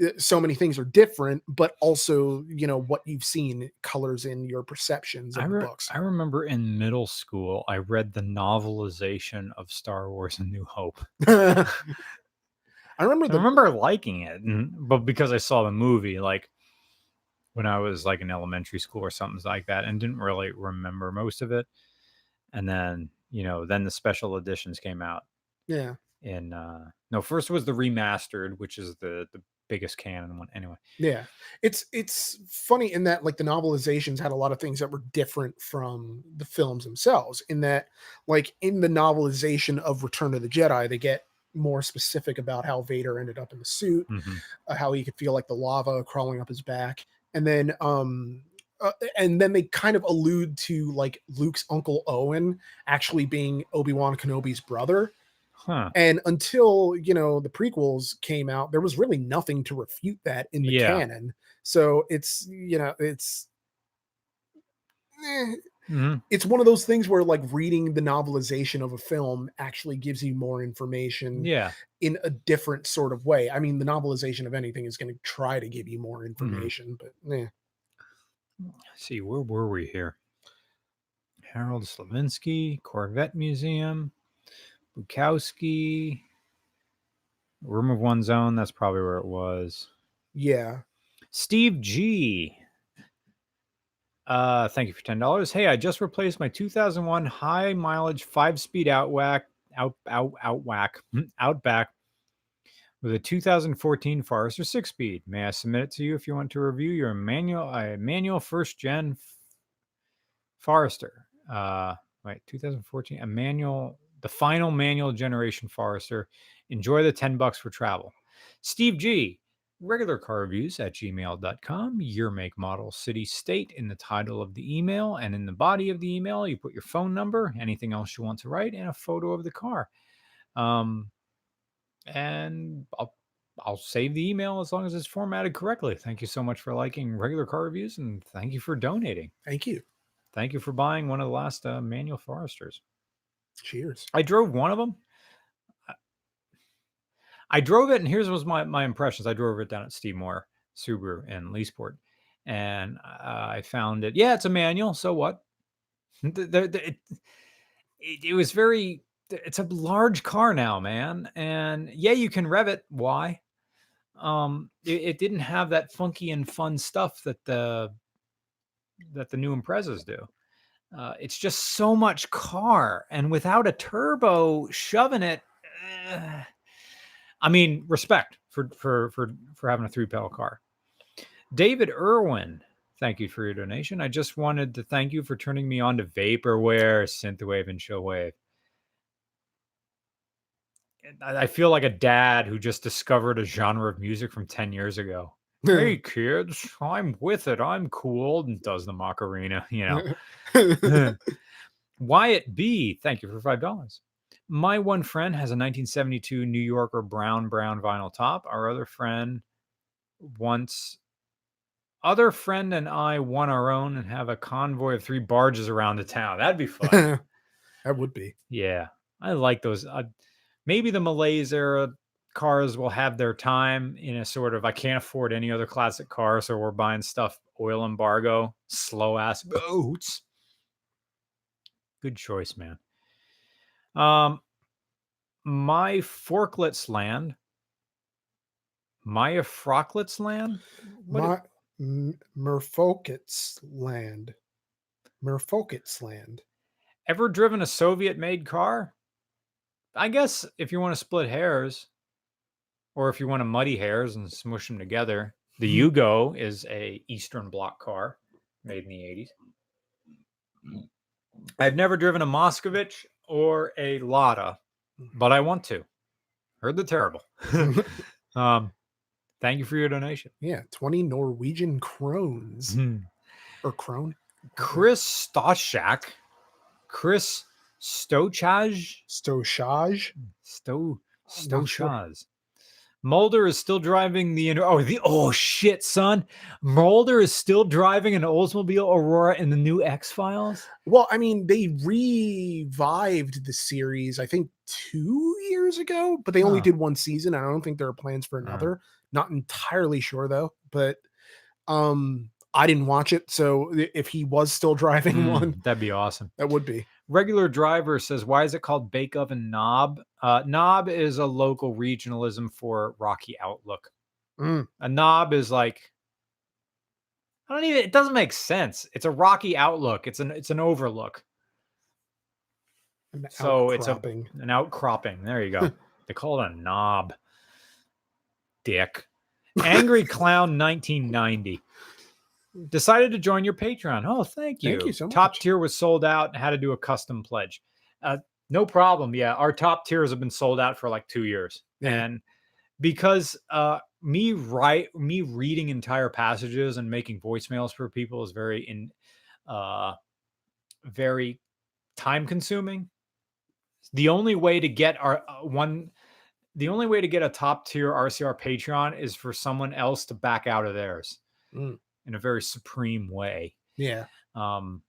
Uh, So many things are different, but also, you know, what you've seen colors in your perceptions of I, the re- books. I remember in middle school, I read the novelization of Star Wars: A New Hope. I remember I remember liking it, and, but because I saw the movie, like when I was like in elementary school or something like that, and didn't really remember most of it. And then, you know, then the special editions came out. yeah. In uh no, first was the remastered, which is the the biggest canon one. Anyway, Yeah. It's it's funny in that like the novelizations had a lot of things that were different from the films themselves in that like in the novelization of Return of the Jedi they get more specific about how Vader ended up in the suit, mhm, uh, how he could feel like the lava crawling up his back and then um uh, and then they kind of allude to like Luke's uncle Owen actually being Obi-Wan Kenobi's brother huh? and until you know the prequels came out there was really nothing to refute that in the Yeah. canon so it's you know it's eh, mhm, it's one of those things where like reading the novelization of a film actually gives you more information Yeah, in a different sort of way i mean the novelization of anything is going to try to give you more Mm-hmm. information but eh. Let's see, where were we here? Harold Slavinsky, Corvette Museum, Bukowski, Room of One's Own. That's probably where it was. Yeah. Steve G. Uh, thank you for ten dollars. Hey, I just replaced my 2001 high mileage five speed Outback out out Outback hmm, Outback with a 2014 Forester six speed. May I submit it to you if you want to review your manual uh, manual first gen Forester? Uh, wait, 2014 a manual the final manual generation Forester. Enjoy the 10 bucks for travel. Steve G regular car reviews at gmail.com, your make, model, city, state in the title of the email. And in the body of the email, you put your phone number, anything else you want to write, and a photo of the car. Um, and I'll, I'll save the email as long as it's formatted correctly. Thank you so much for liking regular car reviews and thank you for donating. Thank you. Thank you for buying one of the last uh, manual Foresters. Cheers. I drove one of them. I drove it, and here's was my my impressions. I drove it down at Steve Moore Subaru in Leesport, and I found it. Yeah, it's a manual. So what? It, it was very. It's a large car now, man, and yeah, you can rev it. Why? Um, it, it didn't have that funky and fun stuff that the that the new Imprezas do. Uh, it's just so much car, and without a turbo shoving it. Uh, I mean, respect for for for for having a three pedal car. David Irwin, thank you for your donation. I just wanted to thank you for turning me on to vaporwave, synthwave, and showwave. I feel like a dad who just discovered a genre of music from 10 years ago. Hey kids, I'm with it. I'm cool and does the Macarena, you know. Wyatt B, thank you for five dollars. My one friend has a 1972 New Yorker brown brown vinyl top. Our other friend once other friend and I won our own and have a convoy of three barges around the town. That'd be fun. that would be. Yeah. I like those. Uh, maybe the Malaise era cars will have their time in a sort of I can't afford any other classic car, so we're buying stuff oil embargo, slow ass boats. Good choice, man. Um, my Forklets land. Maya Frocklets land. What My M- Merfolkets land. Merfolkets land. ever driven a Soviet-made car? I guess if you want to split hairs, or if you want to muddy hairs and smush them together, the Mhm. Yugo is a Eastern Bloc car made in the 80s. I've never driven a Moscovich or a Lada, but I want to. Heard they're terrible. um, thank you for your donation. yeah, 20 Norwegian crones Mhm. or krone. Chris Stoshak, Chris Stochaj, Stochage. Sto I'm not sure. Stochaz. Mulder is still driving the oh the oh shit son Mulder is still driving an Oldsmobile Aurora in the new X Files. Well, I mean, they revived the series, I think, two years ago, but they only did one season. I don't think there are plans for another. Not entirely sure though, but um, I didn't watch it, so if he was still driving one, that'd be awesome. that would be. Regular driver says, "Why is it called Bake Oven Knob?" Uh, knob is a local regionalism for Rocky Outlook. Mm, A knob is like I don't even. It doesn't make sense. It's a rocky outlook. It's an it's an overlook. an So it's a- an outcropping. There you go. they call it a knob. Dick. Angry Clown 1990. Decided to join your Patreon. Oh, thank you. Thank you so much. Top much. tier was sold out and had to do a custom pledge. Uh, no problem. Yeah, our top tiers have been sold out for like two years. Yeah. And because uh me write me reading entire passages and making voicemails for people is very in uh very time consuming the only way to get our uh, one the only way to get a top tier rcr patreon is for someone else to back out of theirs Mm. In a very supreme way Yeah. um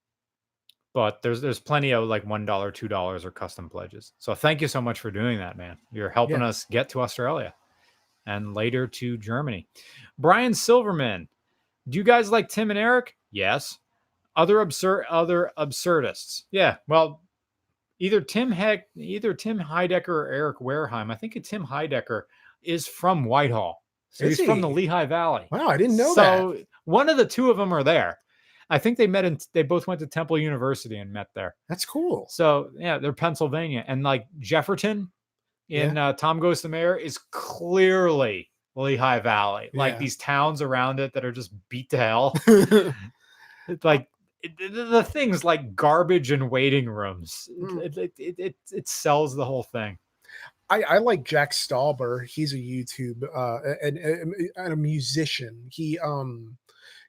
but there's there's plenty of like one dollar two dollars or custom pledges so thank you so much for doing that man you're helping Yeah. us get to australia and later to germany brian silverman do you guys like tim and eric Yes. Other absurd other absurdists. Yeah. Well, either Tim Heck, either Tim Heidecker or Eric Wareheim. I think it's Tim Heidecker is from Whitehall. So Is he's from the? Lehigh Valley. Wow, I didn't know that. so one of the two of them are there. I think they met in they both went to Temple University and met there. That's cool. So yeah, they're Pennsylvania. And like Jefferton in uh, Tom Goes to the Mayor is clearly Lehigh Valley. Like Yeah. these towns around it that are just beat to hell. Like it, the, things like garbage and waiting rooms. Mm. It, it, it, it sells the whole thing. I, I like Jack Stauber. He's a YouTube uh, and, and, a musician. He um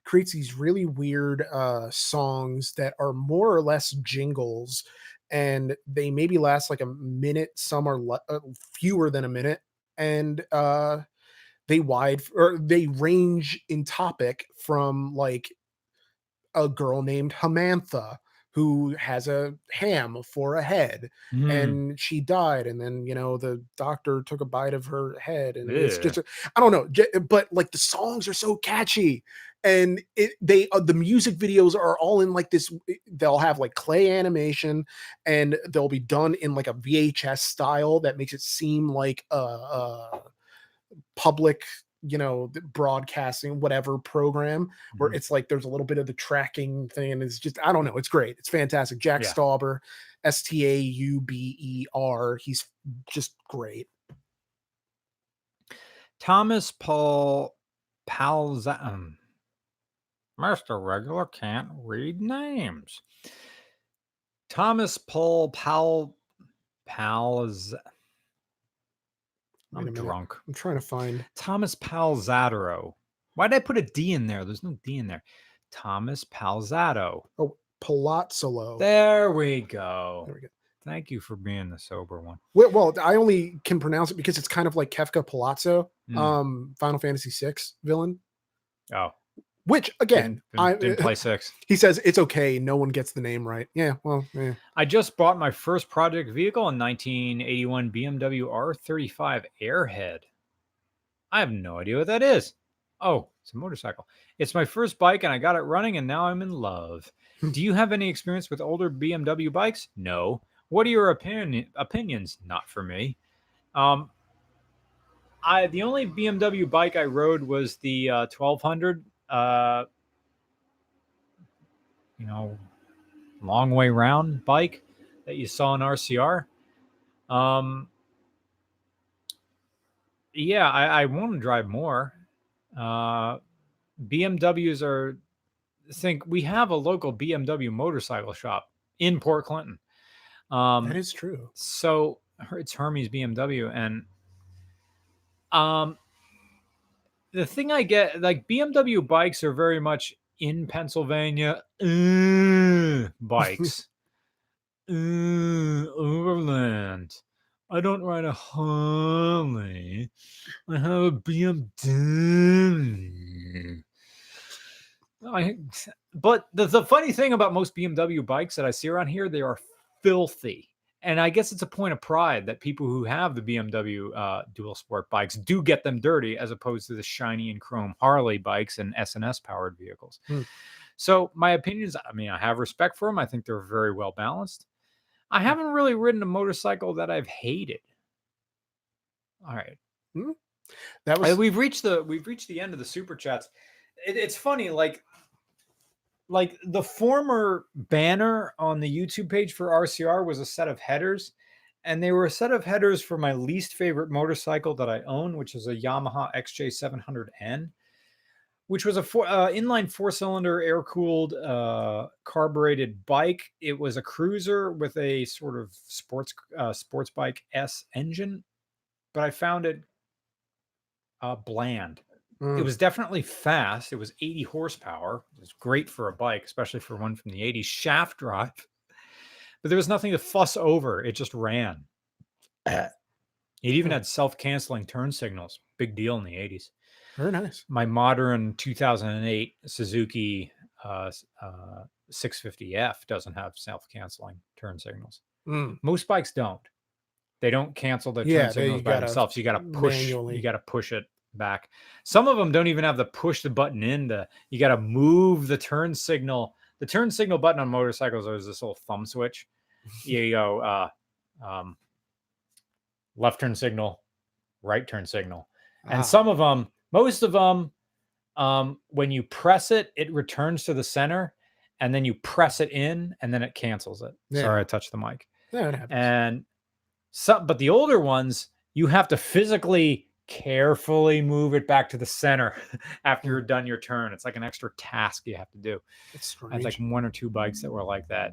creates these really weird uh songs that are more or less jingles, and they maybe last like a minute. Some are le- uh, fewer than a minute, and uh they wide or they range in topic from like a girl named Hamantha who has a ham for a head Mm. and she died and then you know the doctor took a bite of her head and it's just i don't know but like the songs are so catchy and it they uh, the music videos are all in like this they'll have like clay animation and they'll be done in like a vhs style that makes it seem like a, a public you know broadcasting whatever program where Mhm. it's like there's a little bit of the tracking thing and it's just i don't know it's great it's fantastic jack Yeah. stauber s-t-a-u-b-e-r E he's just great Thomas Paul Palzan. Mr. Regular can't read names. Thomas Paul Pal Palz. Wait I'm drunk. i'm trying to find Thomas Palzadero. Why did I put a D in there? There's no D in there. Thomas Palzado. Oh, Palazzolo There we go. there we go Thank you for being the sober one. well, well i only can pronounce it because it's kind of like kefka palazzo Mm. um final fantasy VI villain Oh, which again didn't, i didn't play six. he says it's okay no one gets the name right yeah well yeah. I just bought my first project vehicle in 1981 BMW R35 Airhead. I have no idea what that is. Oh, it's a motorcycle. It's my first bike and I got it running and now I'm in love. Hmm. Do you have any experience with older BMW bikes? No. What are your opinion opinions? Not for me. Um I the only BMW bike I rode was the uh, 1200 uh you know long way round bike that you saw in RCR. Um, yeah, I, I want to drive more. Uh, BMWs are think we have a local BMW motorcycle shop in Port Clinton. Um, that is true so it's Hermy's BMW, and um, the thing I get like BMW bikes are very much in Pennsylvania uh, bikes, uh, overland. I don't ride a Harley. I have a BMW. I, but the, the funny thing about most BMW bikes that I see around here, they are filthy. And I guess it's a point of pride that people who have the BMW uh, dual sport bikes do get them dirty, as opposed to the shiny and chrome Harley bikes and S&S powered vehicles. Hmm. So my opinions, I mean, I have respect for them. I think they're very well balanced. I haven't really ridden a motorcycle that I've hated. All right, that uh, was we've reached the we've reached the end of the super chats. It, it's funny, like like the former banner on the YouTube page for RCR was a set of headers, and they were a set of headers for my least favorite motorcycle that I own, which is a Yamaha XJ700N, which was a four, uh, inline four cylinder air cooled uh, carbureted bike. It was a cruiser with a sort of sports uh, sports bike S engine, but I found it uh, bland. It mm, was definitely fast. It was 80 horsepower. It was great for a bike, especially for one from the 80s. Shaft drive, but there was nothing to fuss over. It just ran. It even Hmm. had self canceling turn signals. Big deal in the 80s. very nice My modern 2008 Suzuki uh, uh, 650F doesn't have self canceling turn signals. Mm, Most bikes don't. They don't cancel the turn Yeah, signals by themselves. You got to push. manually. You got to push it back. Some of them don't even have the push the button in The you got to move the turn signal. The turn signal button on motorcycles is this little thumb switch. You go uh, um, left turn signal, right turn signal, and Ah, some of them, most of them, um, when you press it, it returns to the center, and then you press it in, and then it cancels it. Yeah. Sorry, I touched the mic yeah, it happens. and some but the older ones you have to physically carefully move it back to the center after you're done your turn it's like an extra task you have to do it's i had like one or two bikes that were like that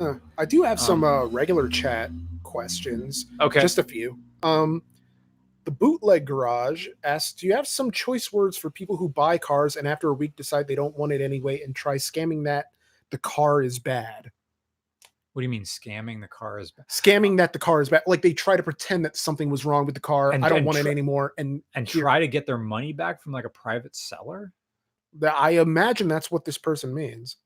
Huh. I do have some Um, uh, regular chat questions. okay Just a few. Um, the bootleg garage asks, "Do you have some choice words for people who buy cars and after a week decide they don't want it anyway and try scamming that the car is bad? What do you mean scamming the car is ba- Scamming that the car is bad, like they try to pretend that something was wrong with the car. And- I don't and want it anymore, and and Here. try to get their money back from like a private seller that I imagine that's what this person means.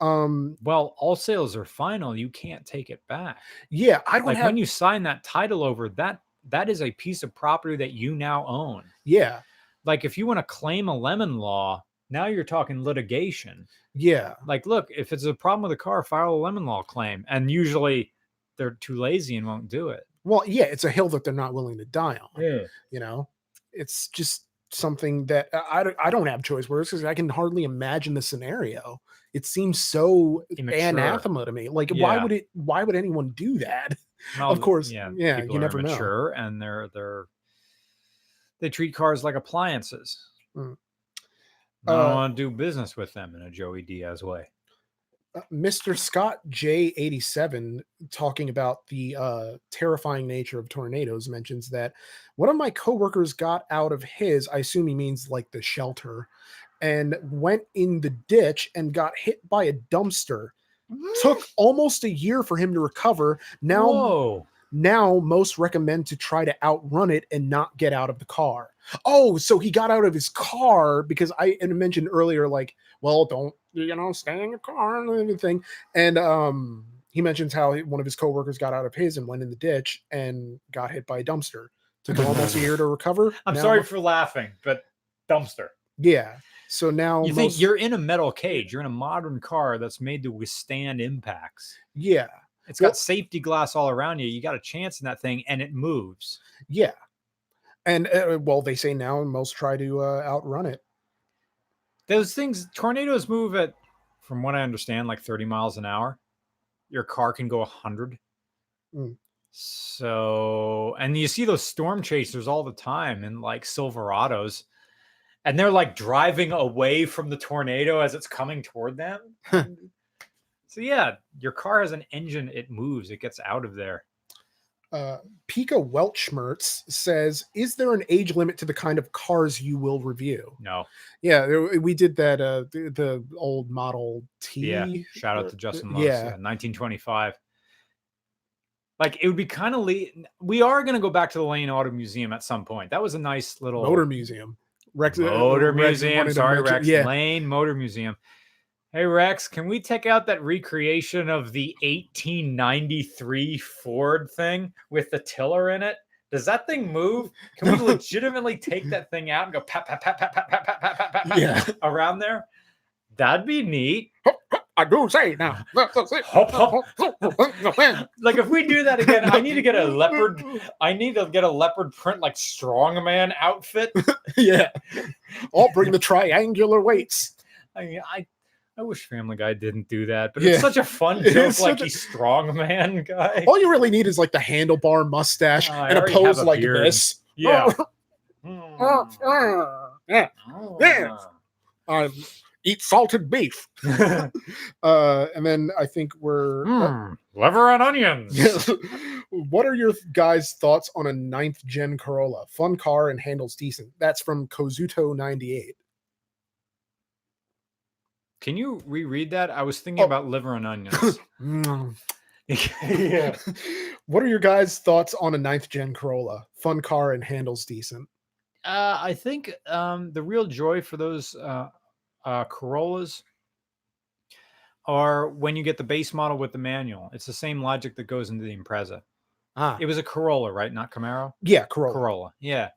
Um, well all sales are final you can't take it back yeah, I don't like have. when you sign that title over that that is a piece of property that you now own yeah, like if you want to claim a lemon law now you're talking litigation yeah, like look if it's a problem with the car file a lemon law claim and usually they're too lazy and won't do it well, yeah. It's a hill that they're not willing to die on. Yeah. you know it's just something that I- I don't, I don't have choice words because I can hardly imagine the scenario. It seems so Immature. anathema to me. Like, why would it? Why would anyone do that? Well, Of course, yeah yeah, you never know. mature and they're they're they treat cars like appliances Mm. I don't Uh, want to do business with them in a Joey Diaz way. Uh, Mr. Scott J87 talking about the uh, terrifying nature of tornadoes mentions that one of my coworkers got out of his, I assume he means like the shelter, and went in the ditch and got hit by a dumpster. Took almost a year for him to recover. Now Whoa. Now most recommend to try to outrun it and not get out of the car. Oh, so he got out of his car because I mentioned earlier, like, well, don't you know, stay in your car and everything. And um, he mentions how one of his coworkers got out of his and went in the ditch and got hit by a dumpster. Took almost a year to recover. I'm Now- sorry for laughing, but dumpster. Yeah. So now You think you're in a metal cage. You're in a modern car that's made to withstand impacts. yeah, It's Well- got safety glass all around you. You got a chance in that thing and it moves. yeah. And uh, well, they say now most try to uh, outrun it. Those things, tornadoes move at, from what I understand, like 30 miles an hour. Your car can go 100. Mm. So, and you see those storm chasers all the time in like Silverados, and they're like driving away from the tornado as it's coming toward them. So, yeah, your car has an engine, it moves, it gets out of there. uh, Pika Welchmertz says, "Is there an age limit to the kind of cars you will review?" No, Yeah, we did that. Uh, the, the old Model T. yeah, shout out uh, to uh, Justin Lowe's, yeah, Yeah, 1925. Like it would be kind of late. We are going to go back to the Lane Auto Museum at some point. That was a nice little Motor Museum. Rex, uh, Motor Rex Museum. Sorry, Rex. Yeah, Lane Motor Museum. Hey Rex, can we take out that recreation of the 1893 Ford thing with the tiller in it? Does that thing move? Can we legitimately take that thing out and go pat pat pat pat pat pat pat pat pat pat yeah. around there? That'd be neat. I do say now. Like if we do that again, I need to get a leopard. I need to get a leopard print like strongman outfit. yeah, I'll bring the triangular weights. I mean, I I wish Family Guy didn't do that, but Yeah. it's such a fun It joke, is like such a- he's strong man guy. All you really need is like the handlebar mustache Oh, I and a pose a like beard. this. Yeah. Oh, oh, yeah. yeah. Ah. Um, eat salted beef. Uh, and then I think we're. uh, Mm, liver and onions. What are your guys' thoughts on a ninth gen Corolla? Fun car and handles decent. That's from Kozuto 98. Can you reread that? I was thinking Oh. about liver and onions. Mm. yeah. what are your guys' thoughts on a ninth gen Corolla? Fun car and handles decent. Uh, I think um, the real joy for those uh, uh, Corollas are when you get the base model with the manual. It's the same logic that goes into the Impreza. Ah, It was a Corolla, right? Not Camaro. yeah, Corolla. Corolla. Yeah.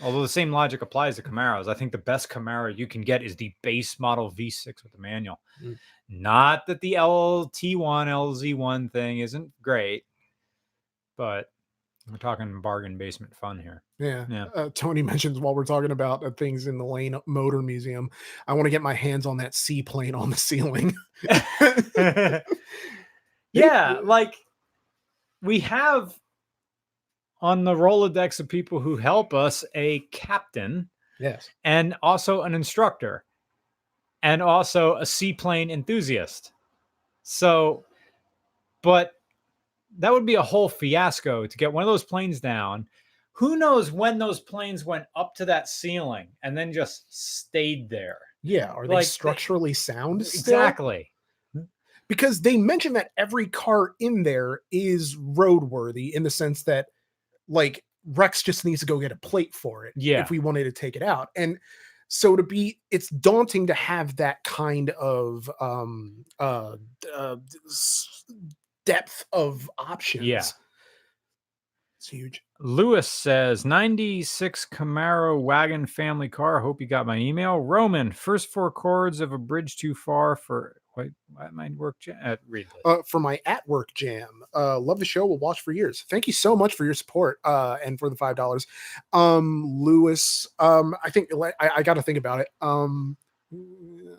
Although the same logic applies to Camaros. I think the best Camaro you can get is the base model V6 with the manual. Mm. Not that the LT1, LZ1 thing isn't great, but we're talking bargain basement fun here. Yeah. Yeah. Uh, Tony mentions while we're talking about uh, things in the Lane Motor Museum, I want to get my hands on that seaplane on the ceiling. yeah, like we have on the Rolodex of people who help us a captain yes. and also an instructor and also a seaplane enthusiast. So, but that would be a whole fiasco to get one of those planes down. Who knows when those planes went up to that ceiling and then just stayed there? Yeah. Are they Like, they- structurally sound? still? Exactly. because they mention that every car in there is roadworthy in the sense that like Rex just needs to go get a plate for it Yeah. if we wanted to take it out. And so to be it's daunting to have that kind of um uh, uh depth of options. Yeah. It's huge. Lewis says 96 Camaro wagon family car. Hope you got my email. Roman, first four chords of a bridge too far for wait, why my work ja- uh, read uh, for my at work jam. Uh, love the show. We'll watch for years. Thank you so much for your support uh, and for the five dollars. Um, Lewis, um, I think I, I got to think about it. Um, yeah,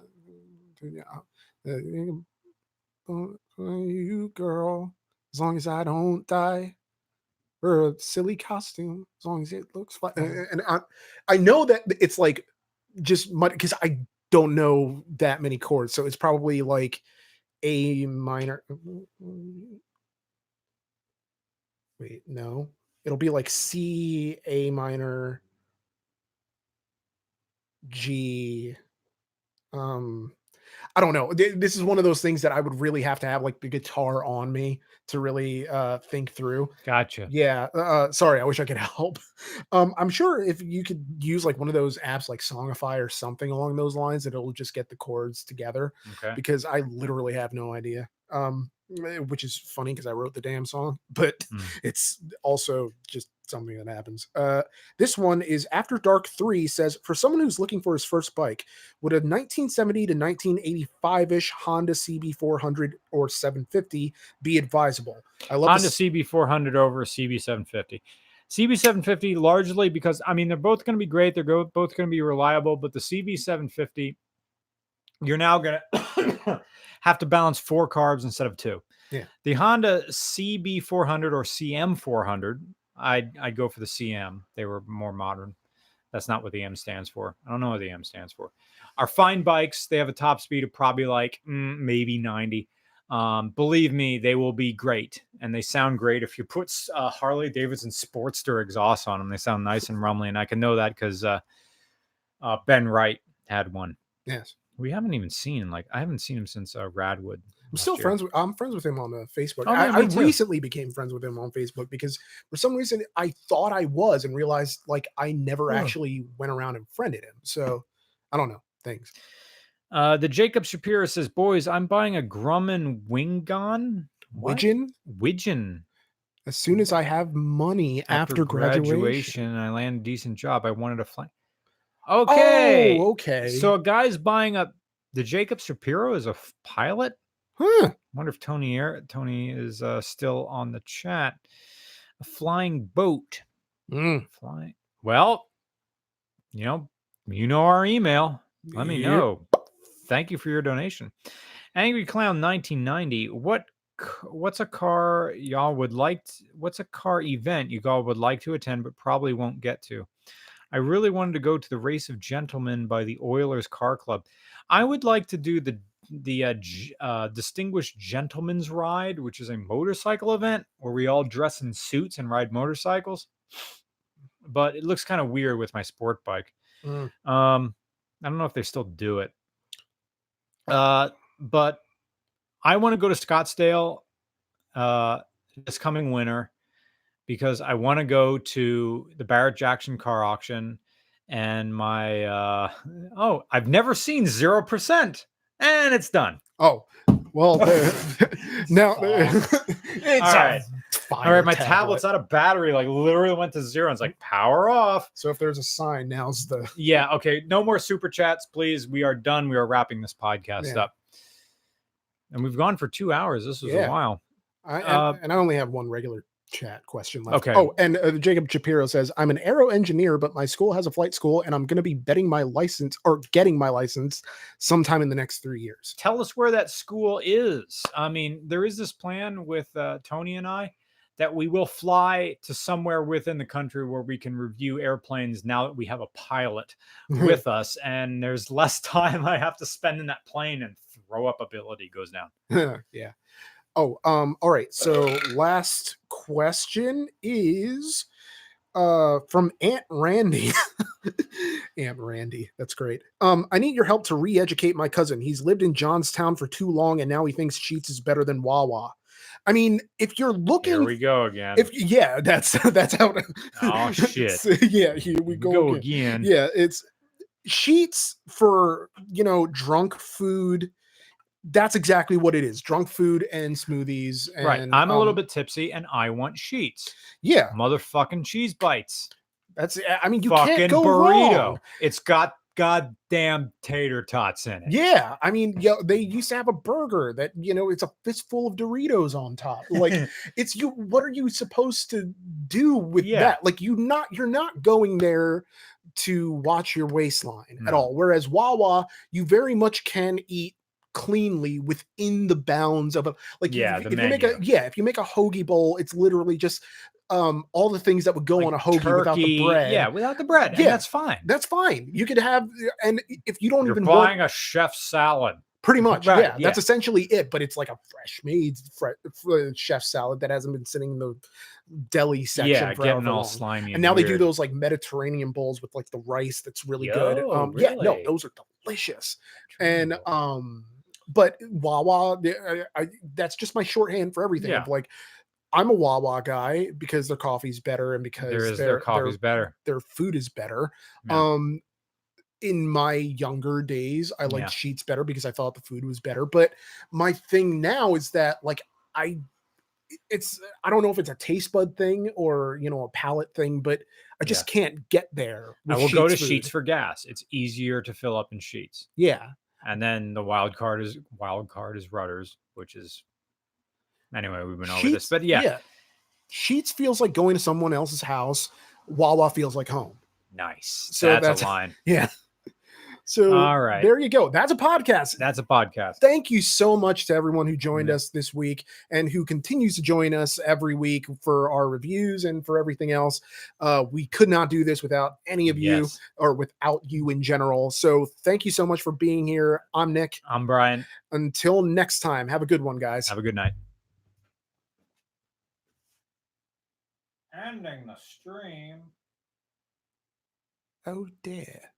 you girl, as long as I don't die. Or a silly costume, as long as it looks fine. And, and I, I know that it's like just because I don't know that many chords, so it's probably like a minor. Wait, no. It'll be like C, A minor, G. Um, I don't know. This is one of those things that I would really have to have like the guitar on me to really uh think through. Gotcha. Yeah. Uh, sorry, I wish I could help. Um, I'm sure if you could use like one of those apps like Songify or something along those lines, that it'll just get the chords together Okay. because I literally have no idea. Um, eh, which is funny because I wrote the damn song, but Mm. it's also just something that happens. Uh, this one is After Dark 3 says for someone who's looking for his first bike, would a 1970 to 1985 ish Honda CB400 or 750 be advisable? I love Honda this. CB400 over CB750. CB750 largely because I mean they're both going to be great. They're both going to be reliable, but the CB750 you're now going to have to balance four carbs instead of two. Yeah. The Honda CB400 or CM400, I'd I'd go for the CM. They were more modern. That's not what the M stands for. I don't know what the M stands for. Our fine bikes. They have a top speed of probably like mm, maybe 90. Um, believe me, they will be great, and they sound great. If you put uh, Harley Davidson Sportster exhaust on them, they sound nice and rumbly. And I can know that because uh, uh, Ben Wright had one. Yes. We haven't even seen like I haven't seen him since uh, Radwood. I'm still year. friends with I'm friends with him on uh, Facebook. Oh, I, I recently became friends with him on Facebook because for some reason I thought I was and realized like I never Oh. actually went around and friended him. So I don't know. Thanks. Uh, the Jacob Shapiro says, "Boys, I'm buying a Grumman Wingon. What? Widgeon, Widgeon. as soon as I have money after, graduation. and I land a decent job. I wanted to fly. Okay, Oh, okay. so a guy's buying a the Jacob Shapiro is a f- pilot. Huh. wonder if Tony Air, Tony is uh, still on the chat. A flying boat. Mm, Flying. Well, you know, you know our email. Let me yep. know. Thank you for your donation. Angry Clown 1990. What what's a car y'all would like t- what's a car event you all would like to attend but probably won't get to? I really wanted to go to the Race of Gentlemen by the Oilers Car Club. I would like to do the the uh, uh, Distinguished Gentleman's Ride, which is a motorcycle event where we all dress in suits and ride motorcycles. But it looks kind of weird with my sport bike. Mm. Um, I don't know if they still do it. Uh, but I want to go to Scottsdale uh, this coming winter because I want to go to the Barrett Jackson car auction and my uh oh I've never seen zero percent and it's done. Oh, well, now it's All right. All right, my tablet's out of battery. Like literally went to zero. And it's like power off. So if there's a sign, now's the Yeah. Okay. No more super chats, please. We are done. We are wrapping this podcast Yeah. up. And we've gone for two hours. This was Yeah. a while. I, and- Uh, and I only have one regular chat question left. Okay. Oh, and uh, Jacob Shapiro says, I'm an aero engineer, but my school has a flight school, and I'm going to be betting my license or getting my license sometime in the next three years. Tell us where that school is. I mean, there is this plan with uh, Tony and I that we will fly to somewhere within the country where we can review airplanes now that we have a pilot with us and there's less time I have to spend in that plane and throw up ability goes down. yeah. Oh, um, all right. So last question is uh from Aunt Randy. Aunt Randy. That's great. Um, I need your help to re-educate my cousin. He's lived in Johnstown for too long and now he thinks Sheetz is better than Wawa. I mean, if you're looking, Here we go again. if yeah, that's that's how Oh, shit. Yeah, here we we go, go again again. yeah it's Sheetz for you know drunk food that's exactly what it is drunk food and smoothies and right. I'm a little um, bit tipsy and I want Sheetz. yeah Motherfucking cheese bites. that's i mean you Fucking can't go burrito. wrong It's got goddamn tater tots in it. yeah i mean yeah they used to have a burger that you know it's a fistful of doritos on top like it's you what are you supposed to do with Yeah. that like you not you're not going there to watch your waistline at all whereas wawa you very much can eat cleanly within the bounds of a like Yeah, if, the if you make a yeah if you make a hoagie bowl it's literally just um all the things that would go Like on a hoagie without the bread Yeah, without the bread. Yeah. And that's fine. that's fine you could have and if you don't You're even buying a chef salad. Pretty much, Right, yeah. yeah. That's essentially it. But it's like a fresh made chef salad that hasn't been sitting in the deli section Yeah, for getting all long. slimy. And now they do those like Mediterranean bowls with like the rice that's really good. Yo, Um, Yeah, no, those are delicious. And um, but Wawa, I, I, that's just my shorthand for everything. Yeah. Like, I'm a Wawa guy because their coffee's better and because there is their their coffee's better. their food is better. Yeah. Um in my younger days, I liked Yeah. Sheetz better because I thought the food was better. But my thing now is that like I it's I don't know if it's a taste bud thing or you know a palate thing, but I just can't get there. I will go to food. Sheetz for gas. It's easier to fill up in Sheetz. Yeah. And then the wild card is wild card is Rutter's, which is anyway, we've been over this. Sheetz- But yeah, Sheetz feels like going to someone else's house. Wawa feels like home. nice. So that's, that's- a line. Yeah. So All right. there you go. That's a podcast. That's a podcast. thank you so much to everyone who joined Yeah. us this week and who continues to join us every week for our reviews and for everything else. Uh, we could not do this without any of you Yes. or without you in general. So thank you so much for being here. I'm Nick. I'm Brian. Until next time, have a good one, guys. Have a good night. Ending the stream. Oh dear.